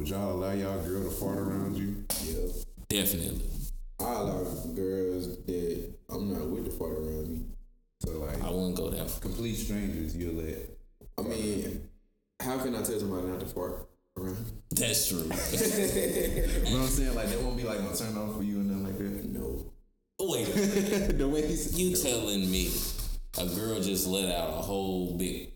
would y'all allow y'all girl to fart around you? Yeah. Definitely. I allow girls that I'm not with to fart around me. So like I wouldn't go that far. complete strangers, you'll let. I mean, how can I tell somebody not to fart around? That's true. You know what I'm saying? Like that won't be like no turn off for you and nothing like that. No. Wait, the way he's you telling me a girl just let out a whole big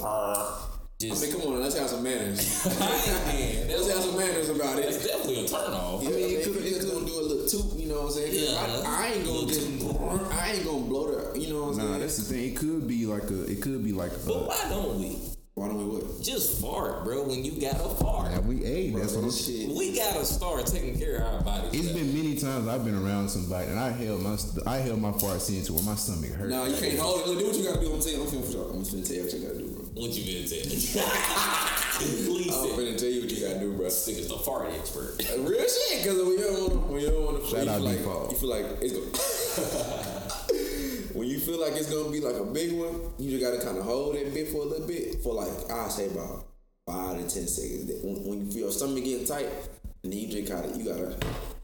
purr? I mean, come on, let's have some manners. man, let's have that's, some manners about it. that's definitely a turn off. I mean, it could just gonna do a little toot, you know what I'm saying? Yeah. I, I ain't gonna Little just, toot. I ain't gonna blow the, you know what I'm Nah, saying? that's the thing. It could be like a. It could be like a. But why don't we Why don't we what? just fart, bro? When you got a fart, Yeah, we hey, that's what I'm. This shit. we gotta start taking care of our bodies. It's better. been many times I've been around somebody and I held my st- I held my farts in to where my stomach hurt. Nah, you can't hold it. Look, do what you gotta do. I'm saying, I'm finna, I'm finna tell you what you gotta do, bro. What you been telling? Please I'm gonna tell you what you gotta do, bro. This nigga's the fart expert. Uh, Real shit, because when you don't want to, when you don't want to, Shout you out feel like, Default. you feel like it's gonna. when you feel like it's gonna be like a big one, you just gotta kind of hold that bit for a little bit, for like I say about five to ten seconds. When, when you feel your stomach getting tight, and then you just kind of you gotta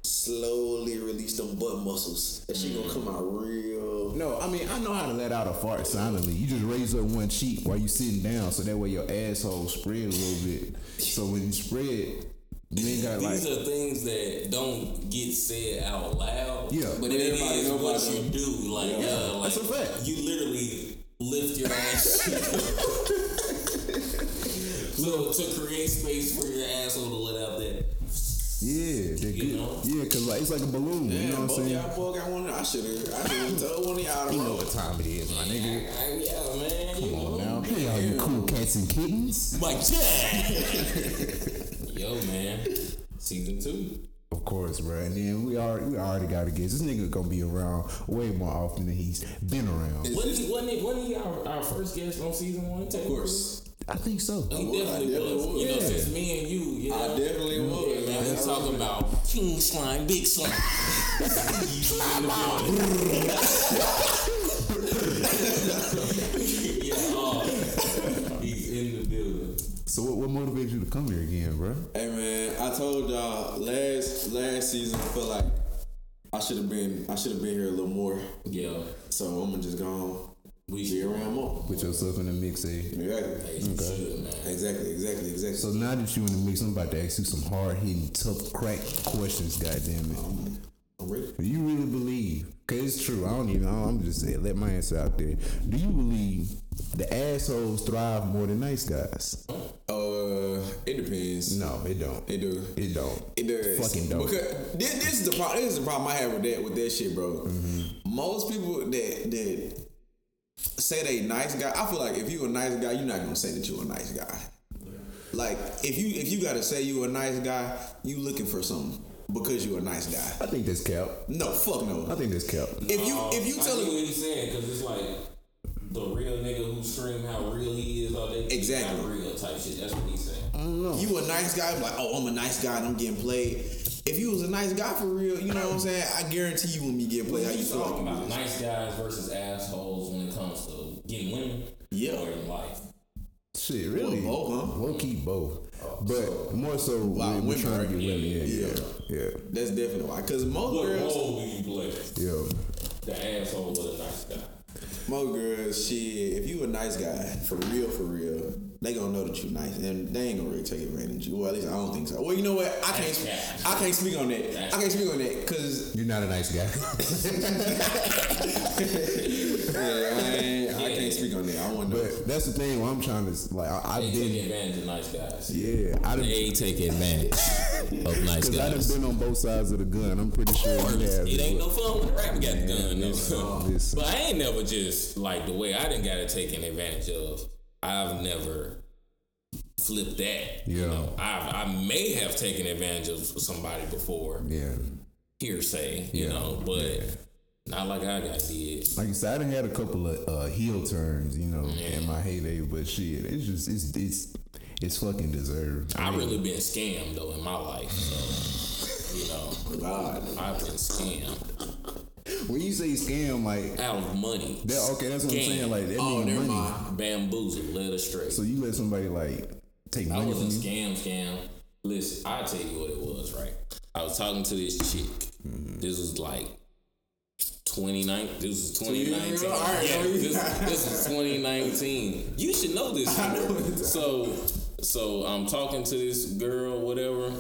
slowly release them butt muscles. That shit gonna come out real. No, I mean I know how to let out a fart silently. You just raise up one cheek while you sitting down, so that way your asshole spread a little bit. So when you spread, you ain't got like These are things that don't get said out loud. Yeah. but But it everybody is know what you them. do. Like, Yeah. uh, like That's a fact. You literally lift your ass. so to create space for your asshole to let out that. Yeah, that You good. know? Yeah, cause like it's like a balloon. you know what I'm saying? y'all boy got one. I should have. I should have told one of y'all. You know what time it is, my nigga. Yeah, man. You know. Now, hey, all you cool cats and kittens. Mike Jack. Yo, man. Season two. Of course, bro. And then we already we already got to guess this nigga gonna be around way more often than he's been around. Wasn't he, wasn't he, wasn't he our, our first guest on season one? Of course. I think so. He would, I definitely definitely was. would. You know, Yeah. since me and you, you know, I definitely would. Yeah, man, man. we talking about king slime, big slime. He's So what, what motivates you to come here again, bro? Hey man, I told y'all last last season. I felt like I should have been I should have been here a little more. Yeah, So I'm gonna just go on. we Be should. around more. Put yourself in the mix, eh? Exactly. Hey, you. Exactly. Exactly. Exactly. So now that you in the mix, I'm about to ask you some hard hitting, tough crack questions. Goddamn it! I'm ready. Do you really believe? Cause it's true. I don't even. I'm just saying. Let my answer out there. Do you believe the assholes thrive more than nice guys? Uh, it depends. No, it don't. It do. It don't. It does. Fucking don't. Because this, this is the problem. This is the problem I have with that with that shit, bro. Mm-hmm. Most people that that say they nice guy, I feel like if you a nice guy, you're not gonna say that you're a nice guy. Like if you if you gotta say you a nice guy, you looking for something because you're a nice guy. I think that's cap. No, fuck no. I think that's cap. If you if you I tell see what he's saying because it's like the real nigga who scream how real he is all day. Exactly. not real type shit. That's what he's saying. I don't know. you a nice guy, I'm like, oh, I'm a nice guy and I'm getting played. If you was a nice guy for real, you know what I'm saying? I guarantee you when you get played, how you feel talking like about you nice guys versus assholes when it comes to getting women Yeah. or in life. Shit, really? Well, both, huh? Low key both. But more so, Wow, we're, we're women, trying to get yeah, women. Yeah, yeah, yeah. yeah. That's definitely why. Cause most What girls, role do you play? yeah. The asshole or the nice guy? most girls, shit. If you a nice guy, for real, for real, they gonna know that you nice, and they ain't gonna really take advantage of you. Well, at least I don't think so. Well, you know what? I can't. That's. I can't speak on that. I can't speak on that because You're not a nice guy. yeah, I, ain't, I can't speak on that. I want to know. but that's the thing. What I'm trying to like, I, I've They take been, advantage of nice guys. yeah, I done, They take advantage of nice because I've been on both sides of the gun. I'm pretty sure you have. It ain't no fun when the rapper got the gun. No. listen. But I ain't never just like the way I didn't got it taken advantage of. I've never flipped that. You Yeah. know, I I may have taken advantage of somebody before Yeah, hearsay. You Yeah. know, but not like I got did. like you said, I done had a couple of uh, heel turns, you know, in my heyday. But shit, it's just it's it's it's fucking deserved. I really been scammed though in my life. So, you know, God, I've been scammed When you say scam, like out of money. that, okay, that's what I'm saying. Like that oh, mean never money. mind. Bamboozled, led astray. So you let somebody like take I money wasn't from you? scam scam. listen, I'll tell you what it was, right? I was talking to this chick. This was like 29. This was 2019. All right, yeah, this, this was 2019. You should know this. so, so I'm talking to this girl, whatever.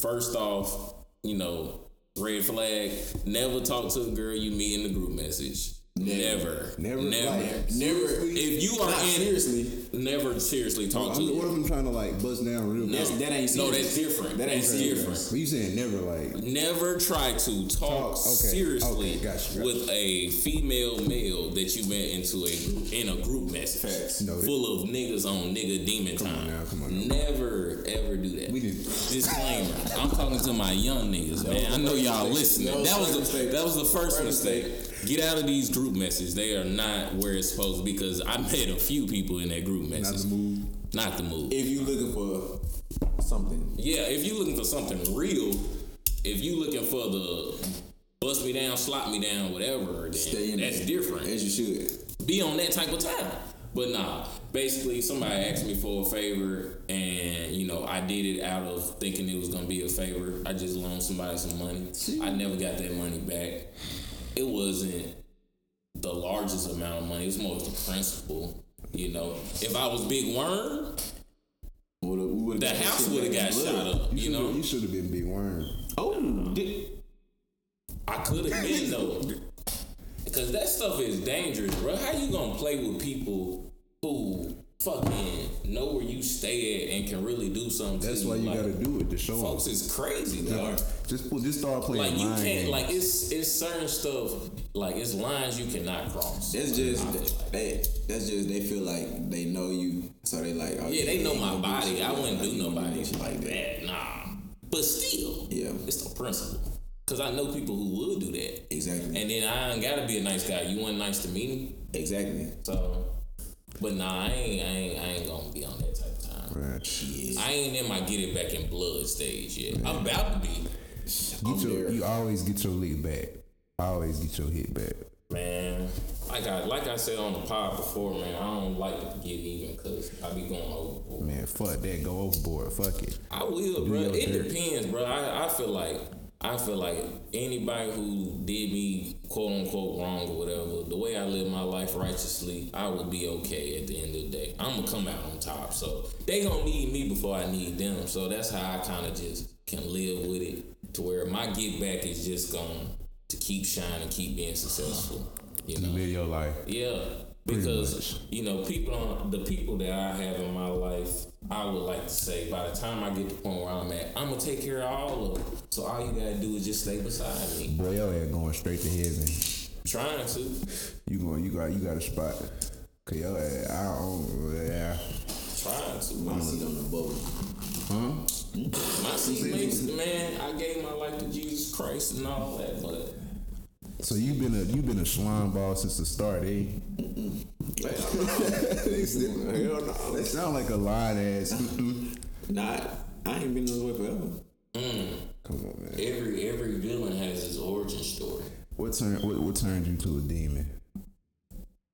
First off, you know, red flag. Never talk to a girl you meet in the group message. Never. Never, Never. like, Never. if you are in seriously. never seriously talk to I'm, what if I'm trying to like bust down real That's, quick? that ain't No, that's different. That ain't that's serious. different. What you saying? Never like. Never try to talk, Talk, okay, seriously okay, gotcha, gotcha. with a female male that you met into a in a group message Facts. Full of niggas on nigga demon on time. now, come on now. Never ever do that. We did. Disclaimer: I'm talking to my young niggas, man. I know y'all listening. That was the that was the first mistake. Get out of these group messages. They are not where it's supposed to be. Because I met a few people in that group message. Not the move. Not the move. If you looking for something, Yeah, if you looking for something real, if you looking for the bust me down, slap me down, whatever, then stay in that's there. different. As you should. Be on that type of time. But nah, basically somebody asked me for a favor and you know, I did it out of thinking it was gonna be a favor. I just loaned somebody some money. I never got that money back. It wasn't the largest amount of money, it was more of the principle. You know, if I was Big Worm, Would've- we the house would have back got in shot blood. up. You know, You should have been big worm. Oh, did, I could have been though, because that stuff is dangerous, bro. How you gonna play with people who fucking know where you stay at and can really do something? to That's why you like, gotta do it to show them. Folks is crazy, dog. Just put, just start playing Like you can't, games. like it's it's certain stuff, like it's lines you cannot cross. that's I just feel like. they. That's just they feel like they know you, so they like. Oh, Yeah, they know my body. I wouldn't that. do You nobody shit like that. Nah, but still, Yeah. it's the principle. Cause I know people who would do that. Exactly. And then I ain't gotta be a nice guy. You weren't nice to me, exactly. so. But nah, I ain't, I ain't, I ain't gonna be on that type of time. Right. I ain't in my get it back in blood stage yet. I'm about to be, Get your, you always get your lick back. Always get your hit back. man. Like I, like I said on the pod before, man. I don't like to get even because I be going overboard. Man, fuck that. Go overboard. Fuck it. I will, Do bro. It thing. depends, bro. I, I feel like I feel like anybody who did me quote unquote wrong or whatever, the way I live my life righteously, I would be okay at the end of the day. I'm gonna come out on top. So they gonna need me before I need them. So that's how I kind of just can live with it to where my get back is just going to keep shining, keep being successful. You know. Live your life. Yeah, because you know people, on, the people that I have in my life, I would like to say by the time I get to the point where I'm at, I'm gonna take care of all of them. So all you gotta do is just stay beside me. Boy, your ass going straight to heaven. Trying to, You going? You got? You got a spot. Cause your ass, I don't. Yeah. trying to. My seat on the boat. Huh? My seat makes man. I gave my life to Jesus Christ and all that, but So you've been a you've been a slime ball since the start, eh? Hell no. That sound like a line ass. Not. I ain't been this way forever. Come on, man. every every villain has his origin story. What turned what, what turned you to a demon?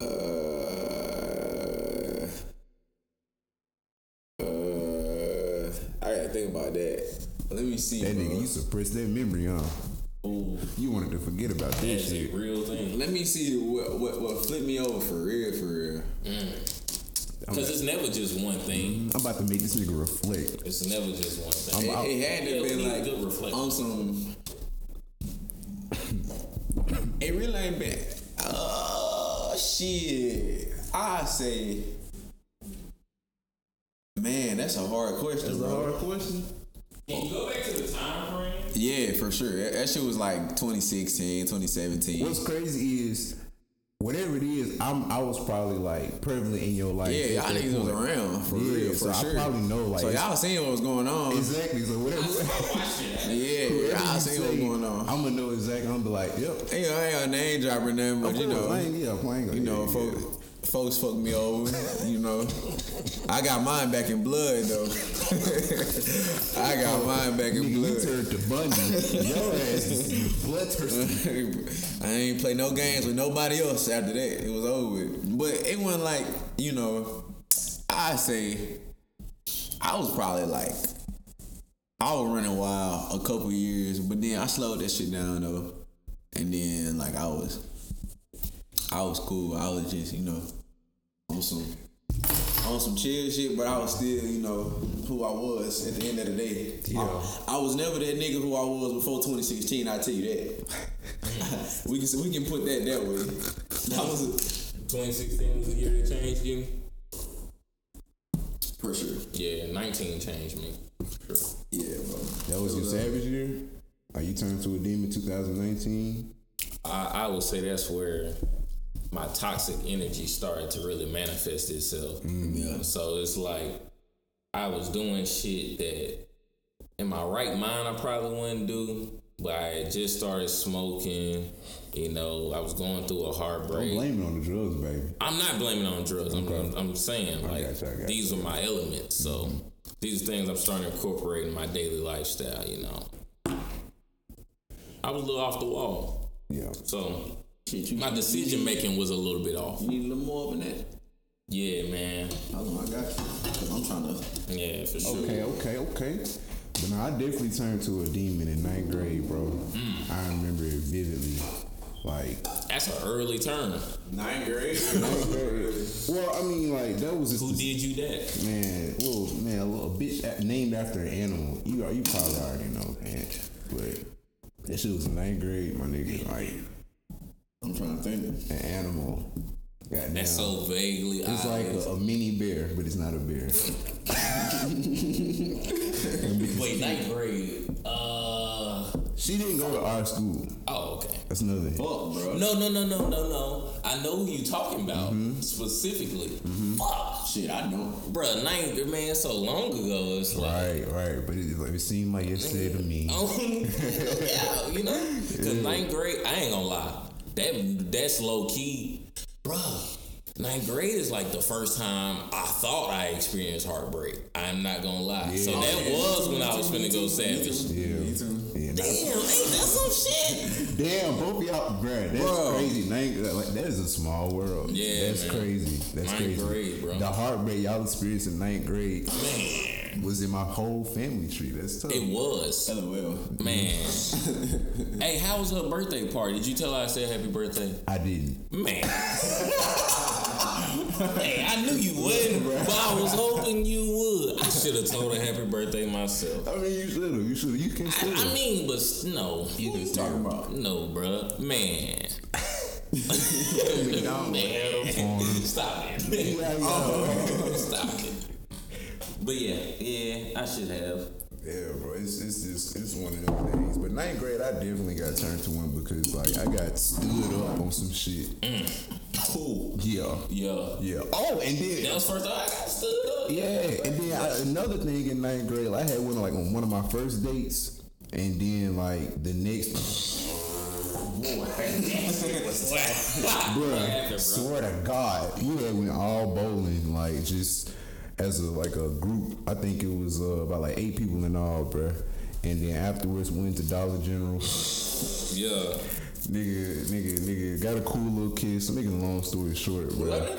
Uh, uh, I gotta think about that. Let me see. That bro. nigga, you suppressed that memory, huh? Ooh, You wanted to forget about this that's shit. real thing. Let me see what what what flipped me over for real, for real. Mm. Because it's never just one thing. Mm-hmm. I'm about to make this nigga reflect. It's never just one thing. It, out. it had to Yeah, we been need a like good reflection. on some. It really ain't been. Oh shit! I say, man, that's a hard question, That's bro. A hard question. Can you go back to the time frame? Yeah, for sure. That, that shit was like 2016, 2017. What's crazy is whatever it is, I'm I was probably like prevalent in your life. yeah, at y'all niggas was around for Yeah, real, so for I probably know, like, so it's- y'all seen what was going on. Exactly. So whatever. Yeah, whoever y'all you seen what was going on. I'm gonna know exactly. I'm gonna be like, yep. Ain't, I ain't a name dropping them, but Of you know, I ain't, yeah, I ain't gonna- you know, yeah, folks, yeah. Folks fuck me over. You know, I got mine back in blood though. I got mine back in Nigga, you blood. turned to Bundy. Your ass is bloodthirsty. I ain't play no games with nobody else after that. It was over. But it wasn't like you know. I say I was probably like I was running wild a couple years, but then I slowed that shit down though. And then like I was, I was cool. I was just you know on some on some chill shit, but I was still you know who I was at the end of the day. Yeah. I, I was never that nigga who I was before 2016. I tell you that. we can we can put that that way. I was 2016 was the year that changed you. for sure. Yeah, 19 changed me. Sure. Yeah, bro. That was your savage year? Are you turned to a demon 2019? I, I would say that's where my toxic energy started to really manifest itself. Mm, yeah. So it's like I was doing shit that in my right mind I probably wouldn't do, but I just started smoking. You know, I was going through a heartbreak. Don't blame it on the drugs, baby. I'm not blaming it on drugs. I'm, I'm, I'm saying like you, these are my elements. So mm-hmm. these are things I'm starting to incorporate in my daily lifestyle. You know, I was a little off the wall. Yeah. So Shit, my decision making was a little bit off. You need a little more than that. Yeah, man. I know I got you. Cause I'm trying to. Yeah, for sure. Okay, okay, okay. But no, I definitely turned to a demon in ninth grade, bro. Mm. I remember it vividly. Like That's an early turn. Ninth grade. ninth grade. Well, I mean, like that was just Who did you that? man, well, man, a little bitch named after an animal. You are, you probably already know, man. But that shit was ninth grade, my nigga. Like I'm trying to think. an animal. Goddamn. That's so vaguely. It's like a, a mini bear, but it's not a bear. Wait, ninth grade. Uh. She didn't go to our school. Oh, okay. That's another thing. Fuck, bro. No, no, no, no, no, no. I know who you talking about Mm-hmm. specifically. Fuck, Shit, I don't. bruh. Ninth man, so long ago. It's like. Right, right. But it, like, it seemed like yesterday to me. Oh, yeah, you know, because ninth grade, I ain't gonna lie, that that's low key, bro. Ninth grade is like the first time I thought I experienced heartbreak. I'm not gonna lie. So that oh, was when I was finna go savage. Yeah. Me too. Yeah, Damn, that's, ain't that some shit? damn, both of y'all, bruh, that's Bro. crazy. Ninth, like, that is a small world. Yeah, that's man. crazy. That's Ninth crazy. grade, bro. The heartbreak y'all experienced in ninth grade Man, was in my whole family tree. That's tough. it was. LOL. Man. hey, how was her birthday party? Did you tell her I said happy birthday? I didn't. Man. hey, I knew you wouldn't, but I was hoping you would. I should have told her happy birthday myself. I mean, you should have. You should have. You can still. I, I mean, but no. You can talking about. No, bro, Man. Man. Stop it. yeah, oh, yeah. Stop it. But yeah, yeah, I should have. Yeah, bro, it's it's just it's one of them things. But ninth grade, I definitely got turned to one because like I got stood up on some shit. Mm. Cool. Yeah, Yeah. yeah. Oh, and then That was first time I got stood up. yeah, and then I, another thing in ninth grade, I had one like on one of my first dates, and then like the next, Boy, bruh, swear to God, we had went all bowling like just as a like a group. I think it was uh, about like eight people in all, bruh. And then afterwards went to Dollar General. Yeah. Nigga, nigga, nigga, got a cool little kiss. Making a long story short, bro.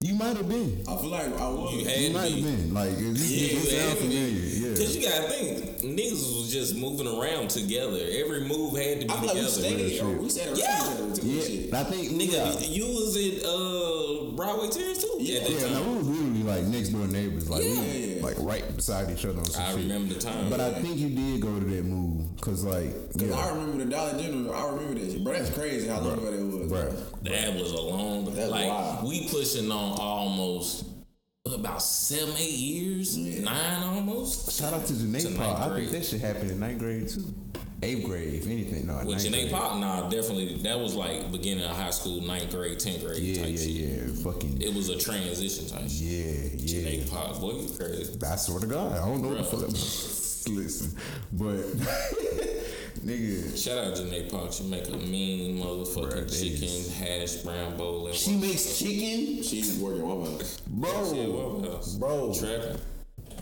You might have been. I feel like I was. You You had might have been. Like, it, it, Yeah, it you sound had to be. familiar. Cause you gotta think, niggas was just moving around together. Every move had to be I feel like we together. stayed. Real Or we stayed around Yeah. each other. Yeah, Shit. I think Nigga, yeah. you was at uh, Broadway Terrace too? Yeah. At Yeah, time. no, we was literally like next door neighbors, like Yeah. we Yeah, yeah. like right beside each other on some I shit. remember the time. But I think you did go to that move, cause like, Cause I remember the Dollar General. I remember that shit. Bro, that's crazy how long ago that was. bro. That was a long, That's like wild. we pushing on almost about seven, eight years, nine almost. Shout out to Janae To Paul. I think that shit happened in ninth grade too. Eighth grade, if anything. No, With ninth Janae grade. Pop, nah, definitely that was like beginning of high school, ninth grade, tenth grade Yeah, type yeah, shit. yeah. Fucking It was a transition type shit. yeah, yeah. Janae Pop, boy, you crazy. I swear to God, I don't know what the fuck. Listen, but nigga, Shout out Janae Pop. She make a mean motherfucking Bruh, chicken is- hash brown bowl. she makes chicken, She's working one house. bro, Yeah, what else? bro. Trapping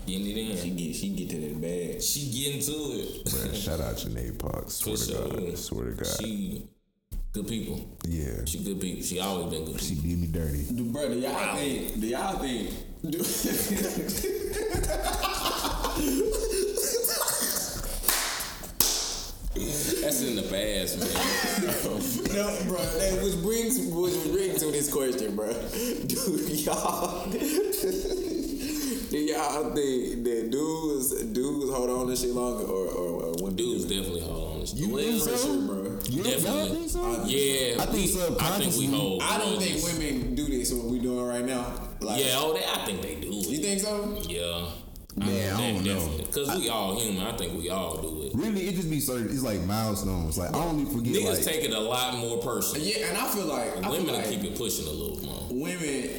getting it in. She get she get to that bag. She getting to it. Man, shout out to Park. Swear For to sure. God. Swear to God. She good people. Yeah. She good people. She always been good. She people. did me dirty. Do, brother, y'all wow. think? Do y'all think? Do, That's in the past, man. no, bro. That which brings which brings to this question, bro. Do y'all? Y'all think that dudes dudes hold on to shit longer or or, or when Dudes definitely hold on. to shit. You well, think so? sure, bro. You y'all Definitely. think so? Yeah, I think we, I think we hold. I don't think women do this what we doing right now. Like, Yeah, oh, they, I think they do. You think so? Yeah. Man, I don't know. Because we all human. I think we all do it. Really, it just be certain. It's like milestones. Like I don't even forget. Niggas like, take it a lot more personal. Yeah, and I feel like I Women will like keep it pushing a little more. women.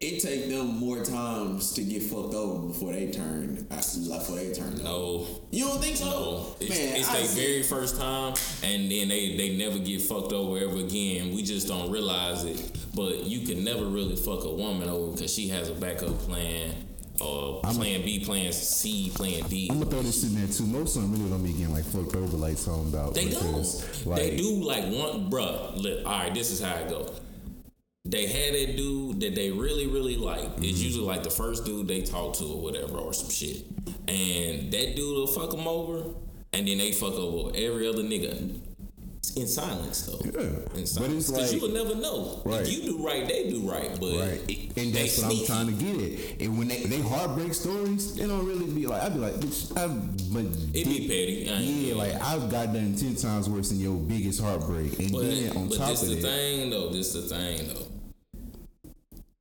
It take them more times to get fucked over before they turn. Actually, like before they turn. No, You don't think so? no. It's, Man, it's their very first time, and then they, they never get fucked over ever again. We just don't realize it. But you can never really fuck a woman over because she has a backup plan, or plan B, plan C, plan D. I'm gonna throw this in there too. Most of them really don't be getting like fucked over like talking about. They don't. Like, they do like one, bruh. Look, all right, this is how it go. They had that dude that they really, really like. Mm-hmm. It's usually like the first dude they talk to or whatever or some shit. And that dude will fuck them over, and then they fuck over every other nigga. In silence though. Yeah. In But silence. it's Cause you like- will never know. Right. If you do right, they do right. But Right, and that's what I'm trying to get at. And when they, they heartbreak stories, they don't really be like. I'd be like, bitch, I've, but It be petty. I Yeah, like I've got done ten times worse than your biggest heartbreak, and But, then on but top this of the that, thing though. This is the thing though.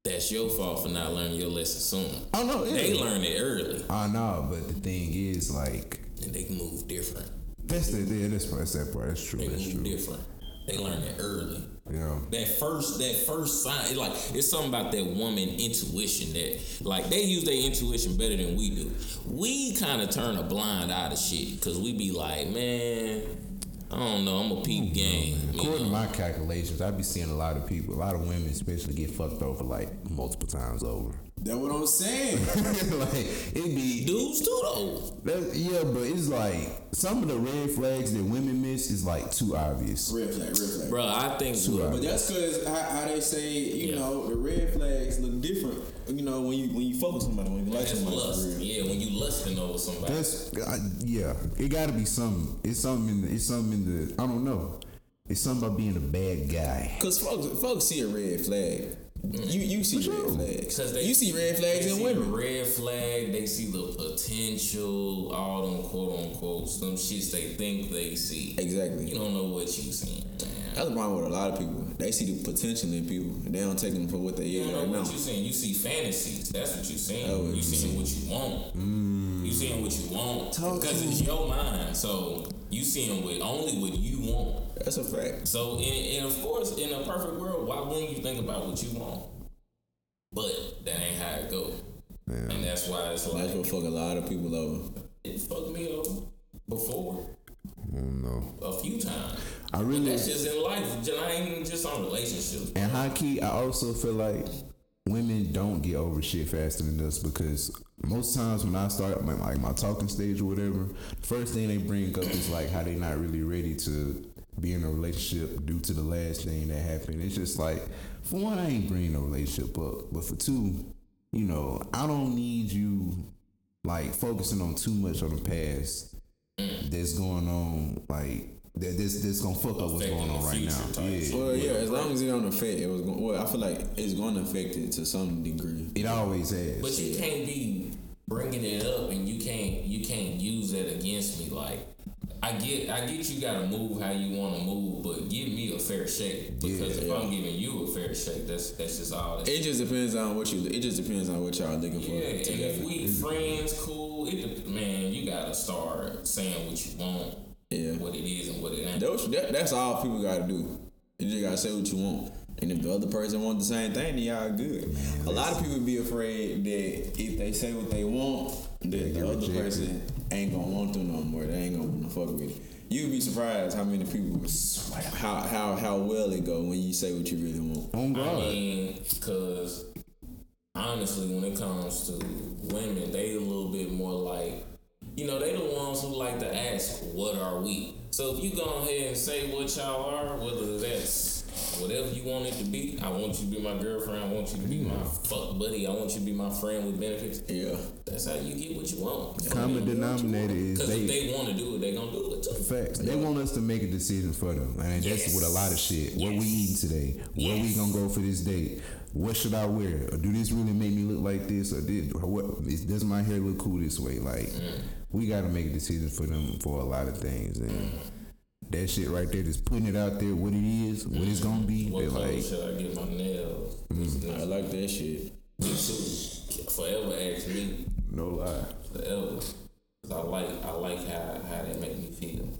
That's your fault for not learning your lesson sooner. oh no, yeah. They learn it early. I know, but the thing is, like, and they move different. That's the yeah, that's, that's that part. That's true. They That's true. different. They learn it early. Yeah. That first, that first sign, it like it's something about that woman intuition that, like, they use their intuition better than we do. We kind of turn a blind eye to shit because we be like, man, I don't know, I'm a peep oh, game. you According to my calculations, I be seeing a lot of people, a lot of women, especially, get fucked over like multiple times over. That's what I'm saying. like it be Dudes too though. that, yeah, but it's like some of the red flags that women miss is like too obvious. red flag, red flag. Bro, I think Sure. But that's because how, how they say, you Yeah. know, the red flags look different. You know, when you when you focus on somebody, when you like that's somebody, lust. for. Yeah, when you lusting over somebody. That's I, yeah. It got to be something. It's something in the. It's something in the. I don't know. It's something about being a bad guy. Cause folks, folks see a red flag. You you see red flags. Because they you see red flags they in see women. Red flag, they see the potential, all them quote unquote, some shits they think they see. Exactly. You don't know what you see, man. That's the problem with a lot of people. They see the potential in people. They don't take them for what they You is know right now. what you seeing. You see fantasies. That's what you seeing. Oh, you seeing what you want. Mm. You seeing what you want Talk because to it's me. your mind. So you seeing what only what you want. That's a fact. So and, and of course, in a perfect world, why wouldn't you think about what you want? But that ain't how it go. And that's why it's like That's what fuck a lot of people over. it fucked me over before mm, I don't a few times. I really That's just in life. Just- I ain't just on relationships. and high key. I also feel like women don't get over shit faster than us because most times when I start my, like my talking stage or whatever, the first thing they bring up is like how they not really ready to be in a relationship due to the last thing that happened. It's just like, for one, I ain't bringing a relationship up, but for two, you know, I don't need you like focusing on too much on the past that's going on, like that this this gonna fuck up what's going on right now. Yeah, shit. Well, yeah, as long as it don't affect it was going. Well, I feel like it's going to affect it to some degree. it always has. But you can't be bringing it up and you can't you can't use that against me. Like I get I get you gotta move how you want to move, but give me a fair shake because if I'm giving you a fair shake, that's that's just all. That It just depends on what you. It just depends on what y'all looking for yeah, and if we friends, cool. It man, you gotta start saying what you want, Yeah. what it is and what it ain't. That, that's all people got to do. You just got to say what you want. And if the other person wants the same thing, then y'all good. a lot of people be afraid that if they say what they want, that get the other person ain't gonna want them no more. They ain't gonna want to fuck with it. You'd be surprised how many people, how how how well it go when you say what you really want. On I God. mean, because honestly, when it comes to women, they a little bit more like, you know, they the ones who like to ask, "What are we?" So if you go ahead and say what y'all are, whether that's whatever you want it to be. I want you to be my girlfriend. I want you to be my fuck buddy. I want you to be my friend with benefits. Yeah. That's how you get what you want. Common denominator is Because if they they want to do it, they gonna do it too. facts. They want us to make a decision for them, and that's with a lot of shit. What we eating today? Where we gonna go for this date? What should I wear? Or do this really make me look like this? Or did or what? Is, does my hair look cool this way? Like, mm. we got to make a decision for them for a lot of things, and mm. That shit right there, just putting it out there, what it is, what it's gonna be. What They're color like, should I get my nails? Mm. I like that shit. Forever ask me. no lie. Forever. 'Cause I like I like how how that make me feel.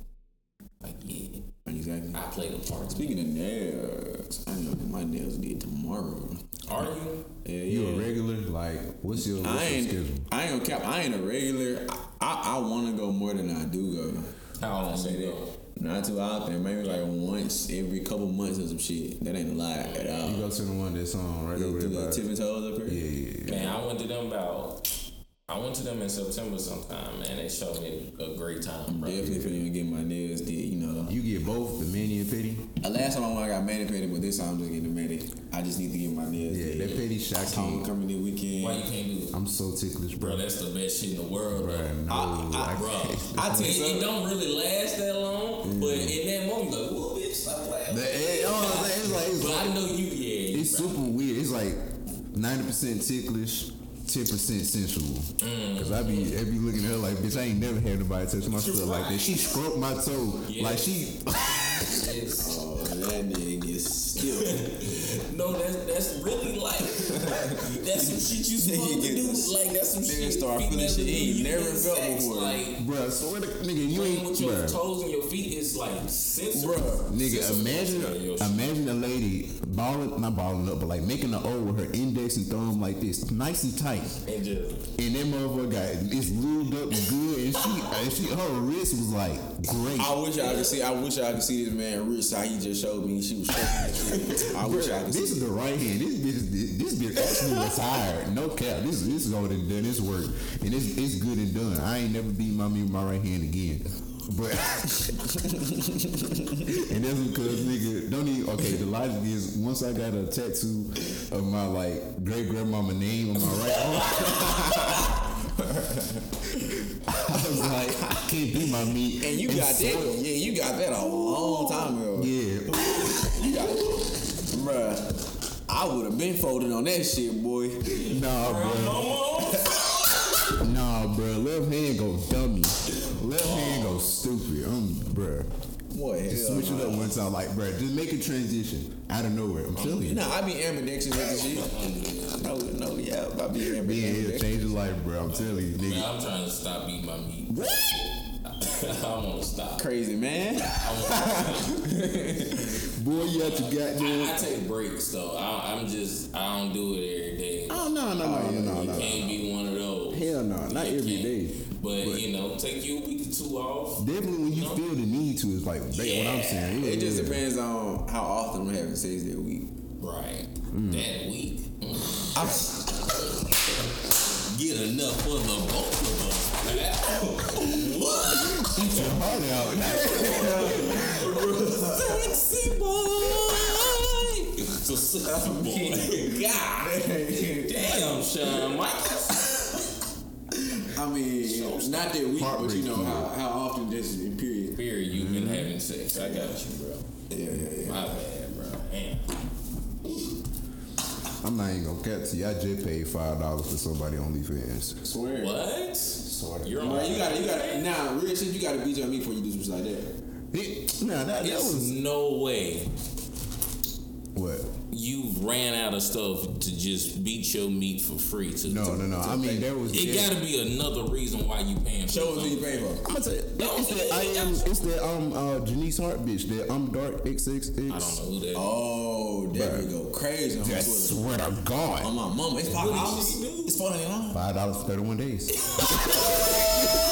Like yeah, Exactly. I play the part. Speaking of nails, I know my nails get tomorrow. Are you? Yeah, You yeah. a regular? Like, what's your, what's I your ain't. schedule? I ain't gonna cap. I ain't a regular. I I, I want to go more than I do go. How I long say that. go? Not too often. Maybe like once every couple months or some shit. That ain't a lie at all. You go to the one that's on right over Do there. the by- tip and toes up here. Yeah, yeah, yeah. Man, I went to them about. I went to them in September sometime, man. They showed me a great time, bro. Definitely finna get my nails did. You know. You get both the mani and petty. Uh, last time I went, I got manicured, but this time I'm just getting the mani. I just need to get my nails. Yeah, did. that petty shot That's how I'm coming in weekend. Why you can't do it, I'm so ticklish, bro? bro. That's the best shit in the world, bro. No, I- I- I Bro. I it, take it don't really last that long, but in that moment, like, whoa, bitch, stop. The- eh, oh, it's like, it's But I know you, yeah. it's bro. super weird. It's like ninety percent ticklish, ten percent sensual. Mm. Cause I be, I be looking at her like, bitch, I ain't never had nobody touch my stuff like that. She stroked my toe, Yeah. like she. Oh, that nigga still. no, that's that's really like that's some shit you supposed to do. gets- Like that's some nigga shit. start feet feeling never shit he You never felt before. Like Bruh, swear to nigga, you ain't, with your bruh. toes and your is like sensible. Bruh, Nigga, Sensible imagine to your shit. imagine a lady balling, not balling up, but like making an O with her index and thumb like this, nice and tight. and just And that motherfucker got it's lubed up good, and she, and she, her wrist was like great. I wish I could see. I wish I could see this man wrist. How he just showed me. She was. I wish I Bruh, could this see. is the right hand. This bitch, this, this bitch actually retired. No cap. This this is already done. This work, and it's it's good and done. I ain't never beat my me with my right hand again. But and that's because nigga don't even okay. The logic is once I got a tattoo of my like great grandmama name on my right arm. I was like, I can't be my meat. And you got so- that. Yeah, you got that a long time ago. Yeah, You got it. Bruh, I would have been folding on that shit, boy. nah, bro. Nah, bro. Left hand go dummy. Left hand go stupid. Um, bruh. Boy, Just hell switch it up one time, like, bruh. Just make a transition out of nowhere. I'm telling you. Nah, I be ambidextrous with the shit. No, no, yeah, I be Yeah, it'll change your life, bro. I'm telling you, man. I'm trying to stop eating my meat. What? I want to stop. Crazy man. Boy, you have to goddamn. I, I take breaks though. I, I'm just I don't do it every day. Oh no, no, no, no, no, no. no. Can't be one of those. Hell no, not You every can't. day. But, you know, take you a week or two off. Definitely when you No. feel the need to, it's like, babe, what I'm Yeah. saying. It just yeah. depends on how often I'm having sex that week. Right. Mm. That week. Get enough for the both of us. what? Eat your heart out. Sexy boy. So sexy boy. God damn, Shawn Michaels. I mean, not that week, but you know how, how often this is in period. Period. You've been mm-hmm. having sex. I got you, bro. Yeah, yeah, yeah. My bad, bro. Damn. I'm not even gonna catch you. I just paid five dollars for somebody on OnlyFans. Swear. What? Sorta. You're on Bro, you gotta, you gotta, nah, real shit, you gotta beat your meat before you do something like that. It, nah, that, that was no way what? you ran out of stuff to just beat your meat for free. To, No, to- no, no. I mean, there was. It got to be another reason why you paying. for Show us what you paying for. I'm gonna tell you, it's that I am. It's that um uh Janice Hart bitch. That I'm dark XXX. I don't know who that. is. Oh, there Bruh. would go crazy I swear to God. On God. my mama, it's five What did dollars. she do? It's four ninety nine. Five dollars for 31 days.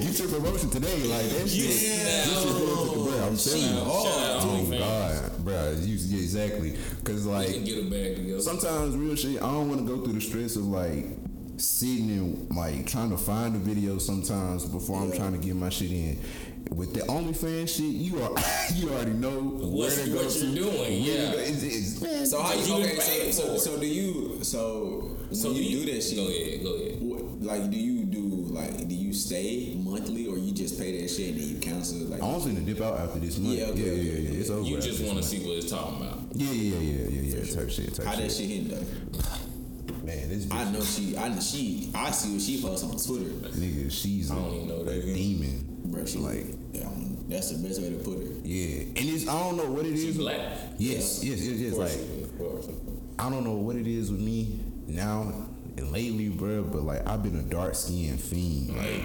Get your promotion today, like that shit. Yeah. Get your promotion, bro. I'm telling you. Shout out Oh OnlyFans. God, bro. You, yeah, exactly. Cause like get a bag together. sometimes real shit. I don't want to go through the stress of like sitting and like trying to find the video sometimes before I'm trying to get my shit in. With the OnlyFans shit, you are you already know where to go what to. you're doing, where to yeah. go. It's, it's, So how You you okay? So, so, so do you? So when So you, do that shit, Go ahead, go ahead. what, like do you do like do you stay monthly or you just pay that shit and then you cancel like? I want to dip out after this month. Yeah, Yeah, okay, yeah, okay, yeah, yeah. It's over. You just want to month. see what it's talking about. Yeah, yeah, yeah, yeah, yeah. Type shit, type How that shit. shit hit though? Man, this I know she. I know she. I see what she posts on Twitter. nigga, she's a, I don't even know a that. demon. Bro, she Like, yeah, that's the best way to put her. yeah, and it's I don't know what it She is. black. Yes, yes, yes, yes. Like of. I don't know what it is with me now and lately, bro. But like I've been a dark skinned fiend. Like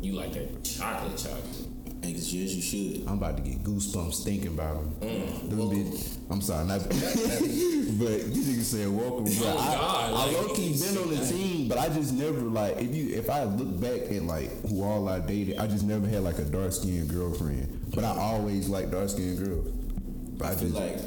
You like that chocolate chocolate. And as yes, you should. I'm about to get goosebumps thinking about them. Mm. Them bitch- I'm sorry, not, but you niggas said welcome. But Oh, I, God, I like, low key been on the team, but I just never like if you if I look back at like who all I dated, I just never had like a dark skinned girlfriend. But I always like dark skinned girls. But I, I feel just like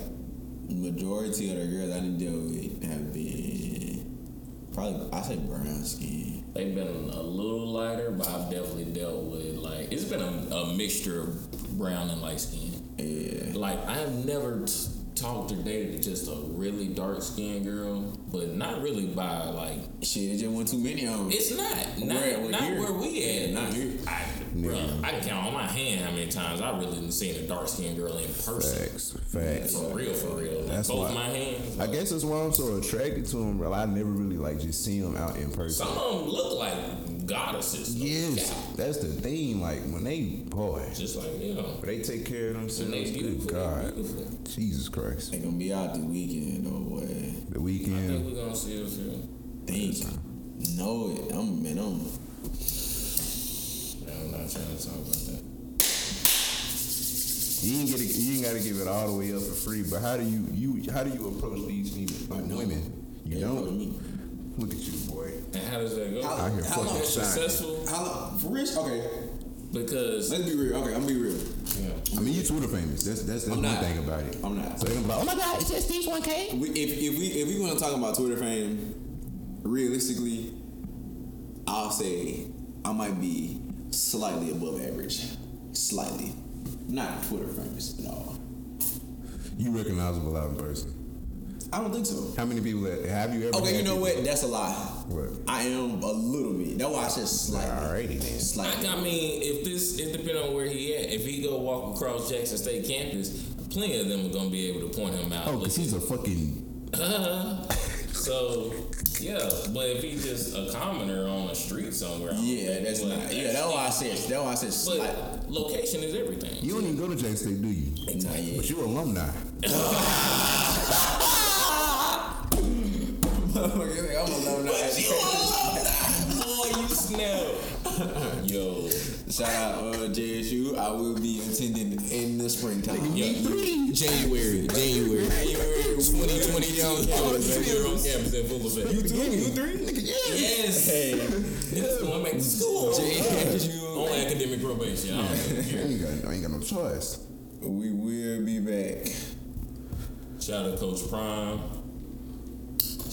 majority of the girls I didn't deal with have been probably I say brown skin. They've been a little lighter, but I've definitely dealt with like it's been a, a mixture of brown and light skin. Yeah. Like I have never t- talked or dated just a really dark skinned girl, but not really by like Shit, it just went too many of them. it's not not, Where- not here? where we at. Yeah, not here. I, bruh, I can count on my hand how many times I really didn't seen a dark skinned girl in person. facts, facts. For real, for real. Like, That's both why- my hands. I guess that's why I'm so attracted to them, bro. I never really like just see them out in person. Some of them look like goddesses. though. Yes, Yeah. that's the thing. Like when they boy, Just like, you know. they take care of themselves. And they Good beautiful. they God, beautiful. Jesus Christ. They gonna be out the weekend though, boy. The weekend. I think weekend. we're gonna see a few. Think. Know it. I'm man, I'm I'm not trying to talk about that. You ain't get it, you ain't got to give it all the way up for free. But how do you you how do you approach these female like don't. women? You don't. Look at you, boy. And how does that go? How- Out here how fucking long- You're successful how long for rich? Okay, because let's be real. Okay, I'm gonna be real. yeah. I mean, you Twitter famous. That's that's, that's I'm one not. thing about it. I'm not. So they're gonna be like, oh my god, it's just these one k. If if we if we want to talk about Twitter fame, realistically, I'll say I might be slightly above average, slightly, not Twitter famous at all. You recognizable out in person. I don't think so. How many people that, have you ever? Okay, you know people- what? That's a lie. What? I am a little bit. That's why I said slightly. Alrighty then. Slightly. I, I mean, if this, it depends on where he at. If he go walk across Jackson State campus, plenty of them are gonna be able to point him out. Oh, Look, because he's a fucking. so yeah, but if he just a commoner on the street somewhere, I Yeah, that's he would- not. Yeah, that's why I said. That's why I said slightly. But location is everything. You don't even go to Jackson State, do you? Not yet. But you're alumni. I'm alumni. Boy, you snap. Yo, Shout out uh, JSU. I will be attending in the springtime. January. January. January 2020 on campus, baby. you're on campus at full effect. You two? You three? Yes. Hey, niggas going back to school JSU. on academic probation. I don't care. ain't got, I ain't got no choice. We will be back. Shout out to Coach Prime.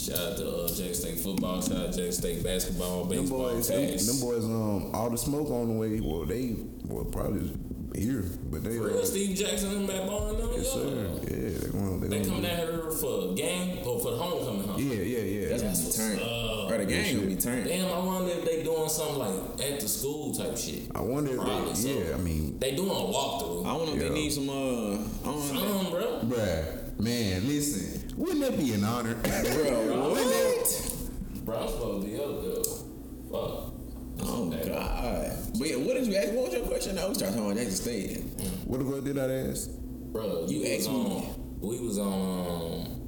Shout out to uh, Jack State football. Shout out to Jack State basketball, Them baseball, boys, them, tennis. them boys, um, all the smoke on the way. Well, they, well, probably here, but they, For uh, real, Steve Jackson and back balling them. yes, yeah. sir. Yeah, they going, they They going. come down here for a game or for the homecoming, huh? Yeah, yeah, yeah. That's That's gonna be what's turned. up. Bro, the game gonna be turned. Damn, I wonder if they doing something like at the school type shit. I wonder if Probably they, so. yeah, I mean, They doing a walkthrough. I wonder if Yeah. they need some. Uh, I don't know. Um, bro. bruh, man, listen, wouldn't that be an honor? Bro, what? Bro, I'm supposed to be up there. Fuck. Oh God! But yeah, what did you ask? What was your question? No, we started talking about Jackson State. Mm. what the fuck did I ask? Bro, you, You was asked me. We was on.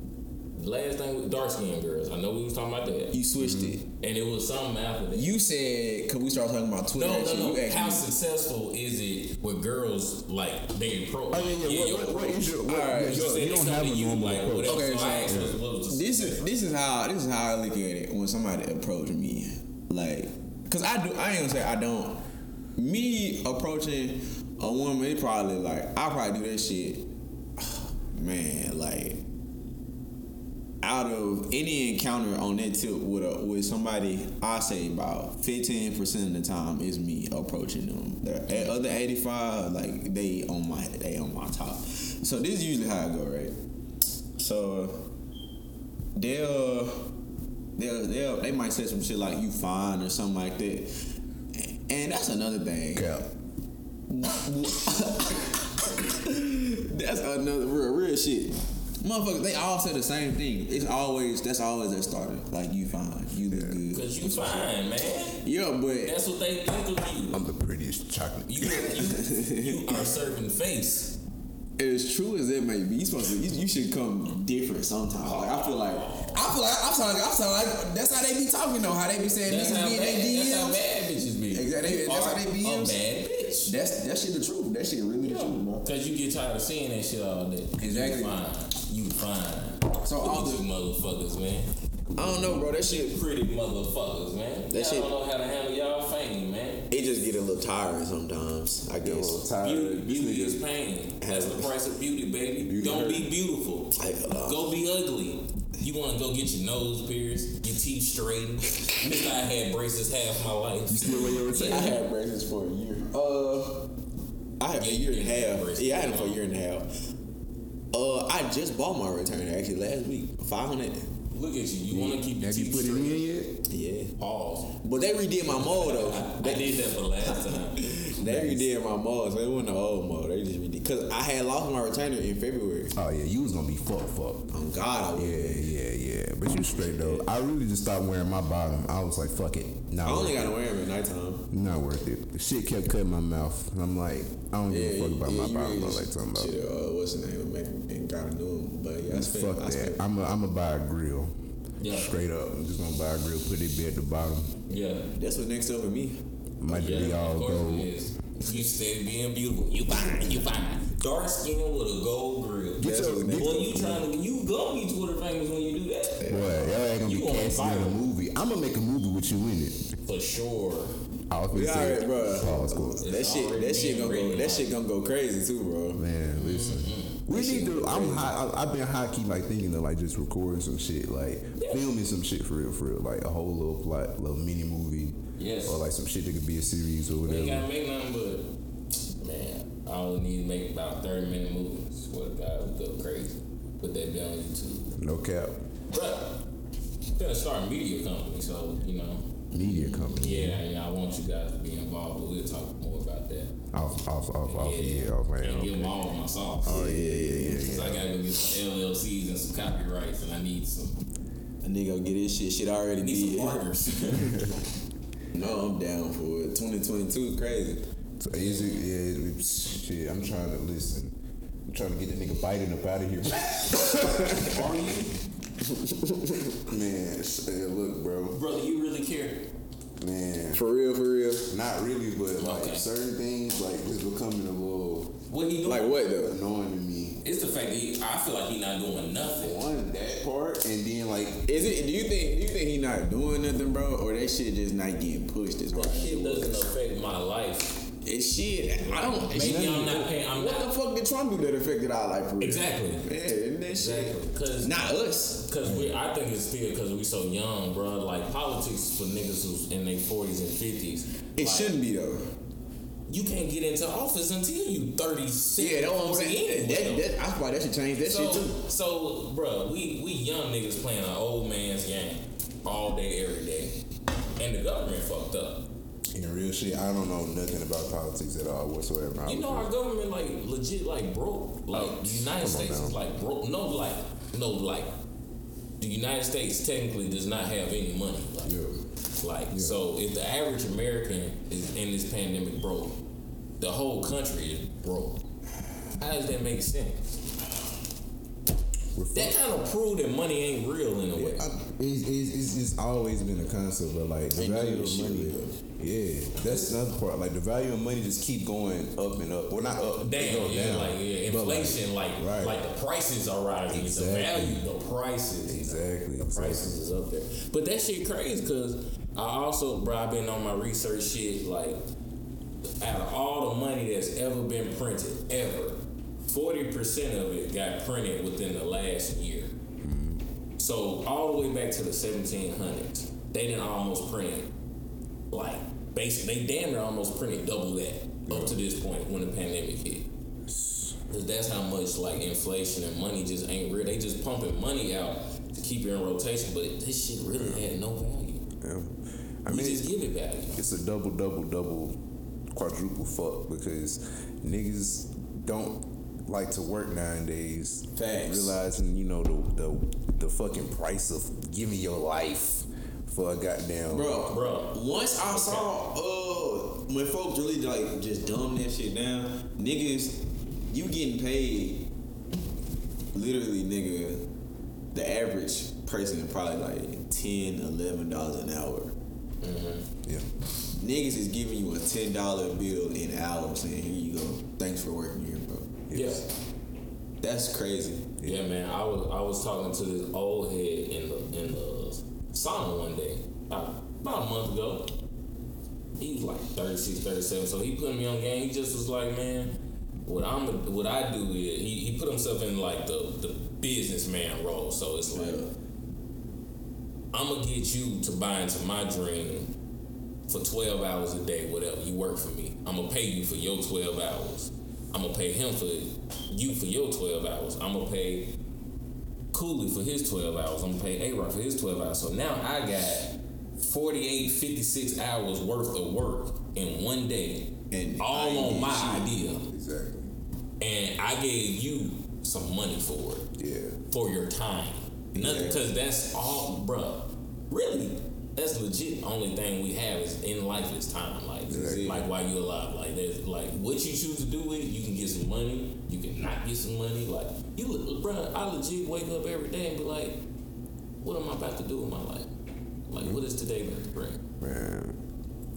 Last thing with dark skinned girls. I know we was talking about that. You switched mm-hmm. it. and it was something after that. You said because we started talking about Twitter. no, no, no. You asked How me. successful is it with girls like they approach? Oh yeah, yeah. what, what, what is your? What, Alright, you your- you don't have a you, normal like, approach. Okay, so I so- asked, what was the This is this is how this is how I look at it when somebody approach me, like, cause I do I ain't gonna say I don't. Me approaching a woman, it probably like I probably do that shit. Man, like out of any encounter on that tip with a, with somebody, I say about fifteen percent of the time is me approaching them. The other eighty five, like they on my they on my top. So this is usually how I go, right? So they'll they'll, they'll they might say some shit like you fine or something like that, and that's another thing. Cap. That's another real real shit. Motherfuckers, they all say the same thing. It's always that's always their starter. Like you fine, you look good. Cause you fine, man. Yeah, but That's what they think of you. I'm the prettiest chocolate. You you, you are serving face. as true as it may be, you supposed to you, you should come different sometimes. Like I feel like I feel like I'm talking. I'm talking like that's how they be talking though. How they be saying That's niggas how be in bad. their That's how bad bitches be. Exactly. You That's how are they A DMs. bad bitch. That's that shit the truth. That shit really the truth, bro. Cause you get tired of seeing that shit all day. Exactly. You fine. You fine. So Look all at the motherfuckers, man. I don't know, bro. That shit Pretty motherfuckers, man. That y'all shit- don't know how to handle y'all fame, man. It just get a little tiring sometimes. I Get a little guess. tired. Beauty, This beauty nigga- is pain. That's the price of beauty, baby. Beauty Don't hurt. be beautiful. I, uh, Go be ugly. You want to go get your nose pierced, your teeth straightened. Nigga, I had braces half my life. You still wear your I had braces for a year. Uh, I had a year and a half. Yeah, I had them for a year and a half. Uh, I just bought my return actually last week. Five hundred. Look at you. You want to keep your Have you teeth put it in yet? Yeah. Pause. But they redid my mold though. I did that for the last time. They redid my mold, so it wasn't the old mold. They just redid because I had lost my retainer in February. Oh yeah, you was gonna be fuck fuck. Oh God, I was. Yeah, yeah, yeah. But you straight though. I really just stopped wearing my bottom. I was like, fuck it. Not I only worth got to it. wear them at nighttime. Not worth it. The shit kept cutting my mouth. And I'm like, I don't give a fuck about my bottom. really like talking about. Shit, uh, what's the name? of Make and got a new one. But yeah, I spent. Fuck I spent that. I'm a, I'm a buy a grill. Yeah. Straight up. I'm just gonna buy a grill, put it be at the bottom. Yeah. That's what next up for me. Might Yeah, be all gold. You said being beautiful. You fine. You fine. Dark skin with a gold grill. Get your, what get Boy, your, you trying to you gonna be Twitter famous when you do that. boy, y'all ain't gonna You be on casting in a movie. I'm gonna make a movie with you in it. For sure. I was gonna We say, already, bro. Pause, cool. That shit, that shit gonna go, that shit gonna go crazy too, bro. Man, listen. Mm-hmm. We need to. I'm high. I- I've been high key like thinking of like just recording some shit, like filming some shit for real, for real, like a whole little plot, little mini movie, Yes. or like some shit that could be a series or We ain't gotta make nothing but man, I only need to make about 30 minute movies. Swear to God, we go crazy. Put that down on YouTube. No cap. But I'm gonna start a media company, so you know. Media company. Yeah, and I want you guys to be involved, but we'll talk more about that. Off, off, off, off. Yeah, off. Man, Can't give them all of my sauce. Oh yeah, yeah, yeah, Cause yeah. I gotta go get some LLCs and some copyrights, and I need some A nigga gonna get his shit. Shit already need some partners. No, I'm down for it. 2022 is crazy. So is it? Yeah, it, shit. I'm trying to listen. I'm trying to get the nigga Biden up out of here. Are you, Man, s- yeah, look, bro. brother? You really care? Man, For real, for real. not really, but like Okay. certain things, like it's becoming a little What he doing? Like what though? annoying to me. It's the fact that he, I feel like he not doing nothing. One that part, and then like Is it? Do you think? Do you think he not doing nothing, bro, or that shit just not getting pushed as hard? That shit it doesn't affect my life. It's shit. I don't. Maybe I'm not paying. I'm What not the fuck did Trump do that affected our life? For real? exactly. Isn't that Exactly. shit? Cause Not us. Cause we, I think it's still because we so young, bro. Like politics for niggas who's in their forties and fifties. It shouldn't be though. You can't get into office until you thirty six. Yeah, that's what I'm saying. That, that, that's why that should change that so, shit too. so, bro, we we young niggas playing an old man's game all day, every day, and the government fucked up. in real shit, I don't know nothing about politics at all whatsoever. I You know our government like legit like broke. Like Oh, the United come States now. is like broke. No, like no, like the United States technically does not have any money. Like, yeah. Like so, if the average American is in this pandemic broke, the whole country is broke. How does that make sense? That kind of prove that money ain't real in a way. I, it's, it's, it's, always been a concept, but like the Ain't value of money, yeah, that's another part. Like the value of money just keep going up and up. Well, not up, Damn, yeah, down. like yeah, But, like, inflation, like right. like the prices are rising. Exactly. The value, the prices, Exactly, the exactly. prices is up there. But that shit crazy because I also, bro, I been on my research shit. Like, out of all the money that's ever been printed, ever, forty percent of it got printed within the last year. So all the way back to the 1700s, they didn't almost print like basically they damn near almost printed double that up to this point when the pandemic hit. Cause that's how much like inflation and money just ain't real. They just pumping money out to keep it in rotation, but this shit really had no value. Yeah. I mean, just give it value. it's a double, double, double, quadruple fuck because niggas don't like to work nowadays. Facts. Realizing, you know, the the the fucking price of giving your life for a goddamn Bro, Bro. Once I saw uh when folks really like just dumb that shit down, niggas, you getting paid literally nigga, the average person is probably like 10 11 dollars an hour. Yeah. Niggas is giving you a ten dollar bill in hours saying, here you go. Thanks for working here, bro. Yeah. That's crazy. Yeah, man. I was I was talking to this old head in the in the sauna one day about, about a month ago. He was like 36, 37. So he put me on game. He just was like, man, what I'm what I do is he, he put himself in like the the businessman role. So it's like I'm gonna get you to buy into my dream for 12 hours a day, whatever. You work for me. I'm gonna pay you for your 12 hours. I'm gonna pay him for you for your 12 hours. I'm gonna pay Cooley for his 12 hours. I'm gonna pay A for his 12 hours. So now I got 48, 56 hours worth of work in one day. And all on my shit. idea. Exactly. And I gave you some money for it Yeah. for your time. Nothing, because that's all, bruh. Really, that's legit. Only thing we have is in life is time. Like, Exactly. like while you alive. Like, there's like what you choose to do with it. You can get some money. You can not get some money. Like, you, look, bruh. I legit wake up every day and be like, what am I about to do with my life? Like, what is today going to bring? Man.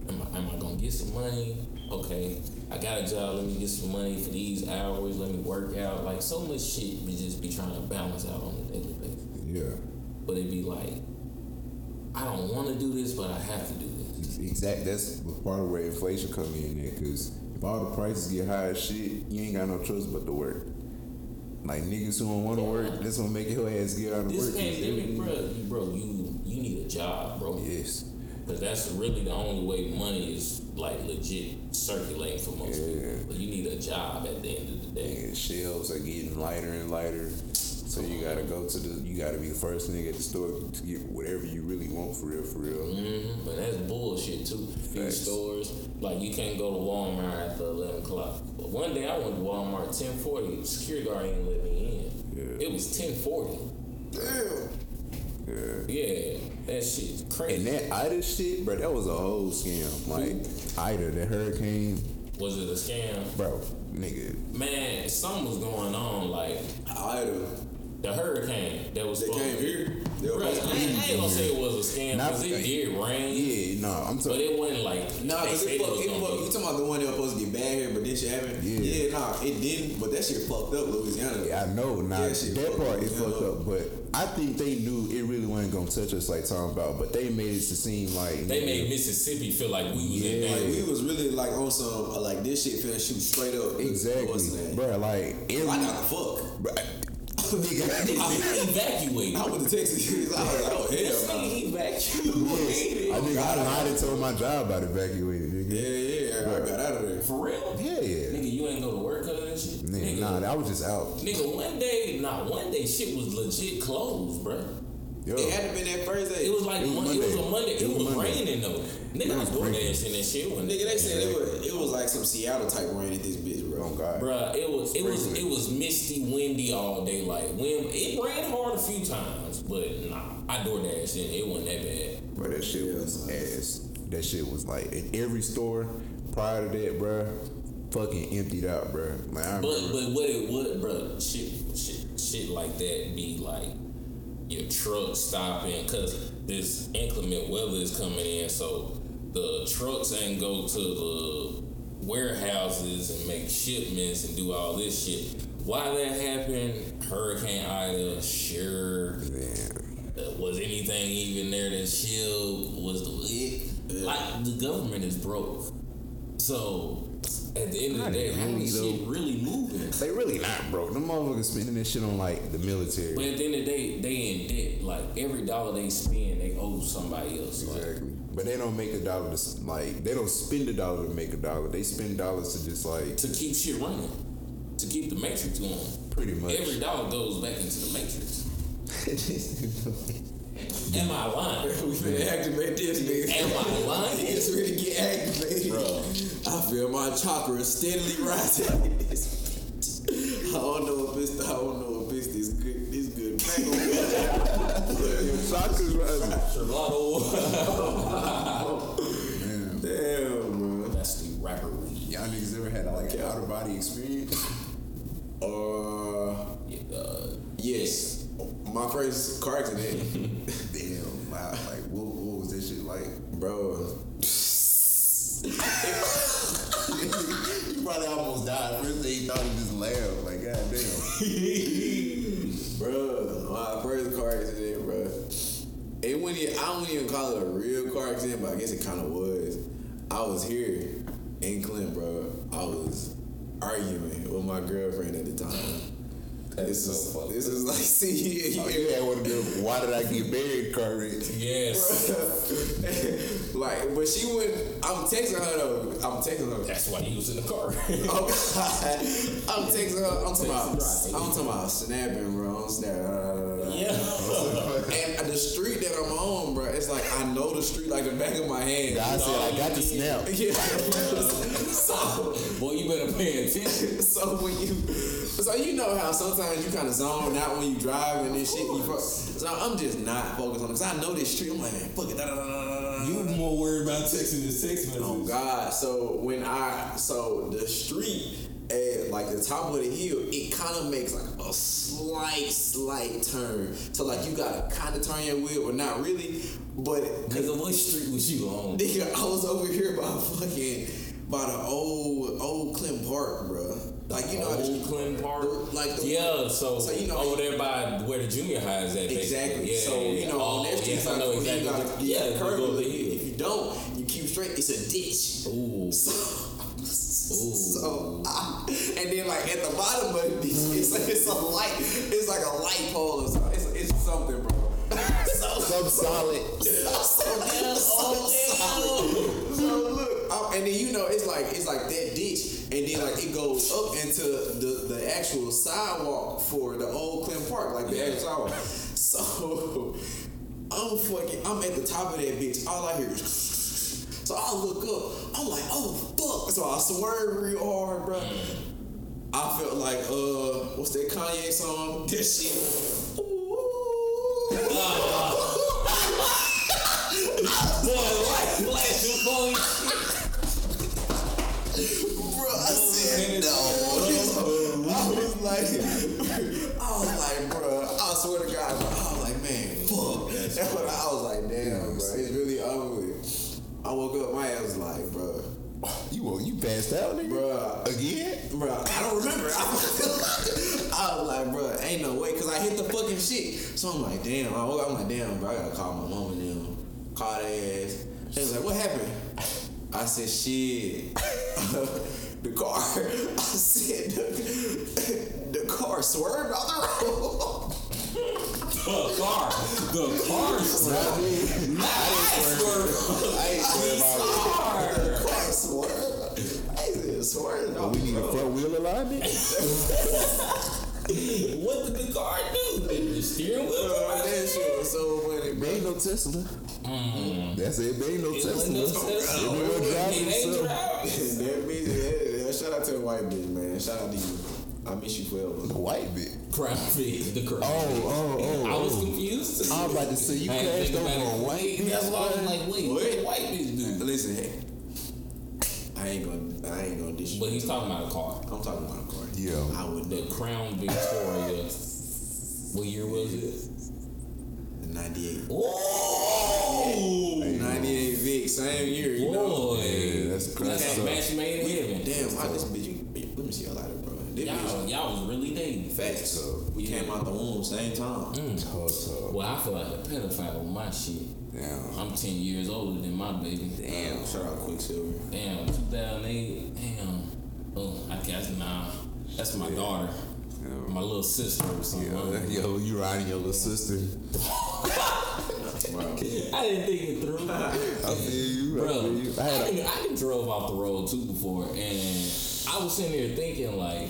Am I, am I gonna get some money? Okay, I got a job. Let me get some money for these hours. Let me work out. Like so much shit we just be trying to balance out on a daily basis. Yeah. But it'd be like, I don't want to do this, but I have to do this. Exact. That's part of where inflation come in there. Cause if all the prices get high as shit, you ain't got no choice but to work. Like niggas who don't want to work, that's gonna make your ass get out of This work. pandemic, bro, you, bro, you you need a job, bro. Yes. Because that's really the only way money is like legit circulating for most Yeah. people. But you need a job at the end of the day. And shelves are getting lighter and lighter. So you gotta go to the, you gotta be the first nigga at the store to get whatever you really want for real, for real. Mm-hmm. But that's bullshit too. These stores, like you can't go to Walmart after eleven o'clock. But one day I went to Walmart ten forty. Security guard ain't let me in. Yeah. It was ten forty. Yeah. Yeah, that shit's crazy. And that Ida shit, bro, that was a whole scam. Like Ida, the hurricane, was it a scam? bro, nigga. Man, something was going on. Like Ida, the hurricane that was they came here. They were Bro, I, supposed to ain't- I ain't gonna say it was a scam Not- because it did rain. Yeah, no, I'm talking. But it wasn't like Nah, they cause it fuck, was it fuck, you talking about the one that was supposed to get bad here, but then shit happened. Yeah. yeah, nah, it didn't. But that shit fucked up Louisiana. Yeah, I know. Now Yeah, shit that part up, is fucked up, but I think they knew it really wasn't gonna touch us like talking about. But they made it to seem like They nigga, made Mississippi feel like we was in Yeah. Like we was really like on some uh, like this shit finna shoot straight up. exactly, What's that? bro. Like every, I got the fuck. bruh, nigga, I evacuated. I went to Texas. I was like, oh This hell, no. nigga evacuated. I think I lied and told my job about evacuated, nigga. Yeah, yeah, I got out of there. For real? Yeah, yeah. Nigga, you ain't go to work because of that shit? Nigga, nigga, nah, I was just out. nigga, one day, nah, one day shit was legit closed, bruh. Yo, It had to been that first day. It was like It was Mon- it was a Monday. Monday. It, It was was, Monday. raining though. Nigga, I was raining. DoorDashing that shit. When Nigga, they said it was it was like some Seattle type rain at this bro. Oh god, Bruh, it was it was it was misty, windy all day. Like when it rained hard a few times, but nah, I DoorDashed and it wasn't that bad. But that shit was ass. That shit was like in every store prior to that, bro. Fucking emptied out, bro. Like I But remember. but what it would, bruh, shit shit shit like that be like your truck stopping because this inclement weather is coming in, so the trucks ain't go to the warehouses and make shipments and do all this shit. Why that happened? Hurricane Ida, sure. Uh, was anything even there that shield was the it? Like the government is broke, so At the end of the day, how really, shit really moving? They really not, broke. Them motherfuckers spending this shit on like the military. But at the end of the day, they in debt. Like every dollar they spend, they owe somebody else. Like, Exactly. But they don't make a dollar to like they don't spend a dollar to make a dollar. They spend dollars to just like to keep shit running, to keep the matrix going. pretty much. Every dollar goes back into the matrix. Am I lying? We finna activate this nigga. Am I lying? It's ready to get activated. Bro. I feel my chakra steadily rising. I don't know if it's I don't know if it's this good this good. Your Chakras rising. Charlotte. Damn, bro. That's the rapper. Y'all niggas ever had like an out of body experience? Uh, Yeah, uh, yes. My first car accident, Damn, wow. Like what, what was that shit like? bro. you probably almost died. First thing he thought he just laughed. Like goddamn. Bro, my first car accident, bro. It wouldn't I don't even call it a real car accident, but I guess it kind of was. I was here in Clinton, bro. I was arguing with my girlfriend at the time. This so is fucked this is like see Oh, you had one of them. Why did I get married? Car yes. like, but she wouldn't. I'm texting her though. I'm texting her. That's why he was in the car. God! I'm texting her. I'm talking about. I'm talking about snapping, bro. I'm snapping. yeah. And the street that I'm on, bro, it's like I know the street like the back of my hand. I said I got the snap. Yeah. so, Boy, you better pay attention. so when you, so you know how sometimes you kind of zone out when you drive and this shit. You fuck, so I'm just not focused on it because I know this street. I'm like, man, fuck it. Da, da, da. You more worried about texting than text messages. Oh God! So when I so the street at like the top of the hill, it kind of makes like a slight, slight turn. So like you gotta kind of turn your wheel, but not really. But Nigga, what street was you on? nigga, I was over here by fucking by the old old Clinton Park, bro. Like you know, how the- Old Clinton Park? like the Yeah, so, So, you know- over there by where the junior high is at. Exactly. Yeah, so you know, oh, on that oh, street, yes, I like, know when you gotta- you yeah, gotta curve go it. over the If you don't, you keep straight. It's a ditch. Ooh. So, I, and then like at the bottom of it, it's, it's a light. It's like a light pole or something. It's, it's something, bro. So, Some solid. so, so solid. So look, um, and then you know it's like it's like that ditch, and then like it goes up into the the actual sidewalk for the old Clem Park, like the actual sidewalk. So I'm fucking, I'm at the top of that bitch. All I hear is. So I look up. I'm like, oh fuck. So I swerve real hard, bro. I felt like uh, what's that Kanye song? That shit. Ooh. Boy, like flashing phone. Bro, I said no. I was like, I was like, bro, I swear to God, bro, I was like, man, fuck. That's what I was like, damn, bro, it's really ugly. I woke up, my ass was like, bro, oh, You woke- you passed out, nigga. Bruh. Again? bro, I don't remember. I was like, bro, ain't no way, cause I hit the fucking shit. So I'm like, damn. I woke up, I'm like, damn, bro, I gotta call my mom and them. Call their ass. They was like, what happened? I said, shit. the car. I said, the, the car swerved off the road. The car. The car swerved. Not I swerved. I ain't swear about it. The car swerved. I said, swerved off We need a front wheel alignment. What did the car do? Did the steering wheel oh, Bro, come out? that shit was so funny, bro. There ain't no Tesla. Mm. That's it. There ain't no It Tesla. wasn't no Tesla. If driving It ain't yourself- driving. that bitch, yeah, yeah, shout out to the white bitch, man. Shout out to you. I miss you forever. The white bit. Crown Vic, the crown. Oh, oh, oh. I was confused. I was about to say you I ain't crashed over about a it. white bitch. That's why I was like, wait, what What? did white bitch do? Listen, hey, I ain't gonna, I ain't gonna dish you. But he's talking about a car. I'm talking about a car. Yeah. I would The. Crown Victoria. What year was it? 98. Oh, 98 Vic, same year, you know. boy, Yeah, that's that's crazy. a match made in heaven. Damn, why this bitch? you- Let me see your lighter, bro. This Y'all, bitch, y'all was really dating. facts. We came out the womb same time. Mm. Tough, tough. Well, I feel like a pedophile with my shit. Damn. I'm 10 years older than my baby. Damn, shout out Quicksilver. Damn, 2008. Damn. Oh, I guess nah. That's my daughter. My little sister or something. Yo, you riding your little sister. I didn't think it through. I feel you. I Bro, feel you. I I, had a, done- I done drove off the road too before, and I was sitting there thinking like,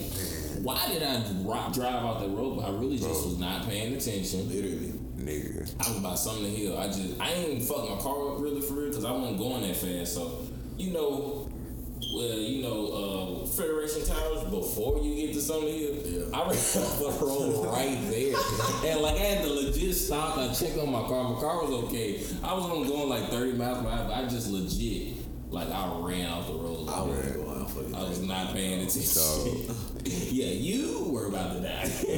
why did I ri- drive off the road? But I really just was not paying attention. Literally. nigga. I was about something to hill. I just I ain't even fuck my car up really for real because I wasn't going that fast. So you know, well you know uh, Federation Towers before you get to Summer Hill, I ran off the road right there, and like I had to legit stop. I checked on my car. My car was okay. I was only going like thirty miles per hour. But I just legit like I ran off the road. I wouldn't go out fucking. I was not paying attention. yeah, you were about to die. you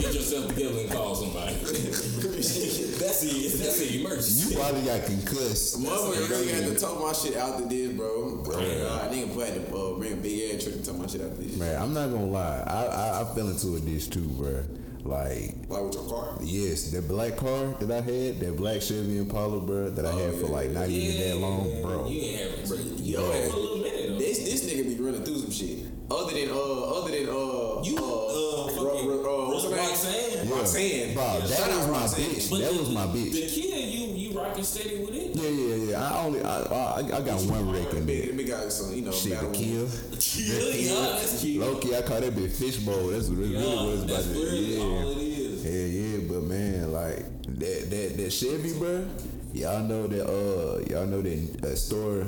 get yourself together and call somebody. that's the that's the emergency. You probably got concussed. Motherfucker really had to talk my shit out the this, bro. Bro, God, nigga put had to uh, bring a big ass truck to talk my shit out the this. Man, I'm not gonna lie. I, I I fell into a ditch too, bro. Like, Like with your car. yes, that black car that I had, that black Chevy Impala, bro, that I had for like not even that long, bro. You ain't having bro. You Yo, had for a little minute though. This this nigga be running through some shit. Other than uh, other than uh, You, uh, fucking Ro- Ro- uh, what's her name? Roxanne. Yeah. Roxanne. Bro, that Shout was my Roxanne. bitch. But that the, was my bitch. The kid, you you rocking steady with it. Yeah, yeah, yeah. I only, I, I, I got one wreck in Big, there. big guy, son. You know, Shit, the battle- kill. Yeah, yeah, that's cute. Loki, I call that bitch fishbowl. That's what it really Yeah, was about that's to Yeah. all it is. Yeah, yeah, but man, like that that that Chevy, bro. Y'all know that uh, y'all know that uh, store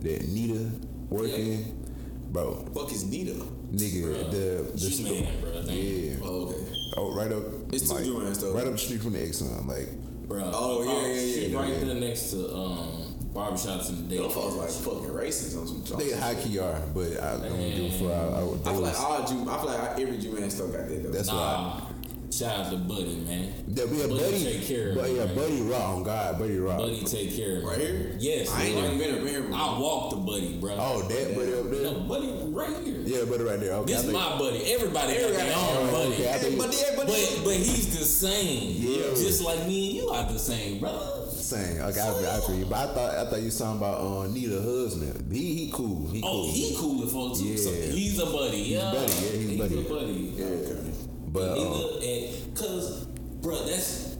that Nita working, bro. Fuck is Nita. Nigga, the the She store, man, bro. Thank yeah. Oh, okay. Oh, right up. It's two like, joints, though. Right up the street from the Exxon, like. Bro. Oh, yeah, yeah, yeah, She yeah, right yeah. there next to um barbershops in the day. Them folks like fucking racist on some They high key are, but I, I don't give a fuck. I, I, I feel like all Jew, I feel like every Jew man still got that though. that's why. Nah. Shout out to Buddy, man. That we a Buddy buddy, take care of but me, yeah, man. buddy rock on God, buddy rock. Buddy take care of me. right here. Yes. I ain't bro. even been up here. I walked the buddy, bro. Oh, that buddy up there. No, buddy right here. Yeah, buddy right there. Okay, This is my buddy. Everybody got their own Oh, buddy. okay, I think- Everybody, everybody. But but he's the same. Yeah. Just like me and you are the same, brother. Same. Okay, I, I feel you. But I thought I thought you talking about uh, Nita husband. He he cool. He Oh, cool. he cool as fuck too. So Yeah. he's a buddy. Yeah. he's buddy, yeah, he's buddy. a buddy. Yeah, okay. But He uh, bro, that's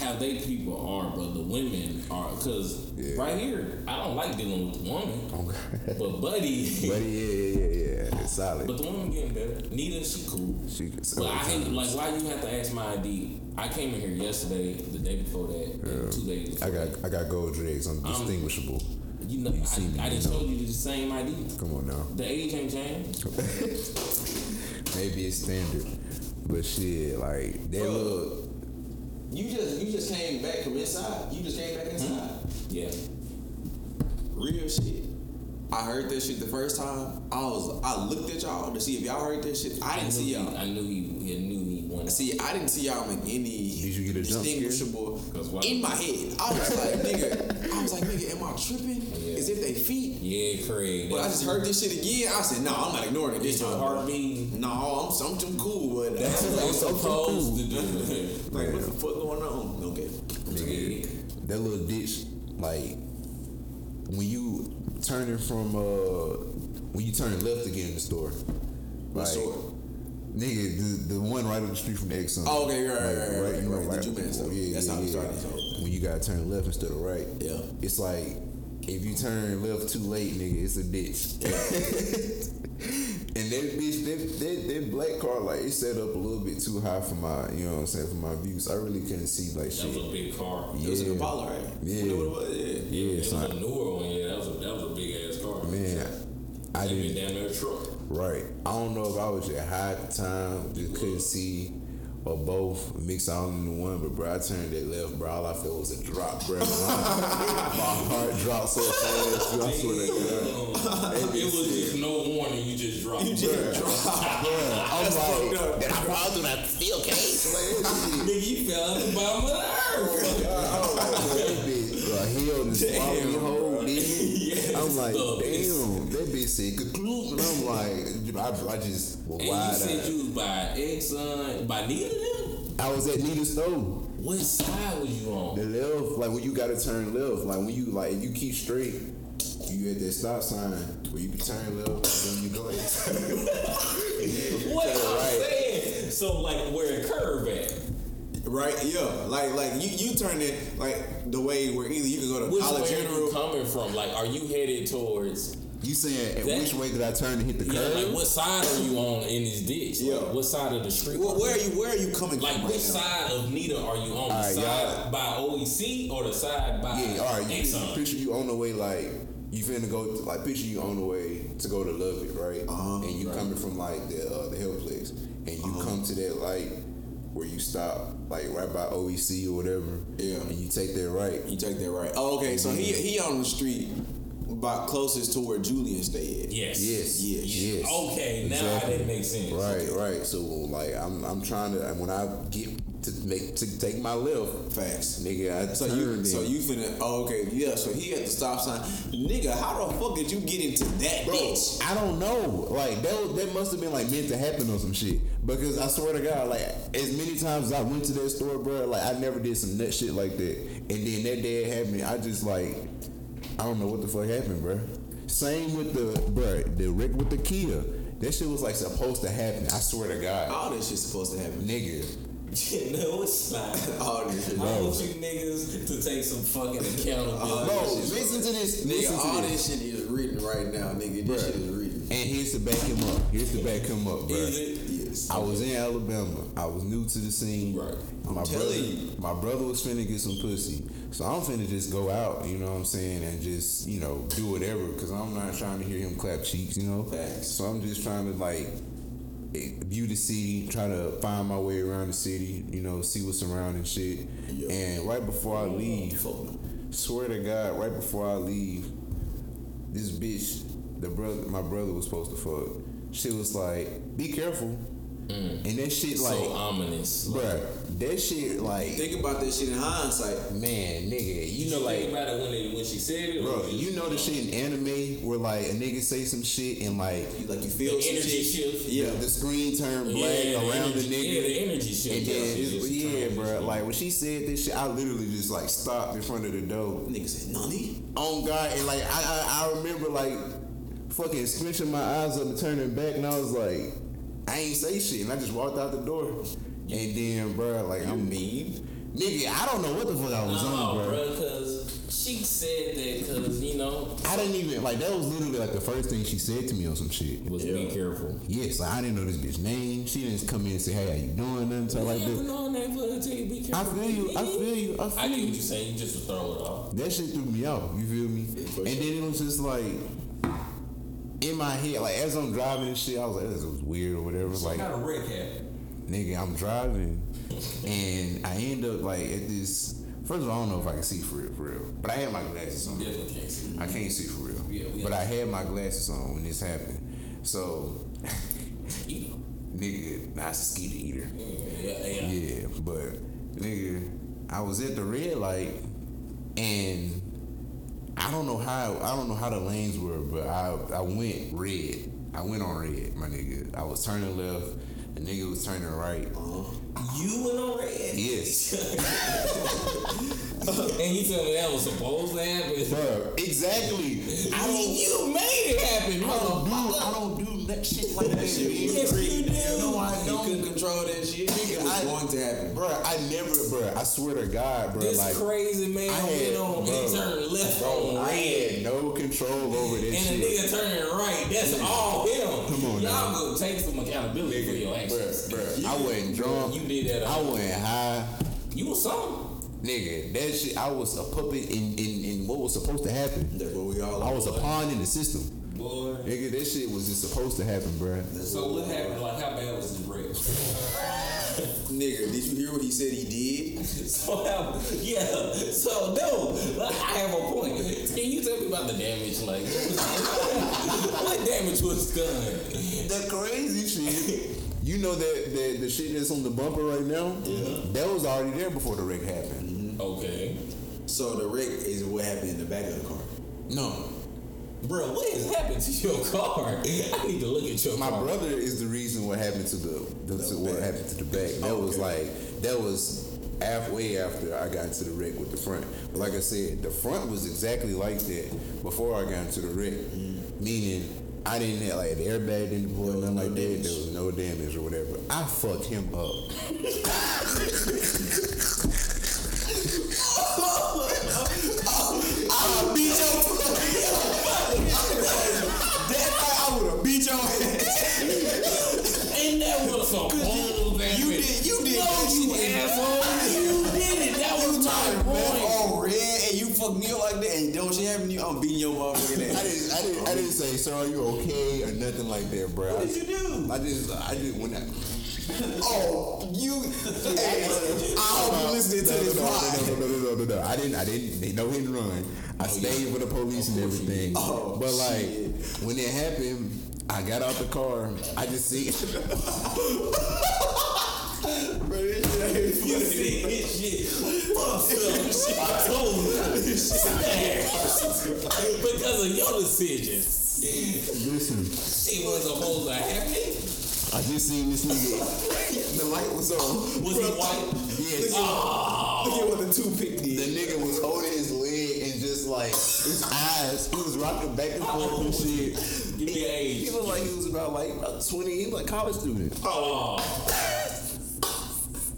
how they people are, bro. The women are, cause Yeah. right here, I don't like dealing with the woman, okay. but buddy, buddy, yeah, yeah, yeah, yeah. It's solid. but the woman getting better. Nita, she cool. she But I hate like why you have to ask my ID. I came in here yesterday, the day before that, and two days. Before I got I got gold dreads. I'm distinguishable. You know, see me, I, I you know. show you the same ID. Come on now. The age ain't changed. Maybe it's standard, but shit, like that Bro. little. You just you just came back from inside. You just came back hmm? inside. Yeah. Real shit. I heard that shit the first time. I was I looked at y'all to see if y'all heard that shit. I didn't see y'all. I knew he, he knew he won. See, I didn't see y'all make any Did you get a jump scare? distinguishable 'Cause why- in my head. I was like, nigga, I was like, nigga, am I tripping? Yeah. Is it they feet? Yeah, Craig. But I just heard this shit again. I said, no, I'm not ignoring it this your time. heart beating? No, I'm something cool, but That's what I'm supposed to do. like, what the fuck going on? Okay. Yeah. that little ditch, like when you turning from uh when you turn left to get in the store. Right. store? Nigga, the, the one right up the street from the Exxon. Oh, okay, right, right, right, right, you know, right. The Juman before- store. Yeah, That's yeah, how it yeah. started, so. When you gotta turn left instead of right. Yeah. It's like if you turn left too late, nigga, it's a ditch. and that bitch, that, that that black car, like it set up a little bit too high for my, you know what I'm saying, for my views. I really couldn't see like That was a big car. It was an Yeah. Impala, right? Yeah. You know it was? Yeah. Yeah, It was not, a newer one. Yeah, that was a that was a big ass car. man. I didn't. damn near a truck. Right. I don't know if I was just high at the time, just couldn't see, or both, mix all into one. But bro, I turned that left, bro. All I felt was a drop, bro. My, my heart dropped so fast. Bro, I swear to God. It was just no warning. You just dropped. You just Bruh, I'm like, did I fall through that steel case? Like, that shit. Nigga, you fell at the bottom of the earth. Oh, that bitch, bro, hell, and swallowed me whole, nigga. I'm like, damn. That bitch said conclusion. I'm like, I, I just was And you wide said you was by Exxon, by Nita? I was at Nita Stove. What side was you on? The left, like when you gotta turn left, like when you like if you keep straight, you at that stop sign where you can turn left and then you go. What I'm saying. So like where it curve at? Right? Yeah. Like like you you turn it like the way where either you can go to Which Dollar way are you General. coming from? Like, are you headed towards? You saying at That- which way did I turn to hit the Yeah, curb? like what side are you on in this ditch? Yeah. Like, what side of the street? Well, where are you where are you coming Like from? which right now? side of Nita are you on? The Alright, side y'all- by OEC or the side by Yeah, all right. You Exxon? picture you on the way, like you finna go. To, like picture you on the way to go to Love It, right? Uh-huh, and you coming from like the uh, the health place, and you come to that light where you stop, like right by OEC or whatever. Yeah. And you take that right. You take that right. Oh, okay. So he he on the street about closest to where Julian stay at. Yes. Yes. Yes. Yes. Okay, now Exactly. that makes sense. Right, right. So like I'm I'm trying to when I get to make to take my left, Facts. nigga, I So turn you, so then. you finna, oh, okay, yeah. So he at the stop sign, nigga. How the fuck did you get into that Bro, bitch? I don't know. Like that, was- that must have been like meant to happen or some shit. Because I swear to God, like as many times as I went to that store, bro, like I never did some nut shit like that. And then that day it happened. I just like, I don't know what the fuck happened, bro. Same with the, bro, the Rick with the Kia. That shit was like supposed to happen. I swear to God, All this shit's supposed to happen. nigga. no, it's not. All this shit. I want you niggas to take some fucking accountability. Bro, listen to this. Nigga, Listen all this. this shit is written right now, nigga. This Bruh. shit is written. And here's to back him up. Here's to back him up, bro. Yes. I was in Alabama. I was new to the scene. Right. My telling brother, you. my brother was finna get some pussy, so I'm finna just go out. You know what I'm saying, and just you know do whatever, cause I'm not trying to hear him clap cheeks. You know. So I'm just trying to like eh, view the city, try to find my way around the city. You know, see what's around and shit. And right before I leave, swear to God, right before I leave, this bitch, the brother, my brother was supposed to fuck. She was like, "Be careful," and that shit like so ominous. bruh, that shit like, Think about this shit in hindsight. man, nigga, you You know like. think about it when it, when she said it, Bro, you know the shit in anime where like a nigga say some shit and like You like you feel The energy shit. shift. Yeah. the screen turn black Yeah, around energy- the nigga. yeah, the energy shift. And then, it's yeah, bro. Like when she said this shit, I literally just like stopped in front of the door. Nigga said, Nani? on God, and like I, I, I remember like fucking squinching my eyes up and turning back, and I was like, I ain't say shit, and I just walked out the door. And then, bro, like I'm mean, nigga. I don't know what the fuck I was on, No, bro. bro, because she said that because you know I didn't even like that was literally like the first thing she said to me on some shit. was be careful. Yes, like I didn't know this bitch name. She didn't come in and say, "Hey, how you doing?" Nothing so like You never that. know a name for her till you be I feel you. I feel you. I I feel get what you. you're saying. You just was throwing it off. That shit threw me off. You feel me? for and then it was just like in my head, like as I'm driving and shit, I was like, "This was weird or whatever." Like, got a wreck happened. Nigga, I'm driving, and I end up like at this. First of all, I don't know if I can see for real, for real. But I had my glasses on. Definitely can't see. I can't see for real. Yeah, but I had my glasses on when this happened. So, nigga, not a skeeter eater. Yeah, yeah. Yeah, but nigga, I was at the red light, and I don't know how I don't know how the lanes were, but I I went red. I went on red, my nigga. I was turning left. The nigga was turning right. You went on red. Yes, uh, and you tell me that was supposed to happen. bro. Exactly. I don't. You made it happen, I don't do. motherfucker. I don't do that shit like that. shit man. was Yes, you do. No, I You don't. couldn't control that shit. It was I- going to happen. Bro, I never, bro. I swear to God, bro. This like crazy man I went had, on bro, he turned left bro, on I red. had no control over this And the nigga turning right. That's all him. Come on Y'all now. go take some accountability for your actions. Bruh, bruh, I wasn't drunk. You did that. Uh, I wasn't high. You was something. Nigga, that shit, I was a puppet in, in, in what was supposed to happen. That's what we all I was a pawn in the system. Boy. Nigga, that shit was just supposed to happen, bruh. So what happened? Like how bad was the wreck? Nigga, did you hear what he said he did? so yeah. So no, I have a point. Can you tell me about the damage? Like what damage was done? The crazy shit. You know that, that the shit that's on the bumper right now? Yeah. That was already there before the wreck happened. Mm-hmm. Okay. So the wreck is what happened in the back of the car. No. Bro, what has happened to your car? I need to look at your My car. brother is the reason what happened to the, the to what back. happened to the back. That was like that was halfway after I got into the wreck with the front. But like I said, the front was exactly like that before I got into the wreck. Mm-hmm. Meaning, I didn't have like the airbag didn't deploy, nothing like that. There was no damage or whatever. I fucked him up. was a that You did, you did No, you asshole. You did it. That was my point. all red and you fuck me up like that and don't shit happen to you, I'm beating your motherfucking I ass. didn't, I didn't, I didn't say, "Sir, are you okay?" or nothing like that, bro. What did you do? I just, I just when I. Oh, you. Hey, I hope you listening to no, this no, no, no, no, no, no, no, no. I didn't. I didn't. They no hit and run. I oh, stayed with the police and everything. Oh, but like shit. when it happened, I got out the car. I just see. Bro, this shit ain't You see this shit. Fuck up. I told you. Because of your decision. Listen, She was supposed to happen. I just seen this nigga. The light was on. Was he white? Yes. Oh. Look at what the toothpick The did. nigga was holding his leg and just like his eyes, he was rocking back and forth and shit. Give me an He looked like he was about like about twenty. He was like college student. Oh.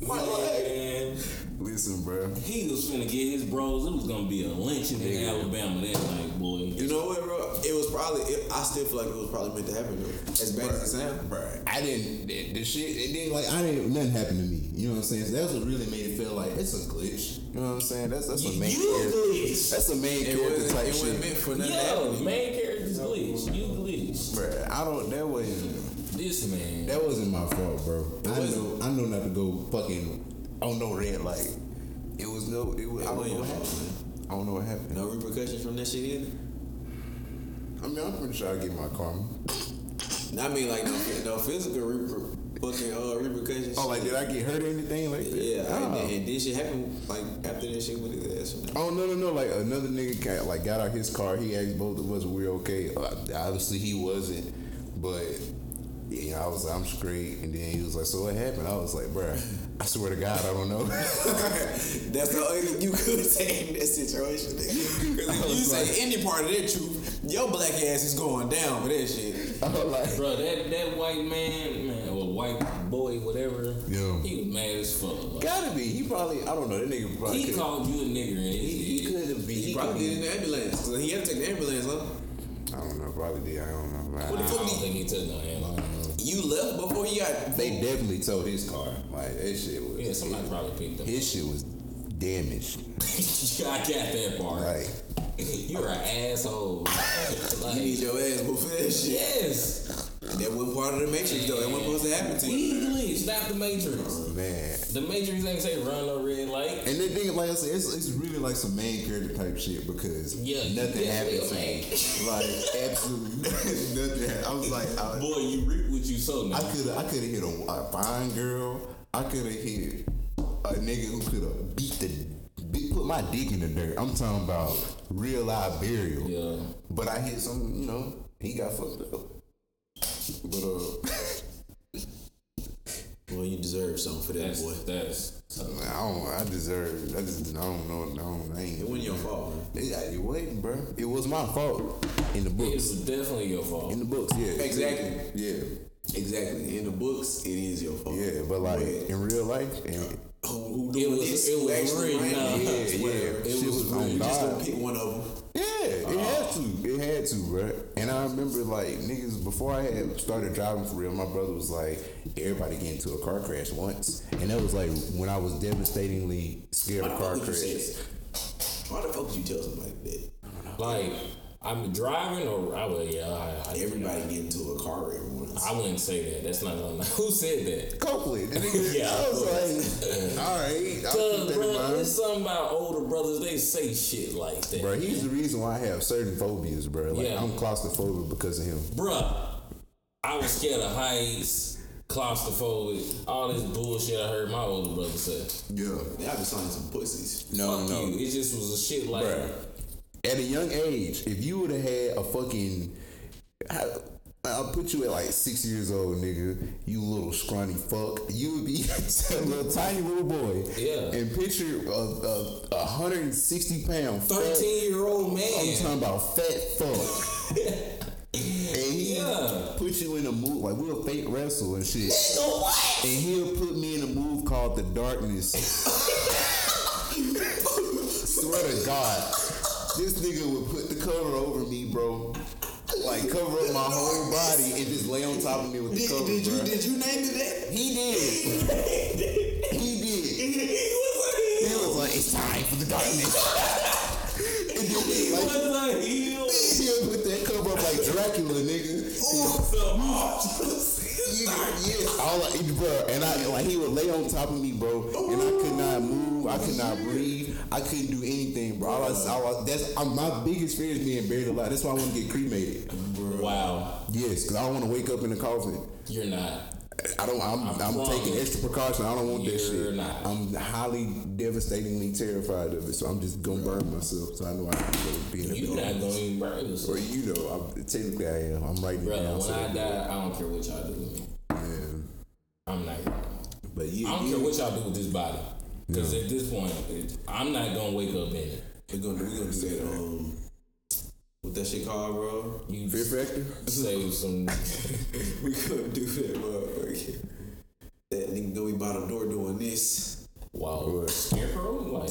My. Man. Listen, bro. He was finna get his bros. It was gonna be a lynching in Nigga. Alabama that night, boy. You know what, bro? It was probably. It, I still feel like it was probably meant to happen though. As bad as it sounds. Bruh, I didn't. The, the shit. It didn't like. I didn't. Nothing happened to me. You know what I'm saying? So that's what really made it feel like it's a glitch. You know what I'm saying? That's that's a main. You character. glitch. That's a main It character wasn't, type it shit. wasn't meant for nothing to Yo, happen. main character's glitch. You glitch. Bruh, I don't. That wasn't. This man. That wasn't my fault, bro. I know. I know not to go fucking on no red light. It was no. It was. I don't know what happened. I don't know what happened. No repercussions from that shit either. I mean, I'm pretty sure I get my karma. I mean, like no, no physical reper, fucking uh, repercussions. Oh, like did I get hurt or anything like that? yeah, Oh. and, and this shit happened like after that shit with his ass. or? Oh no no no! Like another nigga got like got out his car. He asked both of us if we were okay. Uh, obviously he wasn't, but yeah, I was like, I'm straight. And then he was like, so what happened? I was like, bruh, I swear to God, I don't know. That's the only thing you could say in that situation. Because if you was say like- any part of that truth, your black ass is going down for that shit. I was like, Bro, that, that white man, man, or white boy, whatever, Yeah. he was mad as fuck. Like, gotta be. He probably, I don't know. That nigga probably. he could- called you a nigger and He, he he, could have been. He, He, probably probably. did in the ambulance. So he had to take the ambulance, huh? I don't know. Probably did. I don't know. What the I fuck don't did- think he took no hand. I don't know. You left before he got. They definitely towed his car. Like that shit was. Yeah, somebody probably picked him. His shit was damaged. I got that part. Like You're an asshole. like, You need your ass before that shit. yes. That wasn't part of the matrix though. That wasn't supposed to happen to you. We glitched, not the Matrix. Oh, man. The Matrix ain't say run no red light. And the thing, like I said, it's, it's really like some main character type shit because Yeah, nothing happened to me. Like absolutely nothing. happened. I was like, I, Boy, you reap what you sow now. I could I could have hit a, a fine girl. I could have hit a nigga who could have beat the put my dick in the dirt. I'm talking about real live burial. Yeah. But I hit some, you know, he got fucked up. But uh, Well, you deserve something for that, That's, boy. that's, I don't. I deserve. I just. I don't know. I don't. I ain't. It wasn't your fault, man. It, it wasn't, bro. It was my fault in the it books. was definitely your fault. In the books, yeah. Exactly. Yeah. Exactly. In the books, it is your fault. Yeah, but like But in real life, and who, who It was- this? it was actually written ran out. it, Yeah, yeah. It It was was on You just God. don't pick one of them. Yeah, it had to. It had to, bro. And I remember like niggas before I had started driving for real. My brother was like, everybody get into a car crash once, and that was like when I was devastatingly scared Why of car fuck would you say crashes. Why the fuck would you tell somebody like that? Like, I'm driving or I would, yeah, I, I, Everybody get into a car wreck once. I wouldn't say that. That's not gonna. Who said that? Copley, the nigga, Yeah, I was like, all right, I'll Cause, keep that in bro, mind. it's something about older brothers. They say shit like that. Bro, he's the reason why I have certain phobias, bro. Like Yeah. I'm claustrophobic because of him. Bro, I was scared of heights, claustrophobic, all this bullshit I heard my older brother say. Yeah. Yeah, I be signing some pussies. No, Fuck no. you. It just was a shit like. Bruh. At a young age, if you would have had a fucking, I, I'll put you at like six years old, nigga. You little scrawny fuck. You would be a little tiny little boy. Yeah. And picture a, a, a 160 pound fat- Thirteen year old man. I'm talking about fat fuck. and he Yeah. put you in a move like we'll fake wrestle and shit. What? And he'll put me in a move called the darkness. Swear to God, this nigga would put the cover over me, bro. Like cover up my whole body and just lay on top of me with the Did, cover, did you bro. did you name it that? He did. he did. He was like, it's time for the darkness. and then, like, What the hell? he'll put that cover up like Dracula, nigga. Yeah, yeah, all like, bro, and I like he would lay on top of me, bro, and I could not move, I could not breathe, I couldn't do anything, bro. I, all I, that's I'm, my biggest fear is being buried alive. That's why I want to get cremated. Wow. Yes, because I don't want to wake up in the coffin. You're not. I don't. I'm, I'm, promise. taking extra precaution. I don't want that You're shit. not. I'm highly, devastatingly terrified of it. So I'm just gonna burn myself. So I know I can go be in a You're building. not gonna even burn Or you know, I'm, technically I am. I'm writing it Brother, down. when so I die, I don't care what y'all do with me. Man. I'm not. But you, I don't you care what y'all do with this body. Because at this point, it, I'm not gonna wake up in it. We're gonna do we gonna do that um what that shit called, bro? You Fear factor. save some. we gonna do that, motherfucker. That nigga gonna be by the door doing this. Wow. What? Scarecrow? Like,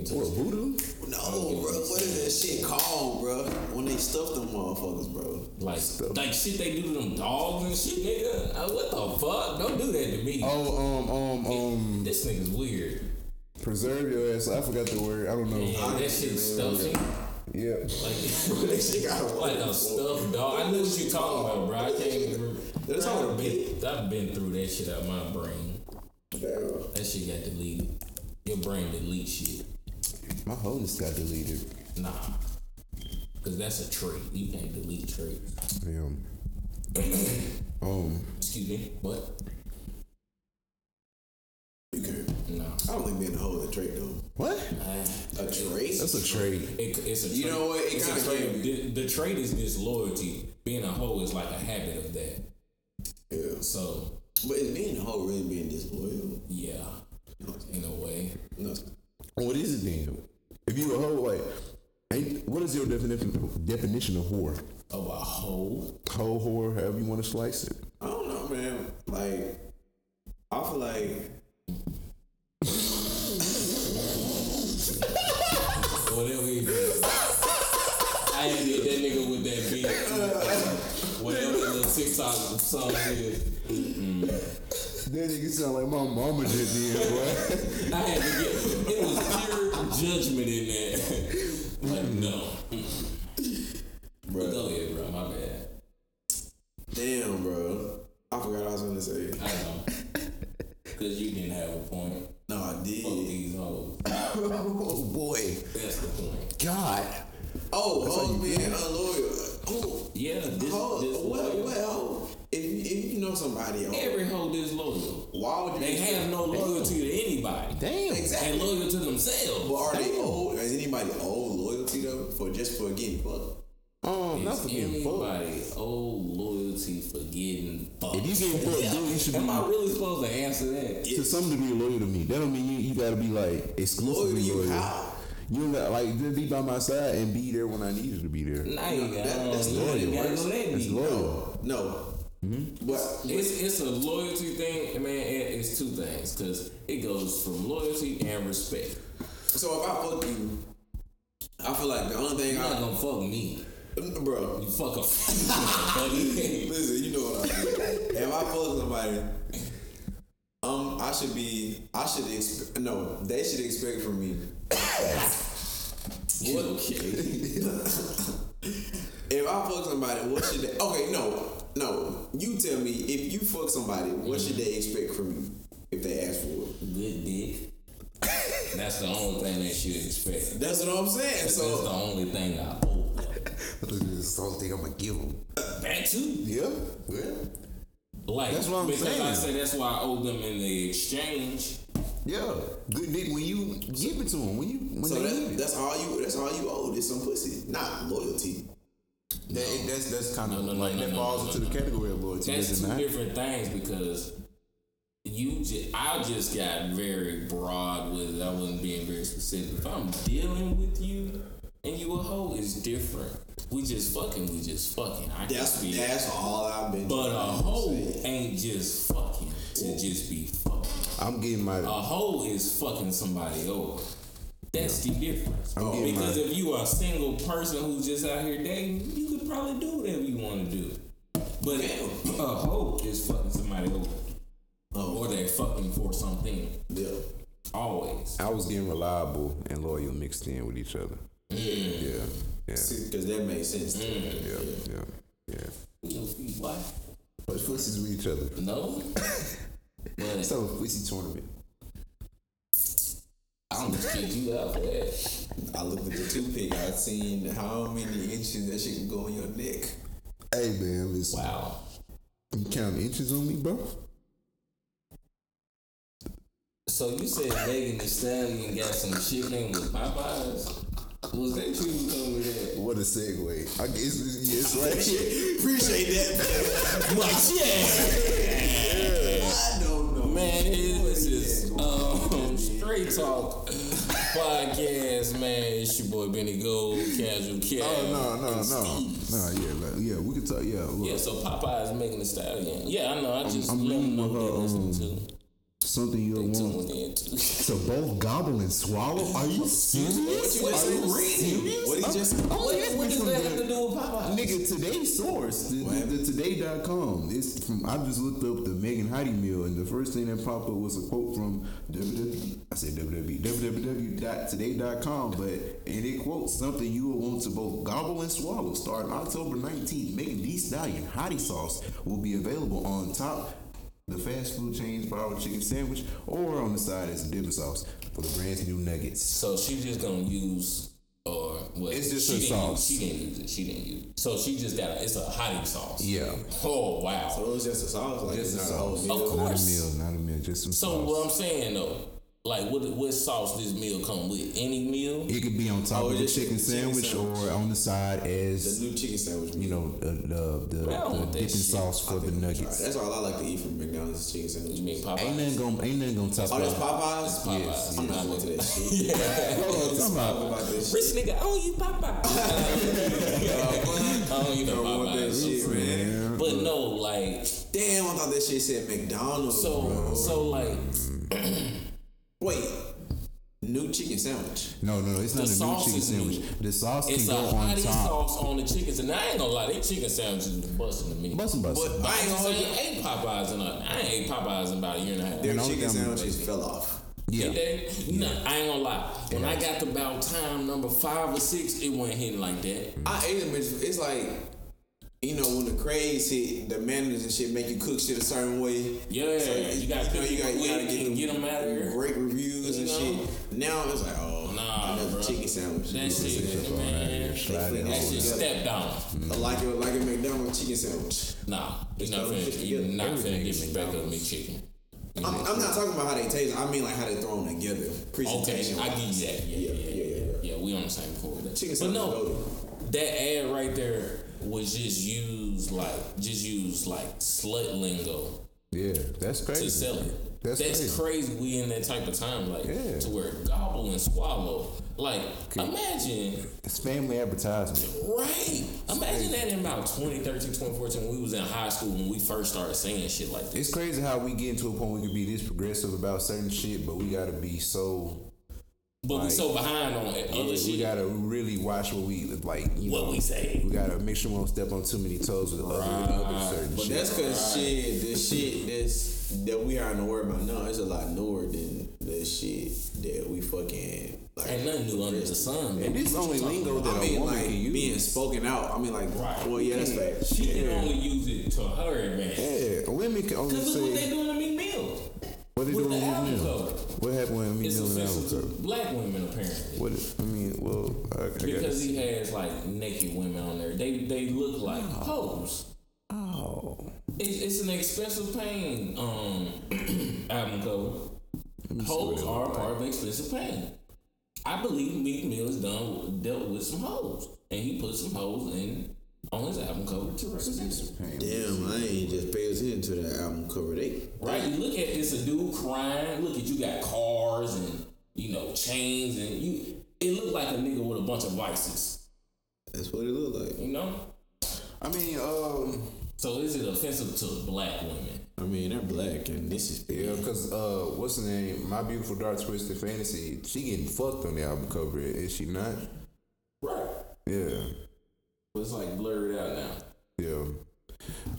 make me What voodoo? No, bro. What is that shit called, bro? When they stuff them motherfuckers, bro. Like, like shit they do to them dogs and shit, nigga. Uh, what the fuck? Don't do that to me. Oh, um, um, um, This nigga's weird. preserve your ass. I forgot the word. I don't know. Yeah, that shit stuffing. Yeah. Like, that shit got like a stuffed dog. I know what you talking about, bro. I can't even. That's I've it been, I've been through that shit out of my brain. That shit got deleted. Your brain delete shit. My holiness got deleted. Nah. Cause that's a trait. You can't delete traits. Damn. um, Excuse me. What? You can't. No. I don't think being a hoe is a trait though. what? A trait? That's a trade. It, it's a You trait. know what? It It's a kinda trait. The, the trait is disloyalty. Being a hoe is like a habit of that. Yeah. So But is being a hoe really being disloyal? yeah, in a way. No. What is it then? If you a hoe, like, ain't, what is your definition definition of whore? Of a hoe. Hoe, whore, however you want to slice it. I don't know, man. Like, I feel like Whatever it is. I ain't get that nigga with that beat. Whatever that little TikTok song is. That nigga sound like my mama just did, boy. I had to get it was pure judgment in there. like no. Bro. Go ahead, bro. My bad. Damn, bro. I forgot what I was gonna say. I know. Cause you didn't have a point. No, I Fuck did. these hoes. oh boy, That's the point. God. Oh, hoes being unloyal. Oh, Yeah, this, hoe. this What? What? hoe? If you, if you know somebody, oh, Every hoe disloyal. why would you? They have no loyalty to anybody. Damn. Exactly. And loyal to themselves. But are they old? Is anybody old loyalty though for just for getting fucked? Um, not for getting fucked. anybody owe loyalty for getting fucked? If you getting fucked, dude, you should be. Am I really supposed to answer that? to some degree loyal to me. That don't mean you, you gotta be like exclusively Loyal you loyal. how? You don't got like just be by my side and be there when I need you to be there. Nah, you that- gotta, that's you loyal. gotta go that That's deep. loyal. No. But It's it's a loyalty thing, man. it- It's two things because it goes from loyalty and respect. so if I fuck you, I feel like the only thing You're not gonna fuck me. bro. You fuck a buddy. Listen, you know what I mean. if I fuck somebody, um, I should be, I should expect, no, they should expect from me. You okay? If I fuck somebody, what should they? Okay, no, no. You tell me if you fuck somebody, what should they expect from you if they ask for it? Good dick. That's the only thing they should expect. That's what I'm saying. That's the only thing I owe them. That's the only thing I'm gonna give them. That too. Yeah, yeah, Like That's what I'm because I say that's why I owe them in the exchange. yeah. Good dick when you give it to them when you when so they that, need it. that's all you. That's all you owe. Is some pussy, not loyalty. That, that's that's kind of No, no, no, like no, that falls no, into no, the no. category of loyalty. That's two not? different things because you just I just got very broad with it. I wasn't being very specific. If I'm dealing with you and you a hoe, it's different. We just fucking, we just fucking. I That's be that's all I've been. But a hoe ain't just fucking to just be fucking. I'm getting my. A hoe is fucking somebody over. That's the difference. I'm because my- if you are a single person who's just out here dating, you could probably do whatever you want to do. But a hoe is fucking somebody over. Or they're fucking for something. Yeah. Always. I was getting reliable and loyal mixed in with each other. Mm. Yeah, yeah, Because that makes sense. To me. yeah, yeah, yeah. You know, What? But pussies with each other. No. But So pussy tournament. I'm just kick you out for that. I looked at the toothpick. I seen how many inches that shit can go in your neck. Hey man, listen. Wow. You count inches on me, bro? So you said Megan Thee Stallion got some chicken with Popeyes? Was that you who told me that? What a segue. I guess yes, right. Appreciate that. Like, yeah. I don't know. Man, this is um, Straight Talk podcast, man. It's your boy Benny Gold, Casual Cat. Oh no, no, no, no. Yeah, like, yeah. We can talk. Yeah, look. Yeah, so Popeyes Megan Thee Stallion. Yeah, I know. I just I'm let them know what they're listening um, to. Something you'll want. tuned in to. So both gobble and swallow. Are you serious? What Are you you just serious? What he just I'm- I'm What, what does that the- have to do with Popeyes? Nigga, today's source, the, the, the today.com. It's from I just looked up the Megan Hottie meal and the first thing that popped up was a quote from www I said www www.today.com, but and it quotes something you will want to both gobble and swallow. Starting October 19th, Megan Thee Stallion Hottie Sauce will be available on top the fast food chain's power chicken sandwich or on the side as a dipping sauce for the brand's new nuggets. So she's just gonna use or what? It's just she a didn't sauce. Use, she didn't use it. She didn't use. It. So she just got a, it's a hottie sauce. Yeah. Oh wow. So it was just a sauce, like Just it's a not a whole meal. Of Not a course. meal, not a meal, just some So sauce. what I'm saying though, like what what sauce this meal come with? Any meal? It could be on top Oh, of the chicken chicken sandwich, sandwich. or on the side as The new chicken sandwich. you know the the, the, the dipping sauce for the nuggets. That's all I like to eat from McDonald's chicken sandwich. You mean Popeyes? Ain't nothing gonna ain't nothing gonna top Oh, that's that. Popeyes. Popeyes. Yes, I'm not going to that shit. yeah. Talking about- this. Rich nigga, I don't eat Popeyes. I don't eat no Popeyes. shit, man. But no, like Damn, I thought that shit said McDonald's. so so like wait, new chicken sandwich. No, no, no, it's not The a new chicken sandwich. new. The sauce it's can go on top. sauce on the chickens, and I ain't gonna lie, they chicken sandwiches was busting to me. Bustin' bustin'. But I ain't gonna say ate Popeyes in a, I ain't ate Popeyes in about a year and a half. Their And chicken sandwiches fell off. Yeah, they? No, I ain't gonna lie. When I got to about time number five or six, it wasn't hitting like that. Mm. I ate them. It's, it's like, you know, when the craze hit, the managers and shit make you cook shit a certain way. Yeah, So, you gotta know, you it got you gotta quick get them, out of here. Great reviews and know? shit. Now it's like, oh, Nah, another bro. chicken sandwich. That shit, man, Slide it that on. shit stepped down. I like it like a McDonald's chicken sandwich. Nah, you're not Throw the finna, shit you're together. not Everything finna is disrespect of McDonald's. me chicken. I'm, I'm not talking about how they taste. I mean like how they throw them together. Okay, Presentation. I get you that. Yeah, yeah, yeah, yeah. yeah, Yeah, we on the same court with that. Chicken but no, that ad right there was just used like, just used like slut lingo yeah, that's crazy. to sell it. That's That's, crazy. crazy. We in that type of time, like Yeah. to where gobble and swallow. Like, imagine, It's family advertisement. right? Imagine that in about 2013, 2014, when we was in high school when we first started saying shit like this. It's crazy how we get into a point we could be this progressive about certain shit, but we gotta be so. But we like, so behind on other we shit. gotta really watch what we like. You what know, we say. We gotta make sure we don't step on too many toes with other, other certain But shit. that's because shit, the shit that's that we aren't the word about now is a lot newer than the shit that we fucking like. Ain't nothing new under the sun, man. and this is only lingo that I a mean, woman like can use. being spoken out. I mean, like, right. well, yeah, that's fact. She can only use it to her advantage. yeah, women can only Cause look what they doing to Meek Mills. what they doing the with album Meal. cover. What happened with me It's offensive to black women apparently. What I mean, well, I, I Because guess. he has like naked women on there. They they look like hoes. Oh, It's, it's an expensive pain um album cover. Hoes are part of expensive pain. I believe Meek Mill has done dealt with some hoes, and he put some hoes in on his album cover to represent. Damn, I ain't just pay attention to that album cover. They Right, you look at it's a dude crying. Look at you got cars and you know chains and you. It looked like a nigga with a bunch of vices. that's what it looked like. You know. I mean, um, So is it offensive to black women? I mean, they're black and this is yeah, because uh, what's the name? My beautiful dark twisted fantasy. She getting fucked on the album cover, is she not? Right. Yeah, It's like blurred out now. yeah.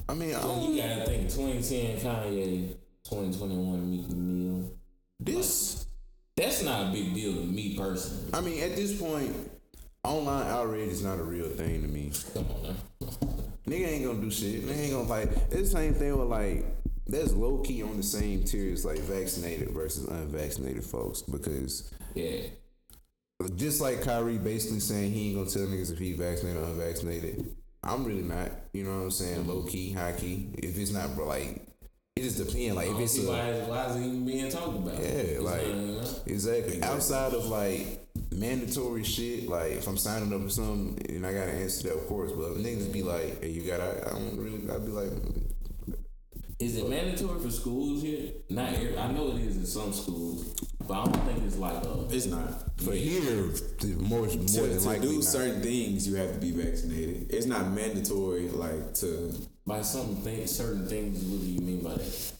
I mean, I don't, you gotta think 2010 Kanye, 2021 Meek Mill. this. That's not a big deal to me personally. I mean, at this point, online outrage is not a real thing to me. Come on now. Nigga ain't gonna do shit. Nigga ain't gonna like. It's the same thing with like. That's low key on the same tier as like vaccinated versus unvaccinated folks because Yeah. Just like Kyrie basically saying he ain't gonna tell niggas if he vaccinated or unvaccinated. I'm really not. You know what I'm saying? Mm-hmm. Low key, high key. If it's not, like it just depends. Like if it's a why, why is it even being talked about? Yeah, It's like- know? Exactly. Outside of like mandatory shit, like if I'm signing up for something and I gotta answer that, of course. But niggas be like, "Hey, you gotta," I don't really. I'd be like, Is it mandatory for schools here? Not every, I know it is in some schools, but I don't think it's like a. It's not. for here, the more more To, than to likely do not. certain things, you have to be vaccinated. It's not mandatory, like to. By some things, certain things, what do you mean by that?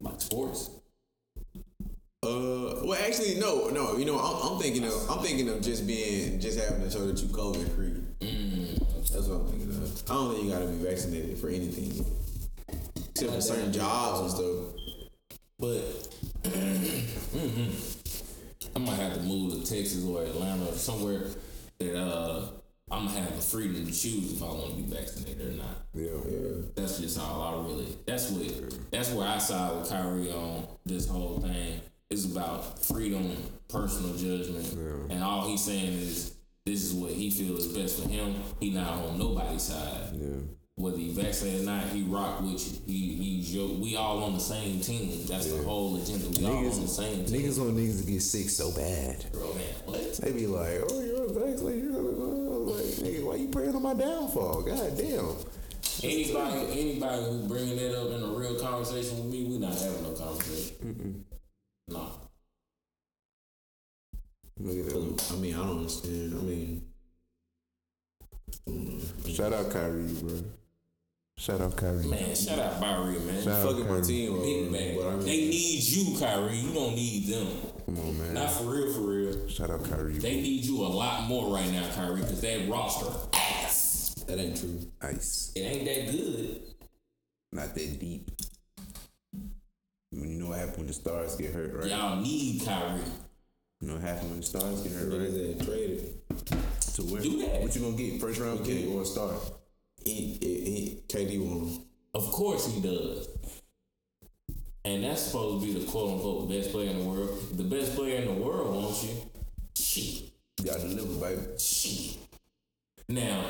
Like sports? Uh, well, actually, no, no. You know, I'm, I'm thinking of, I'm thinking of just being, just having to show that you COVID free. That's what I'm thinking of. I don't think you gotta be vaccinated for anything, except for certain jobs and stuff. But mhm. I might have to move to Texas or Atlanta or somewhere that uh, I'm gonna have the freedom to choose if I want to be vaccinated or not. Yeah. That's just all I really. That's what. That's where I side with Kyrie on this whole thing. It's about freedom, personal judgment, and all he's saying is this is what he feels is best for him. He not on nobody's side. Yeah. Whether he vaccinated or not, he rock with you. He he's your, we all on the same team. That's the whole agenda. We all on the same team. Niggas want niggas to get sick so bad. Bro, man, what? They be like, "Oh, you're vaccinated." You're like, nigga, why you praying on my downfall? God damn. Anybody, anybody who bringing that up in a real conversation with me, we not having no conversation. No. Look at. I mean, I don't understand. I mean, mm. Shout out Kyrie, bro. Shout out Kyrie. Man, shout out Kyrie, man. Shout out fucking my Kyrie. team. Big man. But I mean, They need you, Kyrie. You don't need them. Come on, man. Not for real, for real. Shout out Kyrie. They need you a lot more right now, Kyrie, because that roster ass. that ain't true. Ice. It ain't that good. Not that deep. You know what happened when the stars get hurt, right? Y'all need Kyrie. You know what happened when the stars get hurt, right? They that traded. To where? Do that. What you gonna get? First round pick or a star? He, he, he, KD won him. Of course he does. And that's supposed to be the quote unquote best player in the world. The best player in the world, won't you? Shit. You gotta deliver, baby. Shit. Now,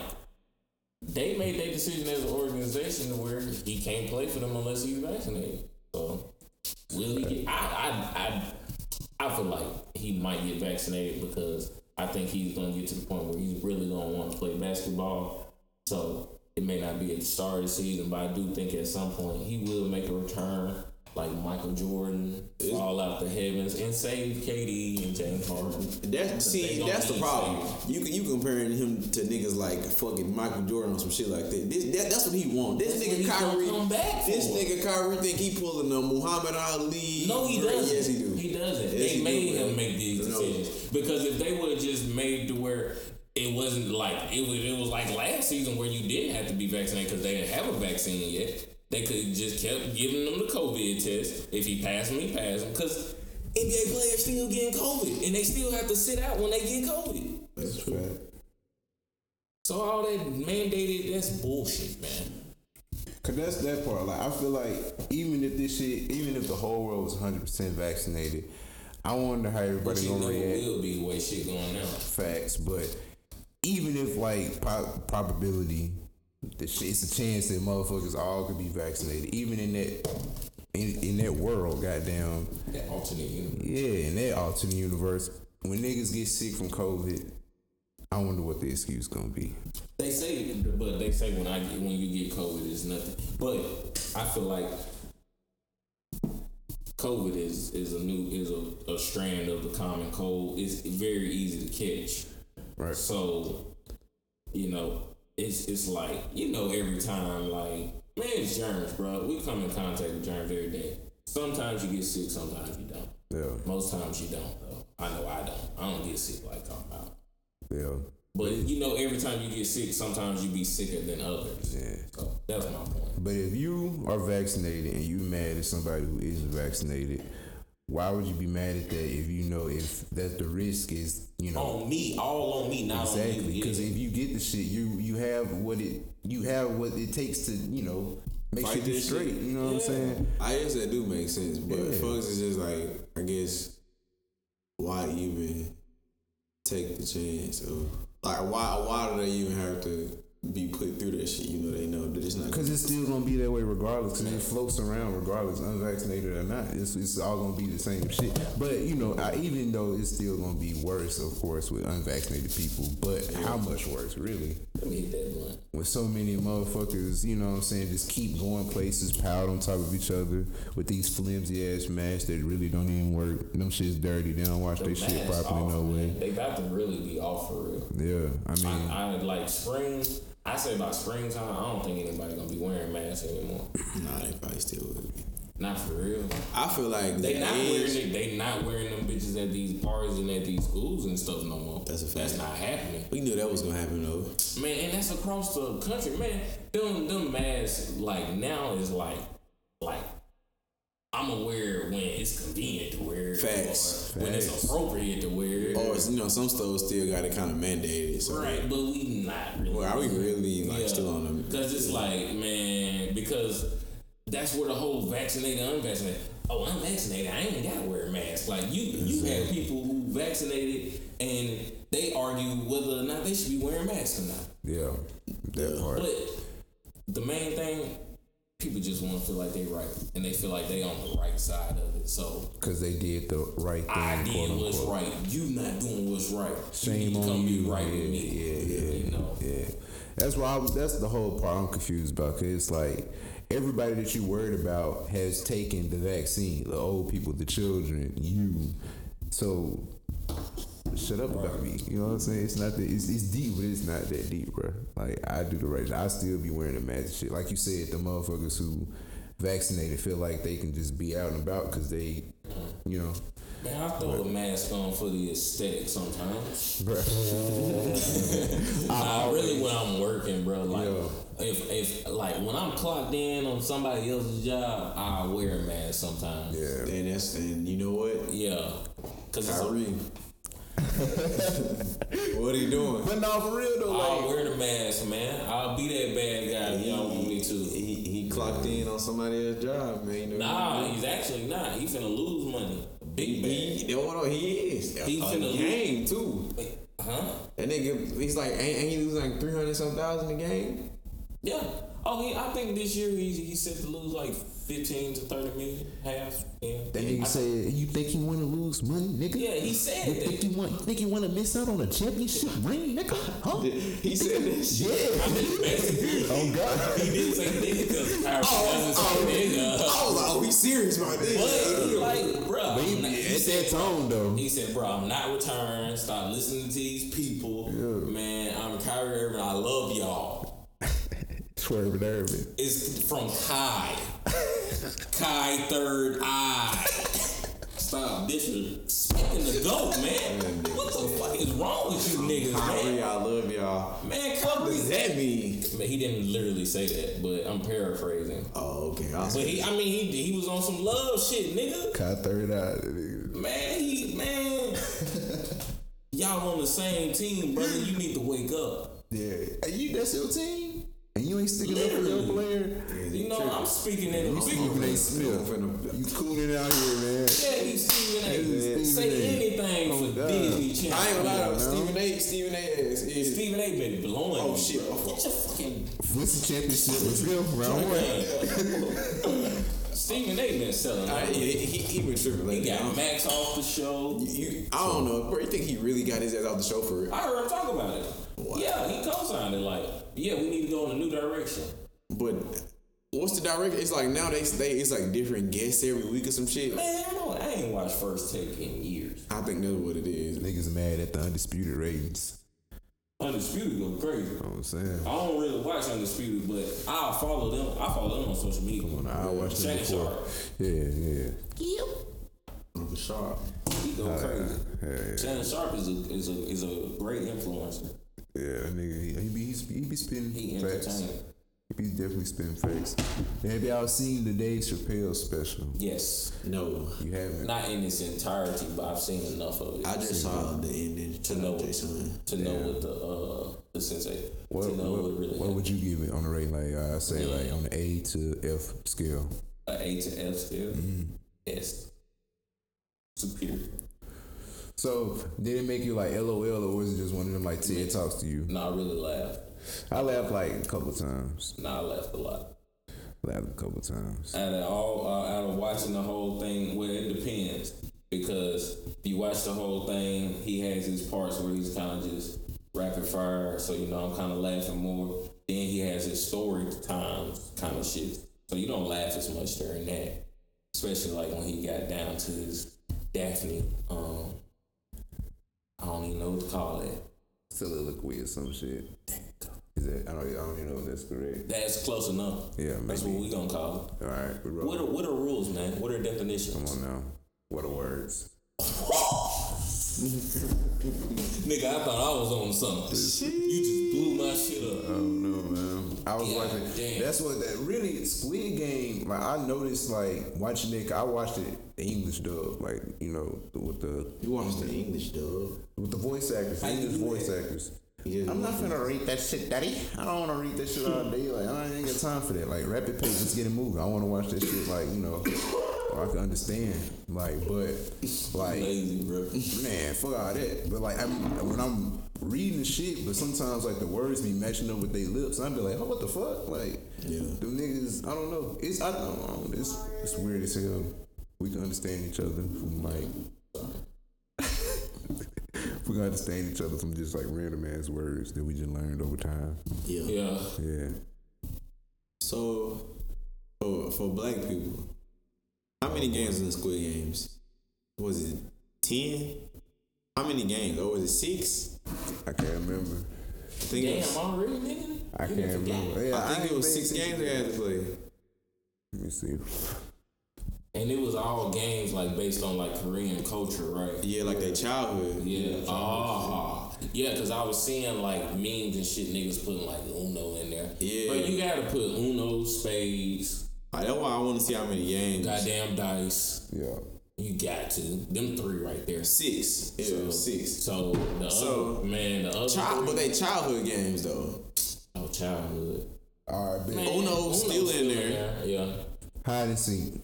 they made their decision as an organization where he can't play for them unless he's vaccinated. So, will he get? I, I, I, I feel like he might get vaccinated because I think he's gonna get to the point where he's really gonna want to play basketball. So it may not be at the start of the season, but I do think at some point he will make a return. Like Michael Jordan, fall out the heavens and save KD and James Harden. That's They see, that's the problem. You you comparing him to niggas like fucking Michael Jordan or some shit like that. This that, that's what he want. This That's nigga Kyrie, come back this nigga Kyrie think he pulling a Muhammad Ali. No, he doesn't. Yes, he do. He doesn't. Yes, they he do, made man. him make these No. decisions because if they would have just made to where it wasn't like it was, it was like last season where you didn't have to be vaccinated because they didn't have a vaccine yet. They could just kept giving them the COVID test. If he passed them, he passed them. Because NBA players still getting COVID and they still have to sit out when they get COVID. That's true. So all that mandated, that's bullshit, man. Cause that's that part. Like I feel like even if this shit, even if the whole world was 100 percent vaccinated, I wonder how But everybody you know gonna it react. will be the way shit going now. Facts, but even if like po- probability, it's a chance that motherfuckers all could be vaccinated. Even in that in, in that world, goddamn, That alternate universe. yeah, in that alternate universe, when niggas get sick from COVID, I wonder what the excuse gonna be. They say, but they say when I get, when you get COVID, it's nothing. But I feel like COVID is is a new is a, a strand of the common cold. It's very easy to catch. Right. So, you know, it's it's like you know every time like man, it's germs, bro. We come in contact with germs every day. Sometimes you get sick, sometimes you don't. Yeah. Most times you don't though. I know I don't. I don't get sick like talking about. Yeah. But you know, every time you get sick, sometimes you be sicker than others. Yeah. So that's my point. But if you are vaccinated and you mad at somebody who isn't vaccinated, why would you be mad at that if you know if that the risk is you know On me, all on me, not exactly because Yeah. if you get the shit, you you have what it you have what it takes to you know make Fight sure you this straight. shit. You know what I'm saying? I guess that do make sense, but Yeah. folks is just like, I guess, why even take the chance of like why why do they even have to it's not. Because it's still gonna be that way regardless. Because it floats around regardless, unvaccinated or not. It's, it's all gonna be the same shit. But you know, I, even though it's still gonna be worse, of course, with unvaccinated people. But how much worse, really? Let me hit that blunt. With so many motherfuckers, you know what I'm saying, just keep going places, piled on top of each other with these flimsy ass masks that really don't even work. Them shit's dirty. They don't wash The their shit properly off, no way. man. They got to really be off for real. Yeah, I mean, I, I like spring. I say by springtime. I don't think anybody gonna be wearing masks anymore. Nah, they probably still would. be. Not for real. I feel like They the not age- wearing it. They not wearing them bitches at these parties and at these schools and stuff no more. That's a fact. That's not happening. We knew that was gonna happen though. Man, and that's across the country, man. Them them masks like now is like like I'm aware when it's convenient to wear it, Facts. or when it's appropriate to wear it. Or you know, some stores still got it kind of mandated. So Right, but we not really. Well, are we really like still on them? Because it's like, man, because that's where the whole vaccinated, unvaccinated. Oh, I'm vaccinated. I ain't gotta wear a mask. Like you, you have people who vaccinated and they argue whether or not they should be wearing masks or not. yeah, that part. But the main thing, people just want to feel like they're right, and they feel like they're on the right side of it. So Because they did the right thing. I quote did what's unquote. right. You not doing what's right. you Shame to on come you. Right yeah, with me. yeah, yeah, You know. yeah. That's why I was, that's the whole part I'm confused about. Cause it's like everybody that you worried about has taken the vaccine. The old people, the children, you. So shut up about me. You know what I'm saying? It's not that it's, it's deep, but it's not that deep, bro. Like I do the right. I still be wearing a mask shit. Like you said, the motherfuckers who vaccinated feel like they can just be out and about because they, you know. Man, I throw a mask on for the aesthetic sometimes. Bruh. Nah, really when I'm working, bro. Like if if like when I'm clocked in on somebody else's job, I wear a mask sometimes. Yeah. And that's and you know what, Yeah. Cause it's a, Kyrie. what are you doing? But no, for real though, like I'll wear the mask, man. I'll be that bad guy if y'all want me to. He, he clocked in on somebody else's job, man. You know Nah, he's actually not. He finna lose money. Big he, bad. he, what he is. He's a oh, finna lose. game too. Wait, huh? That nigga, he's like, ain't, ain't he losing like three hundred some thousand a game? Yeah. Oh, he, I think this year he he set to lose like fifteen to thirty million, half. Yeah. That nigga I- said, "You think you want to lose money, nigga? Yeah, he said You think that. you want? You think you want to miss out on a championship ring, nigga? Huh? He said this shit. Yeah. I mean, basically, Oh God. he didn't say nigga because Kyrie Oh, doesn't oh. say uh, oh, oh, nigga. I was like, oh, he's serious about this. But he like, bro, But he, at that tone though. He said, "Bro, I'm not returning. Stop listening to these people, Yeah. man. I'm Kyrie Irving. I love y'all. Swerve. It's from Kai. Kai Third Eye. Stop disrespecting the goat, man. What the fuck is wrong with you niggas, man? I love y'all. Man, What Kyrie. does that mean? Man, he didn't literally say that, but I'm paraphrasing. Oh, okay. I But he, I mean, he he was on some love shit, nigga. Caught third eye. nigga. Man, he man. Y'all on the same team, brother. You need to wake up. Yeah. Hey, you that's your team, and you ain't sticking up for your player. You know, I'm speaking in You a Stephen A. big Smith. You cooling out here, man. Yeah, he's Stephen A. Stephen Say A. anything Oh, for God. Disney Channel. I ain't gonna lie Yeah, Stephen A. Stephen A. is, is Stephen A. been blowing. Oh, me, shit. bro. Get your fucking What's the championship? Let's go. Round one. Stephen A. been selling. I, out. he, he, he been tripping He lately. Got Max off the show. You, I don't know, bro. You think he really got his ass off the show for real? I heard him talk about it. Wow. Yeah, he co-signed it. Like, yeah, we need to go in a new direction. But what's the direction? It's like now they they it's like different guests every week or some shit. Man, I don't. I ain't watched First Take in years. I think that's what it is. Niggas mad at the undisputed ratings. Undisputed go crazy. You know what I'm saying? I don't really watch Undisputed, but I follow them. I follow them on social media. Come on, I watched them Shannon before. Sharpe. Yeah, yeah. For sure. He go crazy. Yeah, Shannon Sharpe is a is a is a great influencer. Yeah, nigga. He, he be he, he be spitting He facts. entertaining. He be definitely spitting facts. Have y'all seen the Dave Chappelle special? Yes, No. You haven't. not in its entirety, but I've seen enough of it I just saw the ending to know know Jason. to know what the uh the sensei What, to know what, what, really what happened. would you give it on the rating? Like I say, like on the A to F scale. A A to F scale. Mm-hmm. S. Superior. So did it make you like LOL or was it just one of them like TED talks to you? No, I really laughed. I laughed like a couple times. No, I laughed a lot. Laughed a couple times. Out of all, uh, out of watching the whole thing, well, it depends because if you watch the whole thing, he has his parts where he's kind of just rapid fire. So you know, I'm kind of laughing more. Then he has his story times kind of shit. So you don't laugh as much during that, especially like when he got down to his Daphne. Um, I don't even know what to call it. Soliloquy or some shit. Is that I don't I don't even know if that's correct. That's close enough. Yeah, That's what maybe. we gonna call it. All right. What are, what are rules, man? What are definitions? Come on now. What are words? Nigga, I thought I was on something. You just blew my shit up. I don't know, man. I was God watching. damn. That's what that really Squid Game. Like I noticed, like watching it. I watched it the English dub, like you know, with the You watched the English dub. with the voice actors, How you English voice that? actors. Yeah, I'm not finna read that shit, daddy. I don't want to read that shit all day. Like I ain't got time for that. Like rapid pace, let's get it moving. I want to watch that shit. Like you know, where I can understand. Like, but like Lazy, bro. Man, fuck all that. But like, I'm, when I'm reading the shit, but sometimes like the words be matching up with their lips, and I be like, oh, what the fuck? Like, Yeah. them niggas, I don't know. It's I don't know. It's it's weird as hell. We can understand each other from like. we can understand each other from just like random ass words that we just learned over time. Yeah. Yeah. Yeah. So, for, for black people, how many games in the Squid Games? Was it 10? How many games? Or was it six? I can't remember. I think it Damn, was, already, nigga. I can't remember. Yeah, I think ain't it was six games they had to play. Let me see. And it was all games like based on like Korean culture, right? Yeah, like their childhood. Yeah. Ah. Yeah, because I was seeing like memes and shit, niggas putting like Uno in there. Yeah. But you gotta put Uno, spades, Like, that's why I want to see how many games. goddamn dice. Yeah. You got to. Them three right there. Six. Yeah, So- six. So the So, other man, the other Child, three, but they childhood games though. oh childhood. All right, Man, Uno's still in there. Yeah. hide and seek.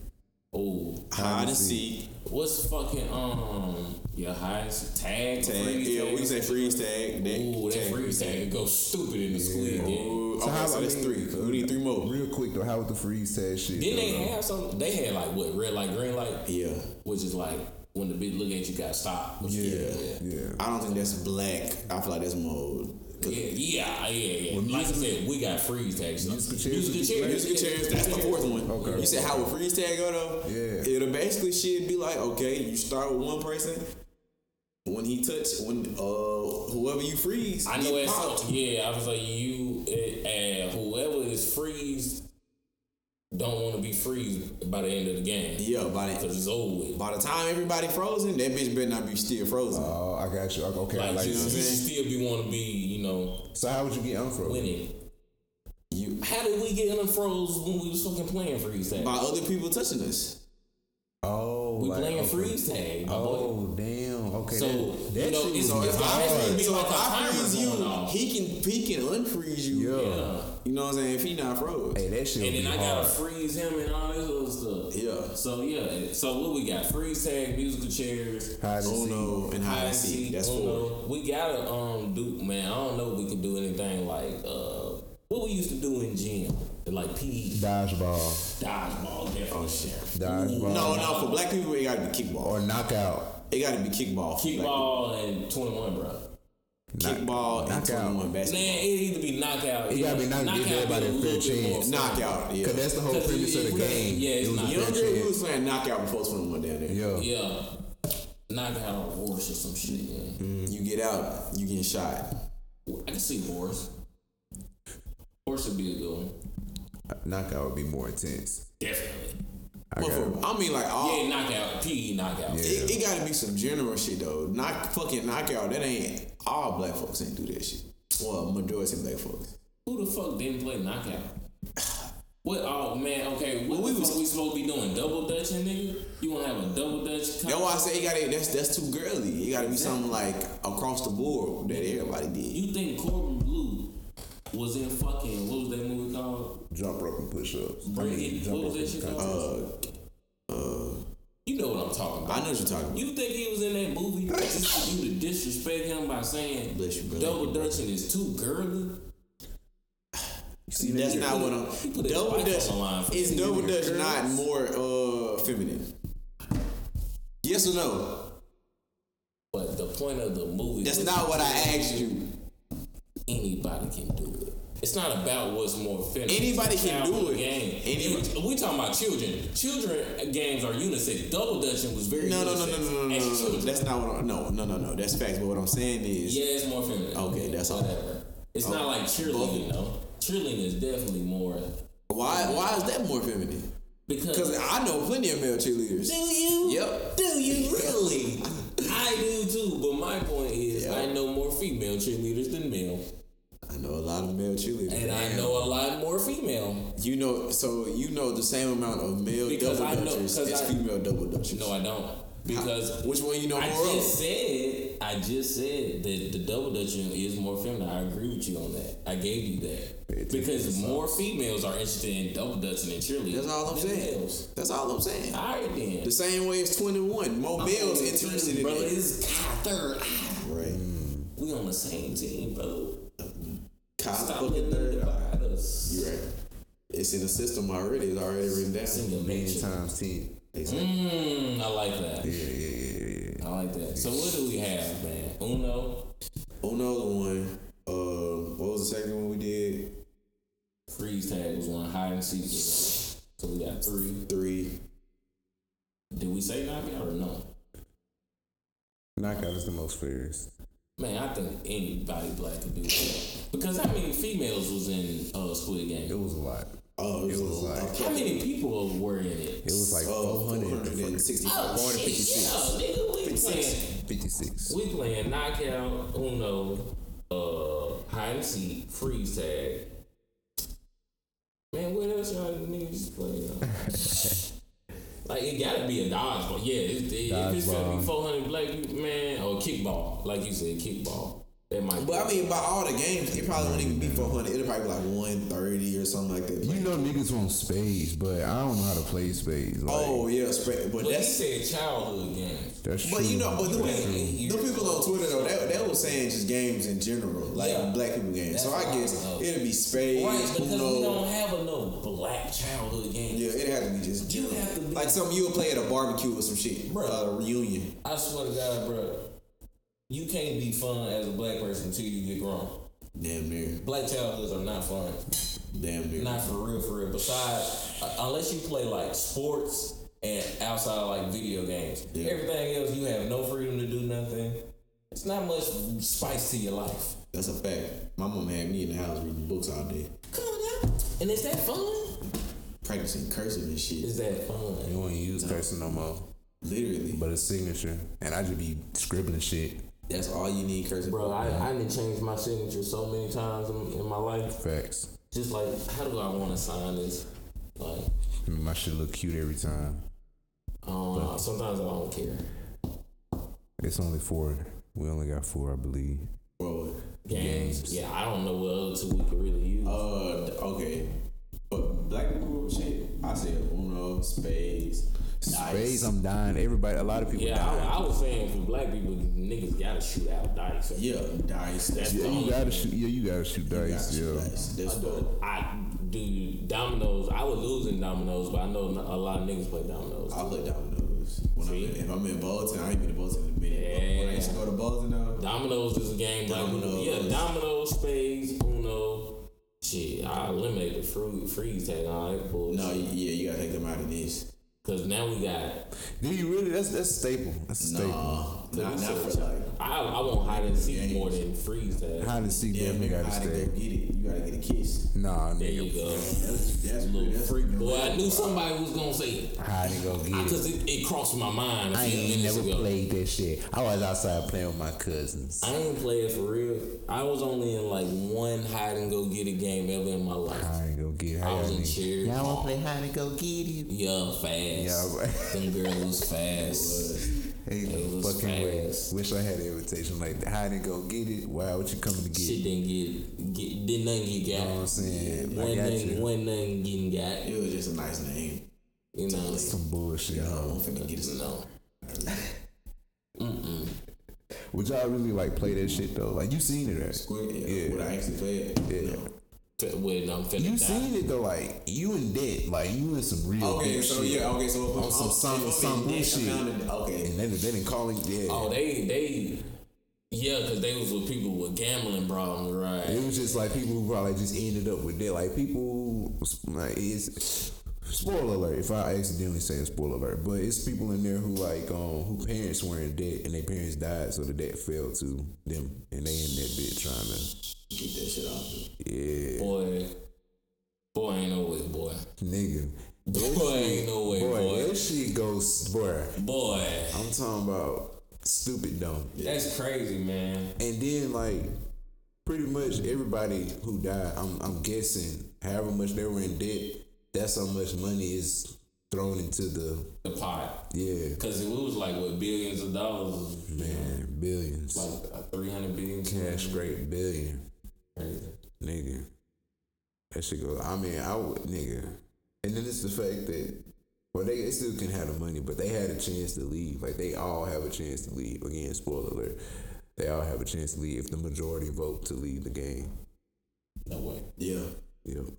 Oh, Hide and seek. what's fucking um your highest tag? Tag. freeze Yeah, tag? we can say freeze tag. That, Ooh, that tag, freeze tag go stupid in the squid game. Ooh, So okay, how- so I that's mean, three. We need three more. Real quick though, how was the freeze tag shit? Didn't they though? have some? They had like what red light, green light, Yeah. which is like when the big look at you, got stopped. Which Yeah, yeah, yeah. I don't think that's black. I feel like that's more. yeah, yeah, yeah. yeah. like I said, we got freeze tags. Musical chairs Musical would be chairs. Music chairs, that's the fourth one. Okay. You said how would freeze tag go though? Yeah. It'll basically shit be like, okay, you start with one person. When he touch, when uh whoever you freeze, I know it's yeah. I was like you and whoever is freeze don't want to be freezed by the end of the game Yeah, by the, because it's over with. by the time everybody frozen, that bitch better not be still frozen. Oh, I got you. Okay, I Like, like you, know what I'm that. you still be want to be, you know, So how would you get unfrozen? winning. you How did we get unfroze when we was fucking playing freeze tag? by other people touching us. Oh, we like, playing okay. freeze tag, my boy. Oh, damn. Okay, So, that, that you know, shit it's- was it's hard. hard. Be So like if a I timer freeze you, going off. he can he can unfreeze you. Yeah. Yeah. You know what I'm saying? If he not froze. Hey, that shit And then be I gotta freeze him and all this other stuff. Yeah. So yeah, so what we got? Freeze tag, musical chairs, Hide and seek. and hide and seek. That's four. Uno. We gotta um do man. I don't know if we can do anything like uh what we used to do in gym, like PE, Dodgeball dodgeball, definitely. Dodgeball. No, no, for black people it gotta be kickball. or knockout. It gotta be kickball. for black people. Kickball and twenty one, bro. kickball, and knockout. 21 Man, basketball. it either be knockout. It gotta be knocked- give everybody be a fair little bit more chance. Knockout, yeah. Cause that's the whole premise of it- the game. yeah, it's it was not- a You know, fair Jerry, we chance. was playing knockout before 21 down there. Yeah. Yeah. Knockout or horse or some shit, man. Mm-hmm. You get out, you get shot. I can see horse. Horse would be a good one. Knockout would be more intense. Definitely. I But for, I mean, like all. Yeah, knockout. PE knockout. Yeah. It, it gotta be some general shit though. Knock fucking knockout. That ain't all black folks ain't do that shit. Well, majority of black folks. Who the fuck didn't play knockout? What? Oh man. Okay. What Well, we the was- we supposed to be doing? Double dutching, nigga? You want to have a double dutch? That's why I say it gotta. That's that's too girly. It gotta be something like across the board that everybody did. You think Corbin Bleu was in fucking what was that movie called? jump rope and push ups. Bring it. What was that shit called? Uh, uh, You know what I'm talking about. I know what you're talking about. You think he was in that movie just for you to disrespect him by saying you, double dutching is too girly? See, that's not what I'm. He put his Double Dutch on the line for is double Dutch not more uh feminine? Yes or no? But the point of the movie. That's not what I asked you. Anybody can do it. It's not about what's more feminine. Anybody can do it. Game. Anybody- we talking about children. Children games are unisex. Double dutching was very No, no, no, no, no, no, no, no. That's not what I'm. No, no, no, no. That's facts. But what I'm saying is, Yeah, it's more feminine. Okay, that's all. Whatever. It's not like cheerleading though. Cheerleading is definitely more why? Why is that more feminine? because. I know plenty of male cheerleaders. do you? Yep. Do you really? I do too. But my point is, Yeah. I know more female cheerleaders than male, I know a lot of male cheerleaders. and I know a lot more female. You know, so you know the same amount of male Because double dutchers as I- female double dutchers. No, I don't. Because Which one you know I more just of? said, I just said that the double dutching is more feminine. I agree with you on that. I gave you that because more females are interested in double dutching and cheerleading. That's all I'm saying. Males. That's all I'm saying. All right then. The same way as 21. More males I'm interested in brother. it. It's ah, third. Right. we on the same team, brother. Kyle Stop fucking letting them third. divide us. You right. It's in the system already. It's already written It's in down. your Million nature. times ten. Exactly. Mmm, I like that. Yeah, yeah, yeah, yeah. I like that. So what do we have, man? Uno, Uno the one. Uh, what was the second one we did? freeze tag was one, hide and seek was. So we got three. Three. Did we say knockout or no? Knockout is the most fairest. Man, I think anybody black could do that. Because how many females was in uh, Squid Game? It was a lot. Oh, It was like- okay. How many people were in it? It was like Oh, 400 465. Oh, shit, 456. yeah, nigga, we 56. playing, 56. we playing knockout, Uno, uh, hide and seek, freeze tag. Man, what else y'all niggas play? like it gotta be a dodgeball. Yeah, it, it, if it's gonna be four hundred black people, man, or kickball, like you said, kickball. That might. But I mean, by all the games, it probably won't even be 400. It'll probably be like 130 or something like that. You know niggas want spades, but I don't know how to play spades. Like, oh, yeah. spa- But but he that's. said childhood games. that's true. But you know, but the, Right. people, the people on Twitter though, that, that was saying just games in general, like Yeah. black people games. That's so I what I guess it'll be spades, Right, because we don't have enough black childhood games. Yeah, it had to be just You have to be- like something you would play at a barbecue or some shit, Bruh. uh, reunion. I swear to God, bro, you can't be fun as a black person until you get grown. Damn near, Black childhoods are not fun. damn near. Not for real, for real. Besides, uh, unless you play like sports and outside like video games, Yeah. everything else you have no freedom to do nothing. It's not much spice to your life. That's a fact. My mom had me in the house reading books all day, Come on now. And is that fun? practicing cursive and shit. Is that fun? You won't use cursing no more. Literally, But a signature. And I just be scribbling shit. That's all you need cursive. Bro, I, I didn't change my signature so many times in, in my life. Facts. Just like, how do I want to sign this? Like, My shit look cute every time. I don't. Sometimes I don't care. It's only four. We only got four, I believe. Bro, Games. Games. Yeah, I don't know what other two we could really use. Uh, okay. But black people, shit, I said Uno, spades, Spades, I'm dying. Everybody, a lot of people yeah, dying. I, I was saying for black people, niggas gotta shoot out dice. Yeah, dice. That's Yeah, yeah, the you gotta thing. shoot. Yeah, you gotta shoot gotta dice. shoot Yeah. dice. That's But dope. I do dominoes. I was losing dominoes, but I know a lot of niggas play dominoes. I play dominoes. Domino's. When I'm in, if I'm in Bolton, I ain't been to Bolton in a minute. But When I used to go to Bolton though, Domino's is a game. Like, Domino's. Yeah, Domino's, Spades, Uno. Shit, I eliminated the free, freeze tag on that bullshit. no, yeah, you gotta take them out of this. Cause now we got. Do you really? That's that's staple. That's a staple. Nah, not, not for like. I, I want hide and seek more than freeze tag. Hide and seek Yeah, nigga, gotta to go stay. get it? You gotta get a kiss. Nah, There you go. That's that's Little that's freak boy. I knew somebody was gonna say it. Hide and go get it. Because it, it crossed my mind a I ain't never ago. played that shit. I was outside playing with my cousins. I ain't play it for real. I was only in like one hide and go get it game ever in my life. Hide and go get it. I was in cheer. Y'all wanna play hide and go get it? Yeah, fast. Yeah, right. Them girls fast. Ain't no was fucking way. fast. Wish I had an invitation like that. Hide and go get it. Wow, what you coming to get? Shit didn't get, get didn't nothing get You know what I'm saying? I One got nothing, you. one nothing getting got. It was just a nice name. You know. Some bullshit. I huh? don't finna get it. No. Would y'all really like play that shit though? Like you seen it, right? Squid, yeah. Yeah. Would I actually play it? Yeah. No. F- When I'm finna You die. seen it though? Like you in debt? Like you in some real Okay, so shit. yeah, okay, so if On I'm- some- if some- I'm some bullshit. I'm Okay. And then they didn't call him. Yeah. Oh, they they yeah, cause they was with people with gambling problems, right? It was just like people who probably just ended up with that. Like people, like it's spoiler alert. If I accidentally say a spoiler alert, but it's people in there who like um who parents were in debt and their parents died, so the debt fell to them, and they in that bit trying to Get that shit off. yeah, Boy, boy ain't no way, boy. nigga. Boy ain't no way, Boy, boy. that shit goes, boy. Boy, I'm talking about stupid dumb. that's crazy, man. And then like pretty much everybody who died, I'm I'm guessing however much they were in debt, that's how much money is thrown into the The pot, yeah cause it was like what billions of dollars, man billions like three hundred billion. cash great billion Crazy. nigga. That shit go. I mean I would nigga, and then it's the fact that. Well, they, they still can have the money, but they had a chance to leave. Like they all have a chance to leave. Again, spoiler alert. They all have a chance to leave if the majority vote to leave the game. No way. Yeah. You know, the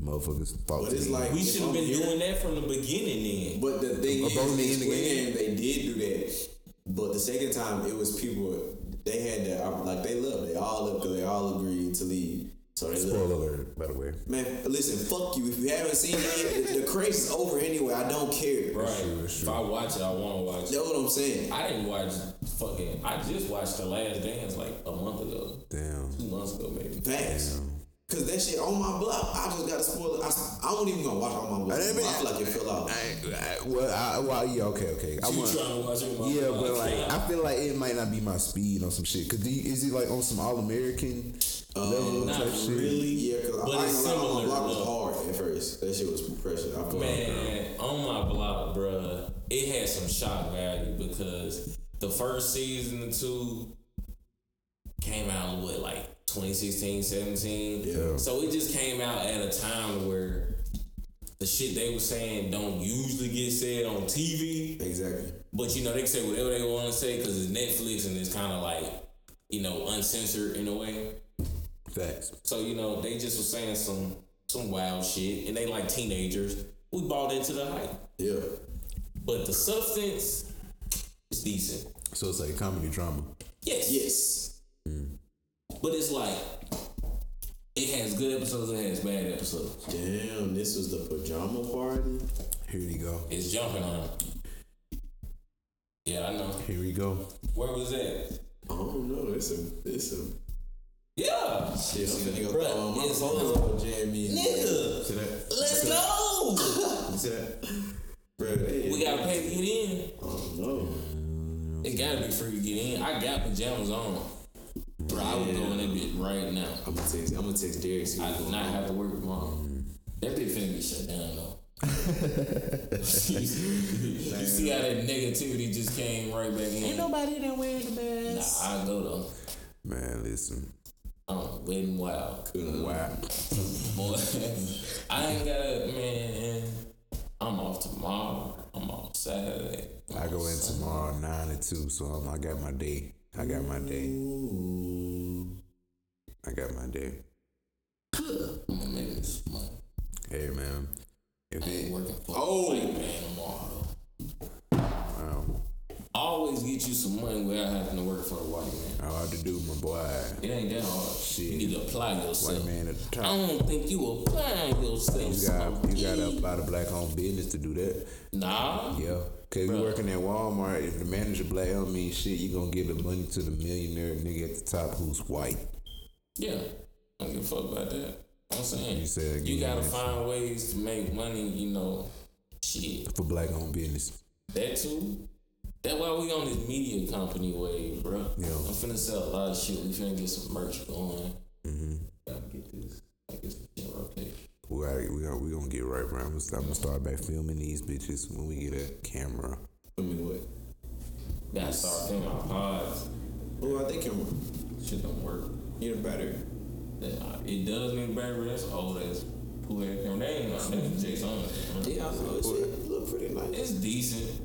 motherfuckers fought. But it's like We should have been here- doing that from the beginning. Then But the thing About is, the they end the game? explained they did do that. But the second time, it was people. They had that like they left. They all left because they all agreed to leave. So they left. Spoiler alert, by the way. Man, listen, fuck you. If you haven't seen it, yet, the craze is over anyway. I don't care. right. true, that's If I watch it, I want to watch That's it. what I'm saying. I didn't watch fucking. I just watched The Last Dance like a month ago, Damn. two months ago maybe. Facts. Cause that shit on my block, I just got to spoil it. I, I wasn't even gonna watch on my block. I, I feel like it fell out. I, I, well, I, well, yeah, okay, okay. I You want. trying to watch it? with my Yeah, block? but like, I feel like it might not be my speed on some shit. Cause do is he like on some all American uh, level not type shit? really. Yeah, cause But I ain't it's gonna on my similar, block was hard at first. That shit was pressure. I Man, on my block, bruh, it had some shock value because the first season or two came out what like 2016, 17. Yeah. So it just came out at a time where the shit they were saying don't usually get said on TV. exactly. But you know, they can say whatever they want to say because it's Netflix and it's kind of like, you know, uncensored in a way. Facts. So you know, they just were saying some some wild shit, and they like teenagers. We bought into the hype, Yeah. but the substance is decent. So it's like a comedy drama. Yes, Yes. Mm. But it's like it has good episodes, and it has bad episodes. Damn, this was the pajama party. Here you go. It's jumping on. Yeah, I know. Here we go. Where was that? I don't know. It's a, it's a. Yeah, Shit, I'm finna go Bruh, throw on my it's phone on Jamie. nigga, See that? let's go. You see that? Bro, they, we gotta pay to get in. Oh no. It gotta be free to get in. I got pajamas on. Bro, I would go in that bit right now. I'm gonna text. I'm gonna text Derek. See I do going not have to work tomorrow. That bitch finna get shut down though. you see how that negativity just came right back in? Ain't nobody that wearing the mask. Nah, I go though. Man, listen. Um, wet and wild. Wow. Boy, I ain't got man. I'm off tomorrow. I'm off Saturday. I go in tomorrow nine to two, so um, I got my day. I got my day. I got my day. Hey man, if it, oh man tomorrow. Wow. I always get you some money without having to work for a white man. All I have to do, my boy. It ain't that hard. Shit. You need to apply yourself. White man at the top. I don't think you apply yourself. You got, you got a lot of black owned business to do that. Nah. Yeah. Cause you Bruh. working at Walmart, if the manager black don't mean shit, you gonna give the money to the millionaire nigga at the top who's white. Yeah. I don't give a fuck about that. I'm saying You said you gotta find ways to make money. You know, shit. For black owned business. That too. That's why we on this media company wave, bro. Yeah. I'm finna sell a lot of shit. We finna get some merch going. Mm-hmm. Gotta get this. I guess this shit rotate. We got we got we gonna get right, bro. I'm gonna, I'm gonna start back filming these bitches when we get a camera. Mean, what? Gotta start filming our pods. Oh, I think camera. Shit don't work. Need a battery. Uh, It does need a battery. That's old ass pool ass camera. That ain't like that Jake's on it. Yeah, I know. It's, it look pretty nice. It's decent.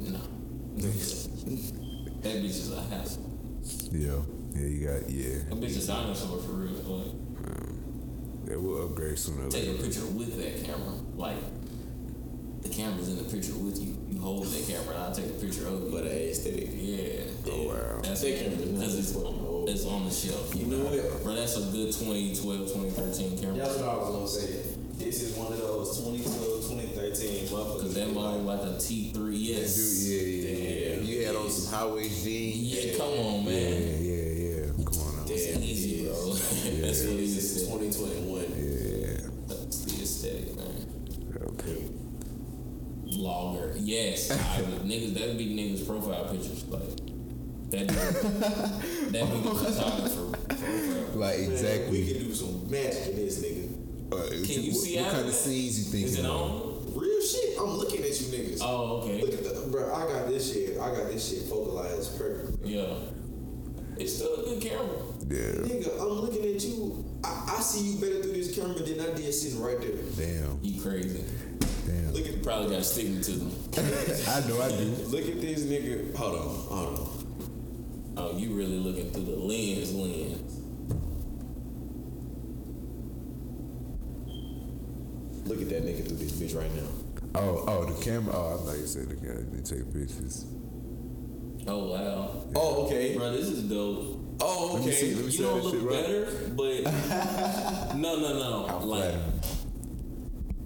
No. that bitch is a hassle. Yeah, yeah, you got yeah. That bitch is a dinosaur for real. Like, Yeah, we'll upgrade sooner. or take a picture with that camera. Like, the camera's in the picture with you. You hold that camera, and I'll take a picture of you. But a aesthetic. yeah. Oh wow. That's That camera because it's, it's on the shelf. You know what? Bro, that's a good 2012, 2013 camera. That's what I was gonna say. This is one of those 2012, 2013 motherfuckers. Cause that mother like a T3, yes. Dude, yeah, yeah, yeah. Damn. You had on some highway jeans. Yeah, come on, man. yeah, yeah. yeah. Come on now. It's Damn, easy, bro. is. That's what it This is. is 2021. Yeah. That's the aesthetic, man. Okay. Vlogger, yes. I would, niggas, that'd be niggas' profile pictures. Like, that'd be, that'd be the photographer profile. Like Man, we exactly. could do some magic in this nigga. Uh, Can what, you see what out kind of of scenes you thinking? Is it on? Real shit. I'm looking at you niggas. Oh, okay. Look at the, bro. I got this shit. I got this shit focalized perfect. Yeah. It's still a good camera. Yeah. Nigga, I'm looking at you. I, I see you better through this camera than I did sitting right there. Damn. You crazy. Damn. Look at Probably gotta stick me to them. I know I do. look at this nigga. Hold on, hold on. Oh, you really looking through the lens lens. Look at that nigga through this bitch right now. Oh, oh, the camera. Oh, I thought you said the guy they take pictures. Oh wow. Oh, okay. Bro, this is dope. Oh, Let me see. okay. Let me You see don't look shit right. better, but no, no, no. How like flattering.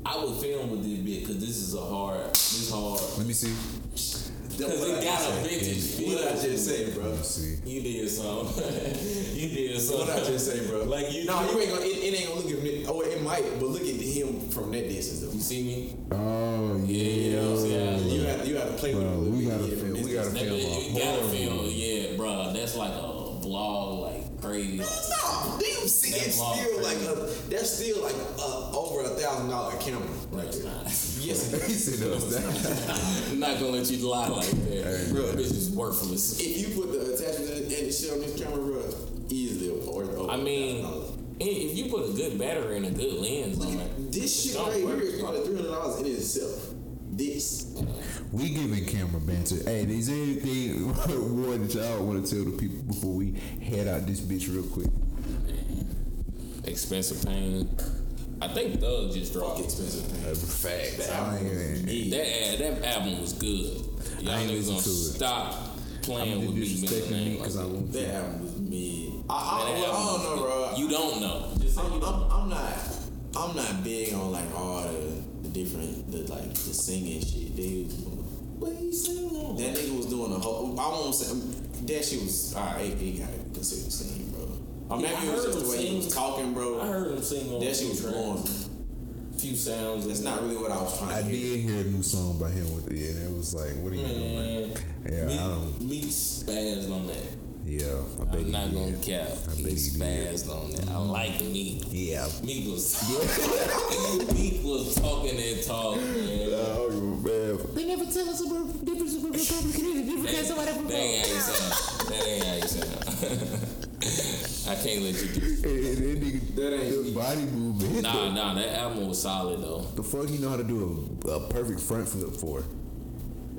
I would film with this bit because this is a hard. This hard Let me see. because it got a vintage feel. What I just say, bro? Let me see. You did something. you did something. What I just say, bro? Like you. No, you ain't gonna. It, it ain't gonna look at me. Oh, it might, but look at him from that distance though. You see me? Oh Yeah, yeah. see how I look. You have you have to play with Bro, it. a we gotta film- we gotta film a you gotta film. Yeah, bro. That's like a vlog, like crazy. No, do you see That it's still crazy. like a that's still like a, over a thousand dollar camera right It's there. Yes, it He no, it's. I'm not gonna let you lie like that. Hey, bro, bitch is worthless. If you put the attachment and and the shit on this camera, bro, easily or, or I mean, if you put a good battery and a good lens on it, this shit right work. here is probably three hundred dollars in itself. This. We giving camera banter. Hey, is there anything more that y'all want to tell the people before we head out this bitch real quick? expensive pain. I think Thug just dropped. Expensive. Facts. I ain't, That that album was good. Y'all I ain't niggas gonna to it. stop playing I'm with me. disrespecting me because I won't. That album was mid. I, I, That I, don't know, bro. You don't know. Just I'm, you. I'm, I'm not. I'm not big on like all the, the different, the like the singing shit. They, What he sing on? that nigga was doing a whole. I won't say um, that shit was. Alright, it, it gotta be considered singing, bro. Or Yeah, maybe I it was heard just the him way he was talking, bro. I heard him sing on that shit was a few blowing. few sounds. That's not really what I was trying I to did hear. hear a new song by him with it, and it was like, what are you doing? Man, Yeah, Meek, I don't. Meek spazzed on that. Yeah, I bet I'm he not gonna did. cap. I He bet he did. spazzed on that. I mm-hmm. like Meek. Yeah. Meek was Meek was talking that talk, man. Oh, man. They never tell us about the difference of a Republican and a Democrat, so whatever. That ain't how you sound. That ain't how you sound. I can't let you do. That nigga, That ain't the body movement. Nah, nah, that album was solid though. The fuck you know how to do a, a perfect front flip for?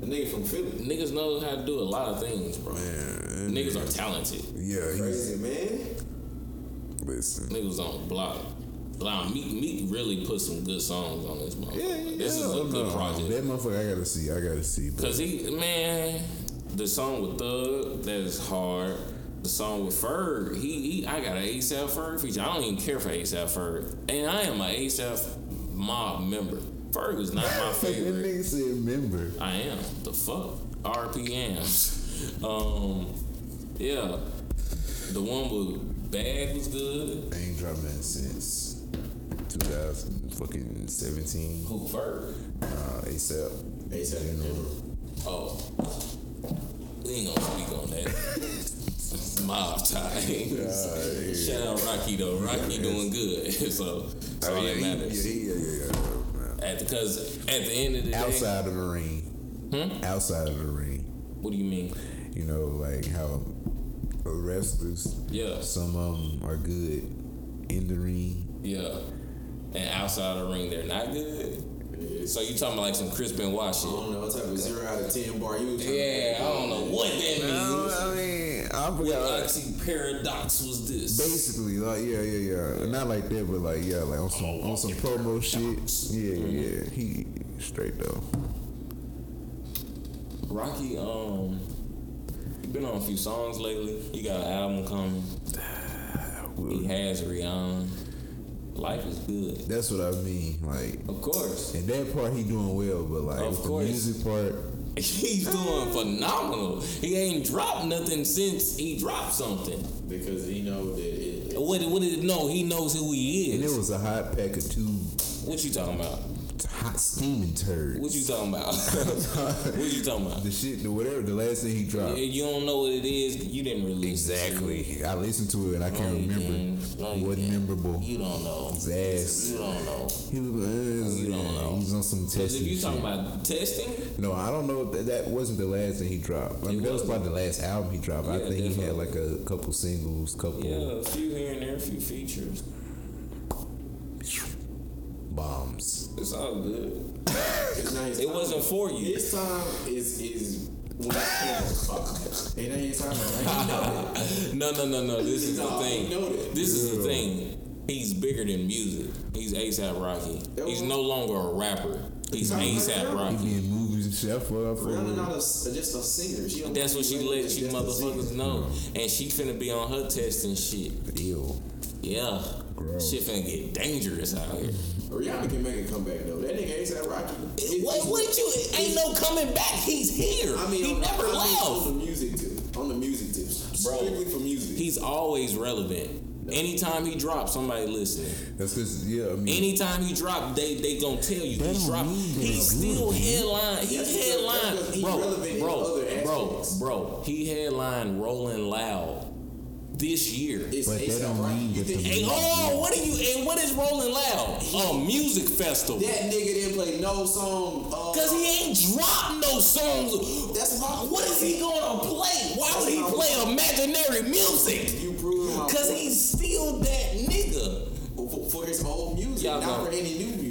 The nigga from Philly. Niggas know how to do a lot of things, bro. Man, Niggas are talented. Yeah, he's Crazy man. listen. Niggas on the block. Nah, Meek, Meek really put some good songs on this motherfucker. Yeah, yeah, this is a no, good no. project. That motherfucker, I gotta see. I gotta see. But Cause he, man, the song with Thug that is hard. The song with Ferg, he, he I got an ASAP Ferg feature. I don't even care for ASAP Ferg, and I am a ASAP mob member. Ferg is not my That favorite. nigga said member. I am the fuck RPMs. Um, yeah, the one with Bag was good. I ain't dropped nothing since 2000 fucking 17. Who Ferg? Uh, ASAP. ASAP You know, Oh, we ain't gonna speak on that. Mob times. Shout out Rocky though. Rocky doing good, so that's all Oh, yeah, that he- matters. Yeah, yeah, yeah, yeah. At because at the end of the day, Outside of the ring. Hmm? Outside of the ring. what do you mean? You know, like how wrestlers, Yeah, some of them are good in the ring. yeah. And outside of the ring, they're not good. So you talking about like some Chris Benoit I shit? don't know what type of zero out of ten bar you was trying to Yeah, I don't know what that means. I mean, I What forgot. oxy paradox was this? Basically, like yeah, yeah, yeah. Not like that, but like yeah, like on some on some promo shit. Yeah, yeah. He straight though. Rocky, um, he been on a few songs lately. He got an album coming. He has Rihanna. Life is good. That's what I mean. Like, Of course. and that part he doing well, but like Of with course. the music part, He's doing phenomenal. He ain't dropped nothing since he dropped something. because he know that it, What, what did no? He knows who he is. and it is. was a hot pack of two What you talking about? Hot steaming turds. What you talking about? what you talking about? the shit, the whatever, the last thing he dropped. If you don't know what it is, you didn't really. Exactly. I listened to it and I can't No, remember. No, wasn't didn't. memorable. You don't know. His ass. You don't know. He was, uh, You don't yeah, know. He was on some testing if you shit. talking about testing, no, I don't know. That, that wasn't the last thing he dropped. I mean, that was probably the last album he dropped. I Yeah, think he had like a couple singles, couple yeah, a few here and there, a few features. Bombs. It's all good. it's not It wasn't for you. His time is is when the cameras pop. It ain't his time. I know that. No, no, no, no. This is the thing. know that. This is the thing. He's bigger than music. He's ASAP Rocky. He's no longer a rapper. He's He's not ASAP. Rocky. He in movies and shit. I fuck- Rihanna not a, just a singer. She That's what she let just you motherfuckers know. And she finna be on her testing shit. Ew. Yeah. Gross. Shit finna get dangerous out here. Rihanna can make a comeback though. That nigga ASAP Rocky. it- What, what you? Ain't no coming back. He's here. I mean, he on, never I mean, left. on the music tip. On the music tips. Bro. Strictly for music. He's always relevant. Anytime he drops, somebody listening. That's because yeah. I mean, Anytime he drop, they they gonna tell you That he dropped. mean He's still good, headline. He's headline, that's because he's bro, bro, other bro, bro. He headline Rolling Loud this year. It's But that A$AP don't Rocky. mean You that the- Hey, hold. What are you? And what is Rolling Loud? A music festival. that nigga didn't play no song? Uh, Cause he ain't dropped no songs. That's my What is he gonna play? Why would he play imaginary music? You proved my Cause he's still that nigga. for, for his old music, Y'all not know. for any new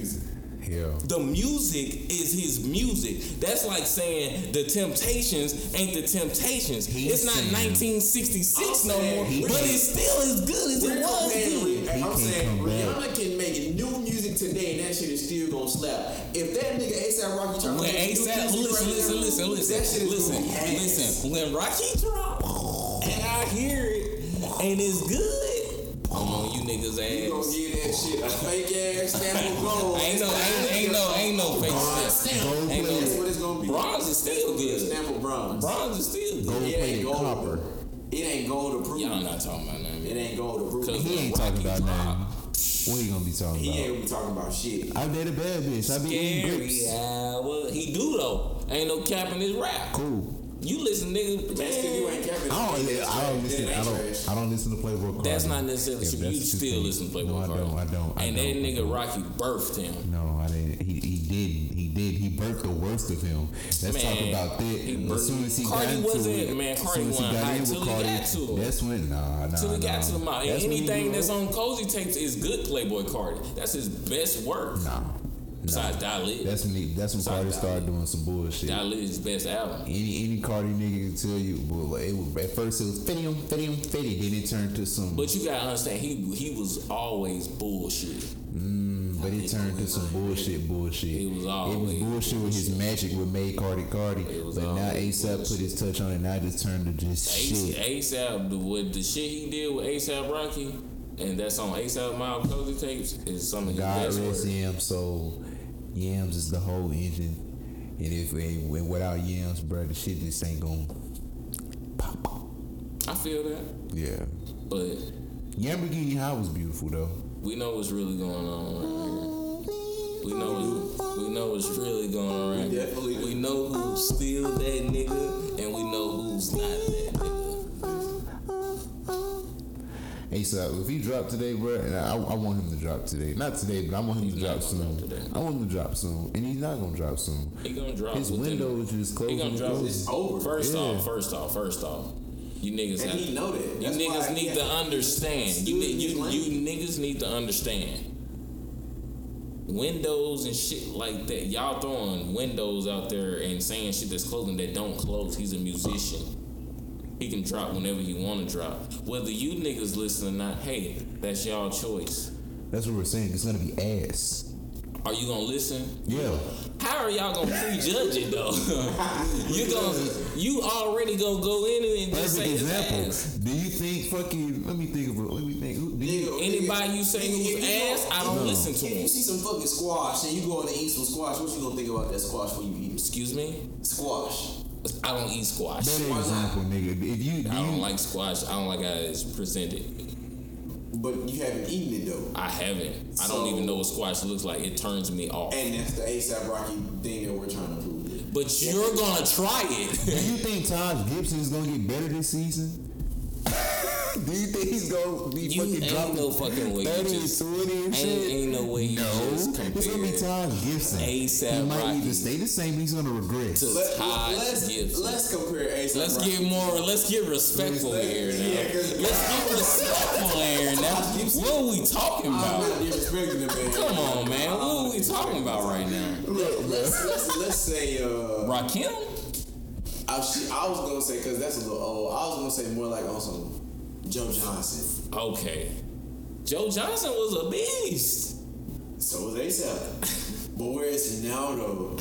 music. hell. The music is his music. That's like saying the Temptations ain't the Temptations. He's it's not saying- 1966 no more, but it's still as good as it was comparing- then. I'm can saying. Rihanna can make new music today, and that shit is still gonna slap. If that nigga ASAP Rocky trying to When make ASAP, music listen, right listen, now, listen, listen, that shit is listen, gonna be ass. listen. When Rocky drop and I hear it and it's good, I'm on you niggas' You gonna ass. give that shit a fake ass stamp of gold. Ain't no, ain't, ain't no, ain't no fake Bronze stamp. stamp. Ain't That's no, what it's gonna be. bronze is still A good. stamp of bronze. Bronze is still Gold good. It ain't plated gold. copper. It ain't gold approved. Y'all not talking about nothing. It ain't gold approved. Cause He ain't talking about drop, nothing. What he gonna be talking He about? He ain't gonna be talking about shit. I did a bad bitch. I be eating Scary grapes. hour. He do though. Ain't no cap in his rap. Cool. You listen, nigga. That's because you ain't capping. I don't. That's I don't listen. I don't. I don't listen to Playboi Carti. that's not necessarily true. You what still think. listen to Playboi No, I don't. I don't. I and that don't, I nigga don't. Rocky birthed him. No, I didn't. He, he did. He did. He birthed the worst of him. Let's talk about that. he as soon as he Carti got into wasn't- it, man, as Carti soon as he wasn't got hype in with till he got to him. That's when nah, nah. Till he got to the mouth. That's Anything that's on Cozy tapes is good Playboi Carti. That's his best work. Nah. Besides Die Lit. That's when he. That's when Sorry, Carti started doing some bullshit. Die Lit is his best album. Any any Carti nigga can tell you, well, it was, at first it was fitty, fitty, fitty. Then it turned to some. But you gotta understand, he he was always bullshit. Mm, but it turned to some bullshit, bullshit. It was it was always bullshit with his magic with May Carti Carti. But now ASAP put his touch on it. Now it just turned to just shit. ASAP, the what the shit he did with ASAP Rocky, and that's on ASAP Miles Cozy tapes is some of his God best rest work. Yams. So Yams is the whole engine. And if and without Yams, bro, the shit just ain't gonna pop. I feel that, Yeah. but Lamborghini High was beautiful though. we know what's really going on right here. We know what, we know what's really going on right here. Definitely. We know who's still that nigga, and we know who's not that ASAP, if he dropped today, bro, and I, I want him to drop today. Not today, but I want him He's to drop soon. drop today. I want him to drop soon, and he's not gonna drop soon. He gonna drop His within- window is just closing. He gonna drop closing. this over. First Yeah. off, first off, first off, you niggas And have he to, know that. You That's niggas why need he to had- understand. You, stood in ni- his you, lane. you niggas need to understand. Windows and shit like that. Y'all throwing windows out there and saying shit that's closing that don't close. He's a musician. He can drop whenever he want to drop. Whether you niggas listen or not, hey, that's y'all choice. That's what we're saying. It's gonna be ass. Are you gonna listen? Yeah. How are y'all gonna prejudge it though? you gonna you already gonna go in and just Perfect say it's example. ass. Do you think fucking? Let me think of. a- Let me think. Who, do you, Nigga, Anybody you say nigga, who's you ass, go- I don't No. listen to If you see some fucking squash and you go in to eat some squash, what you gonna think about that squash when you eat it? Excuse me? Squash. I don't eat squash. better Why not? example, nigga. If you, do I don't you like squash. I don't like how it's presented. But you haven't eaten it though. I haven't. I don't even know what squash looks like. It turns me off. And that's the ASAP Rocky thing that we're trying to prove. But you're gonna try it. do you think Taj Gibson is gonna get better this season? Do you think he's gonna be You fucking ain't dropping no fucking way. You 30 just- and 20 and shit? ain't no way you no, it's gonna be compare Taj Gibson. A$AP he might Rocky. either stay the same, he's gonna regress. to Let, Todd let's, Gibson. let's compare ASAP Let's Rocky. get more. Let's get respectful here now. Yeah, 'cause- Let's get respectful here now. What are we talking I'm about? not disrespecting the man. Come on, man. What are we talking about right now? Look, let's, let's, let's say, uh, Rakim? I, I was gonna say, cause that's a little old, I was gonna say more like on some Joe Johnson. Okay. Joe Johnson was a beast. So was ASAP. but where is he now though?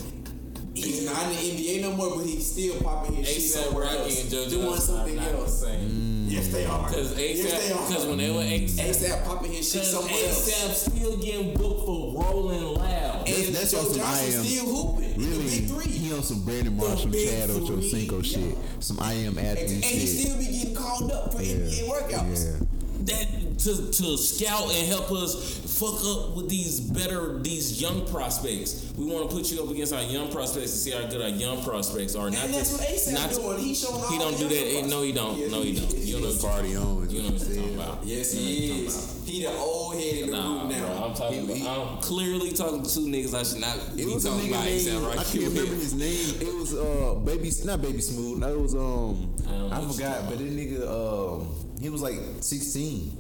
He's not in the NBA no more, but he's still popping his shit ASAP somewhere Rocky else. and Joe doing Johnson something are not the else. same. Yes, they are. Because yes, they ASAP, are. because whenever ASAP, ASAP popping his shit because somewhere else. ASAP still getting booked for Rolling Loud. That's- And that's Joe some Johnson I am- still hooping. Really, The big three. he on some Brandon Marshall, Chad three, Ochocinco yeah. shit, some I am and, athlete and he still be getting called up for NBA workouts. Yeah. that to to scout and help us fuck up with these better these young prospects. We want to put you up against our young prospects to see how good our young prospects are. Not And that's to, what ASAP not to- doing. He showing He don't do that. Eh, No, he don't. Yes, no, he don't. You know. what- Party on. You know what I'm talking about. Yes, he is. He the old head in the. Nah, now. bro, I'm talking He- he- about. I'm clearly talking to two niggas. I should not It be was a talking nigga about named, ASAP I can't remember his name. It was uh baby, not baby smooth. No, it was um I I, forgot, but that nigga um he was like 16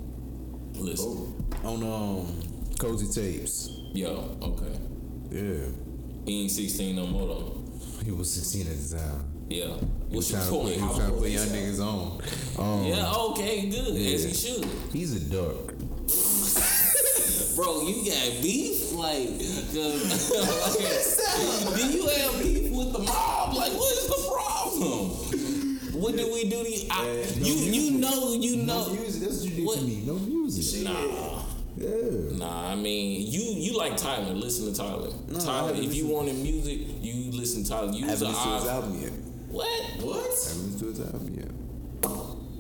Listen, on um Cozy Tapes. yo, okay. Yeah, He ain't 16 no more though. he was 16 at the time. Yeah. What's your point? he was trying to put young niggas on. Um, Yeah, okay, good. As he should. he's a duck. Bro, you got beef? Like, do you have beef with the mob? Like, what is the problem? What did we do to you? I, you, you know, you know. No music. That's what you did What? to me. No music. Nah, Yeah. nah. I mean, you you like Tyler. Listen to Tyler. No, Tyler. If you wanted music, you listen to Tyler. You I haven't listened to his album yet. What? I haven't listened to his album yet.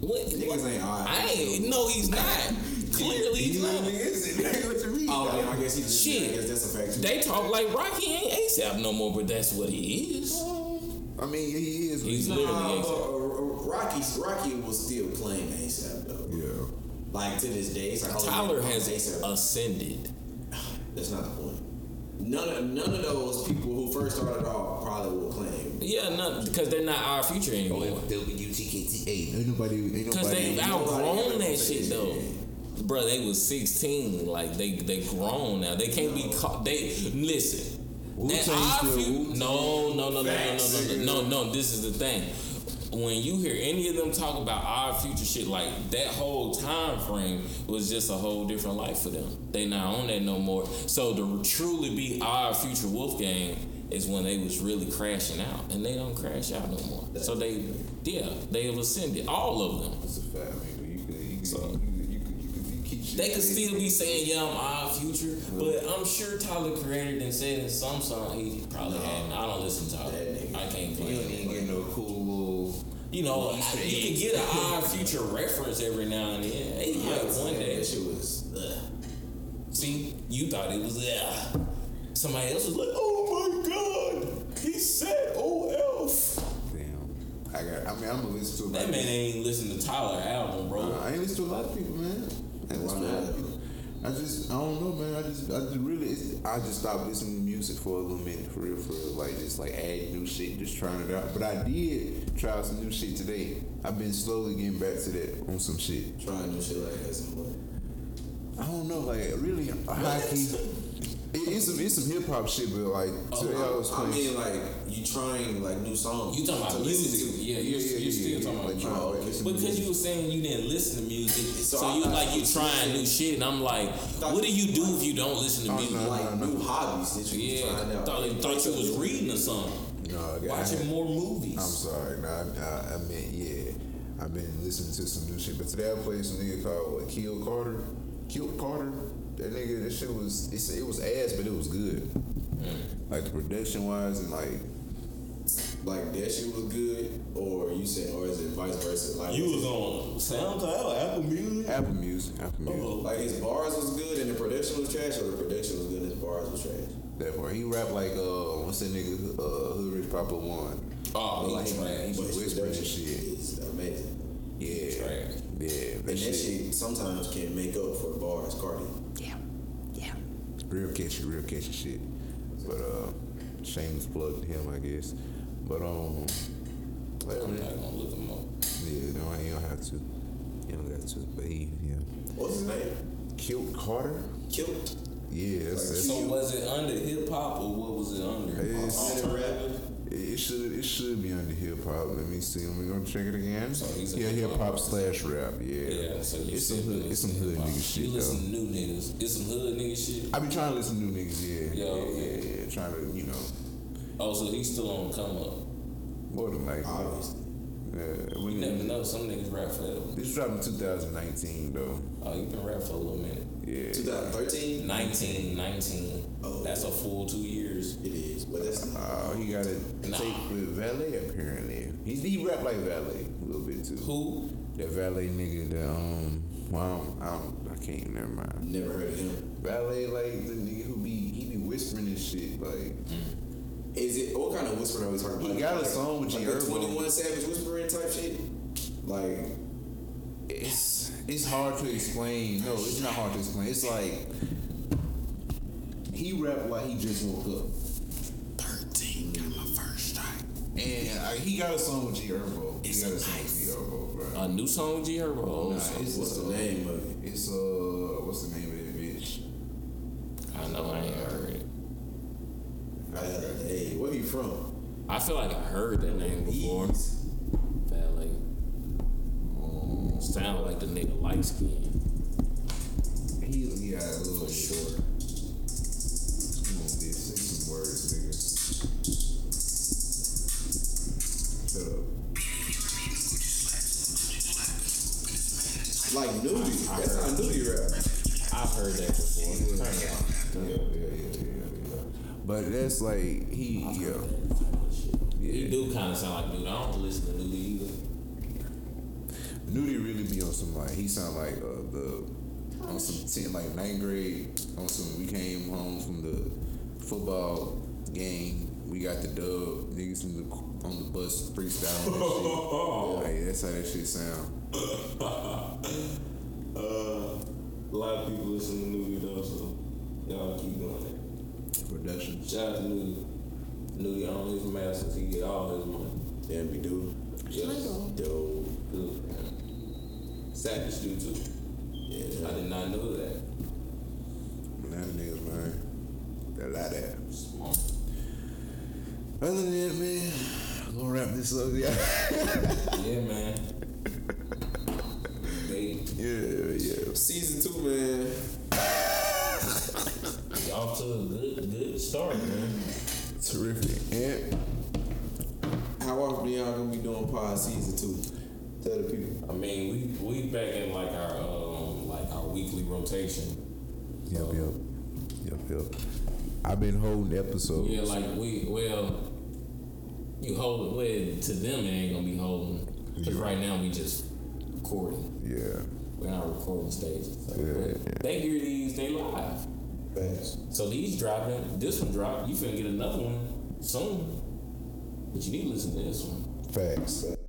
What? Niggas ain't alright. I ain't. No, he's not. Clearly, he's not. Oh, yeah, I guess he's. Shit. I guess that's a fact. They talk like Rocky ain't ASAP no more, but that's what he is. I mean, he is. He's but literally ASAP. But, Rocky, Rocky was still playing ASAP though. Yeah. Like to this day, it's like oh, Tyler has ASAP. ascended. That's not the point. None of none of those people who first started off probably will claim. Yeah, no, because they're not Odd Future oh, anymore. WTKT8. Ain't nobody. Ain't Because they've outgrown that shit though. Bro, they was 16. Like they they grown now. They can't be caught. They listen. That Wu-Tang our still fu- no, no, no, no, no, no, no, no, no, no. This is the thing. When you hear any of them talk about Odd Future shit, like that whole time frame was just a whole different life for them. They not on that no more. So to truly be Odd Future Wolfgang is when they was really crashing out, and they don't crash out no more. So they, yeah, they have ascended, all of them. It's a fact, man. You could, you could, So- you could, you could, you could, you They could still be saying, "Yeah, I'm Odd Future," but I'm sure Tyler created and said in some song he probably hadn't. I don't listen to Tyler. I can't You claim don't get no cool. You know, you can get an Odd Future reference every now and then. Hey, like one day. That shit was. Ugh. See, you thought it was yeah. Somebody else was like, "Oh my god, he said oh elf." Damn. I got. I mean, I'm gonna listen to it. That man ain't listen to Tyler album, bro. I ain't listen to a lot of people, man. I ain't listen to a lot of people. I just, I don't know, man. I just, I just really, it's, I just stopped listening to music for a little minute, for real, for real. Like, just like add new shit, just trying it out. But I did try some new shit today. I've been slowly getting back to that on some shit. Trying new shit like that some more. I don't know, like really high key. It, it's some, it's some hip hop shit, but like oh, today I was I playing. mean, like you trying like new songs. You talking about listen music? to. Yeah, you, Yeah, yeah, you yeah, still yeah, talking like about trying to music. listen because you were saying you didn't listen to music, so, So you I- like you I- trying new shit, and I'm like, what do you do if you don't listen to Oh, music? no, like no, no. new hobbies that you Yeah, trying out. thought, thought you was reading or something, no, I got- I watching more movies. I'm sorry, no, I, I, I meant yeah. I've been listening to some new shit, but today I played some nigga called what, Kill Carter. Kill Carter. That nigga, that shit was it's, it was ass, but it was good. Like the production wise and like like that shit was good, or you said, or is it vice versa? Like You was on SoundCloud, Apple Music. Apple Music, Apple Music. Oh. like his bars was good and the production was trash, or the production was good and his bars was trash. That part. He rap like uh what's that nigga uh Hoodrich Pablo Juan. Oh, he like he, trash. he But his whispering shit. is amazing. Yeah. Trash. Yeah. And That that shit. shit sometimes can make up for bars, Cardi. Yeah. Yeah. Real catchy, real catchy shit. But uh shameless plug to him I guess. But um like, I'm not gonna look him up. Yeah, no, you don't have to. You don't got to. But he, yeah. What's his name? Kilt Carter? Killed. Yeah, that's, that's So was it under hip hop or what was it under? It's- Alternative? It should it should be under hip hop. Let me see. Let me go check it again. So he's yeah, hip hip-hop slash rap. Yeah. Yeah, so you it's some hood. It's some hood nigga shit You listen though. to new niggas. It's some hood nigga shit. I be trying to listen to new niggas. Yeah. Yeah, Yeah. okay. Yeah. yeah. Trying to you know Oh, so he's still on come up. more than like. Obviously. Yeah. You never know. Some niggas rap forever. This dropped in 2019 though. Oh, you been rap for a little minute. Yeah. 2013. 19, 19. Oh. That's a full two years. It is, but that's not. Uh, he got a Nah. tape with Valee apparently. He he rap like Valee a little bit too. Who? That Valee nigga, the um, well, I don't, I don't, I can't. Never mind. Never heard of him. Valee, like the nigga who be he be whispering and shit. Like Is it what kind of whispering are we talking about? He got a Like- song with like G Herbo. Twenty One Savage whispering type shit. Like it's it's hard to explain. No, it's not hard to explain. It's like he rapped like he just woke up. Thirteen got my first strike. And uh, he got a song with G Herbo. He got a song with G Herbo, bro. A new song with G Herbo. Oh, Nah, so- it's, what's the name of it? It's uh, what's the name of that bitch? I know I ain't heard it. I, Uh, hey, where you from? I feel like I heard that name before. Ease. Valee. Sound like the nigga light skin. He yeah, a little For sure. But that's like he, yeah, He do kind of sound like dude. I don't listen to Nudy either. Nudy really be on some like he sound like uh, the on some ten like ninth grade on some. We came home from the football game. We got the dub. Niggas in the, on the bus freestyling. and shit. Like that's how that shit sound. Uh, a lot of people listen to Nudy though, so y'all keep doing it. Production. Shout out to Nudy. Nudy on his masters. He get all his money. Damn, we do. Yes. Dope. Savage do too. Yeah. I did not know that. That niggas, man. That lot of that. Smart. Other than that, man, gonna wrap this up. Yeah. Yeah, man. They yeah, yeah. Season two, man. Off to a good good start, man. Terrific. And How often y'all gonna be doing pod season two? Tell the people. I mean, we we back in like our um like our weekly rotation. yep, yep, yep, yep. I've been holding episodes. Yeah, like we well, you hold it. Well, to them it ain't gonna be holding. Cause right now we just recording. Yeah. We're not recording stage. So, Yeah, yeah. They hear these, they live. Fast. So these dropping. This one dropped. You finna get another one soon. But you need to listen to this one. Facts.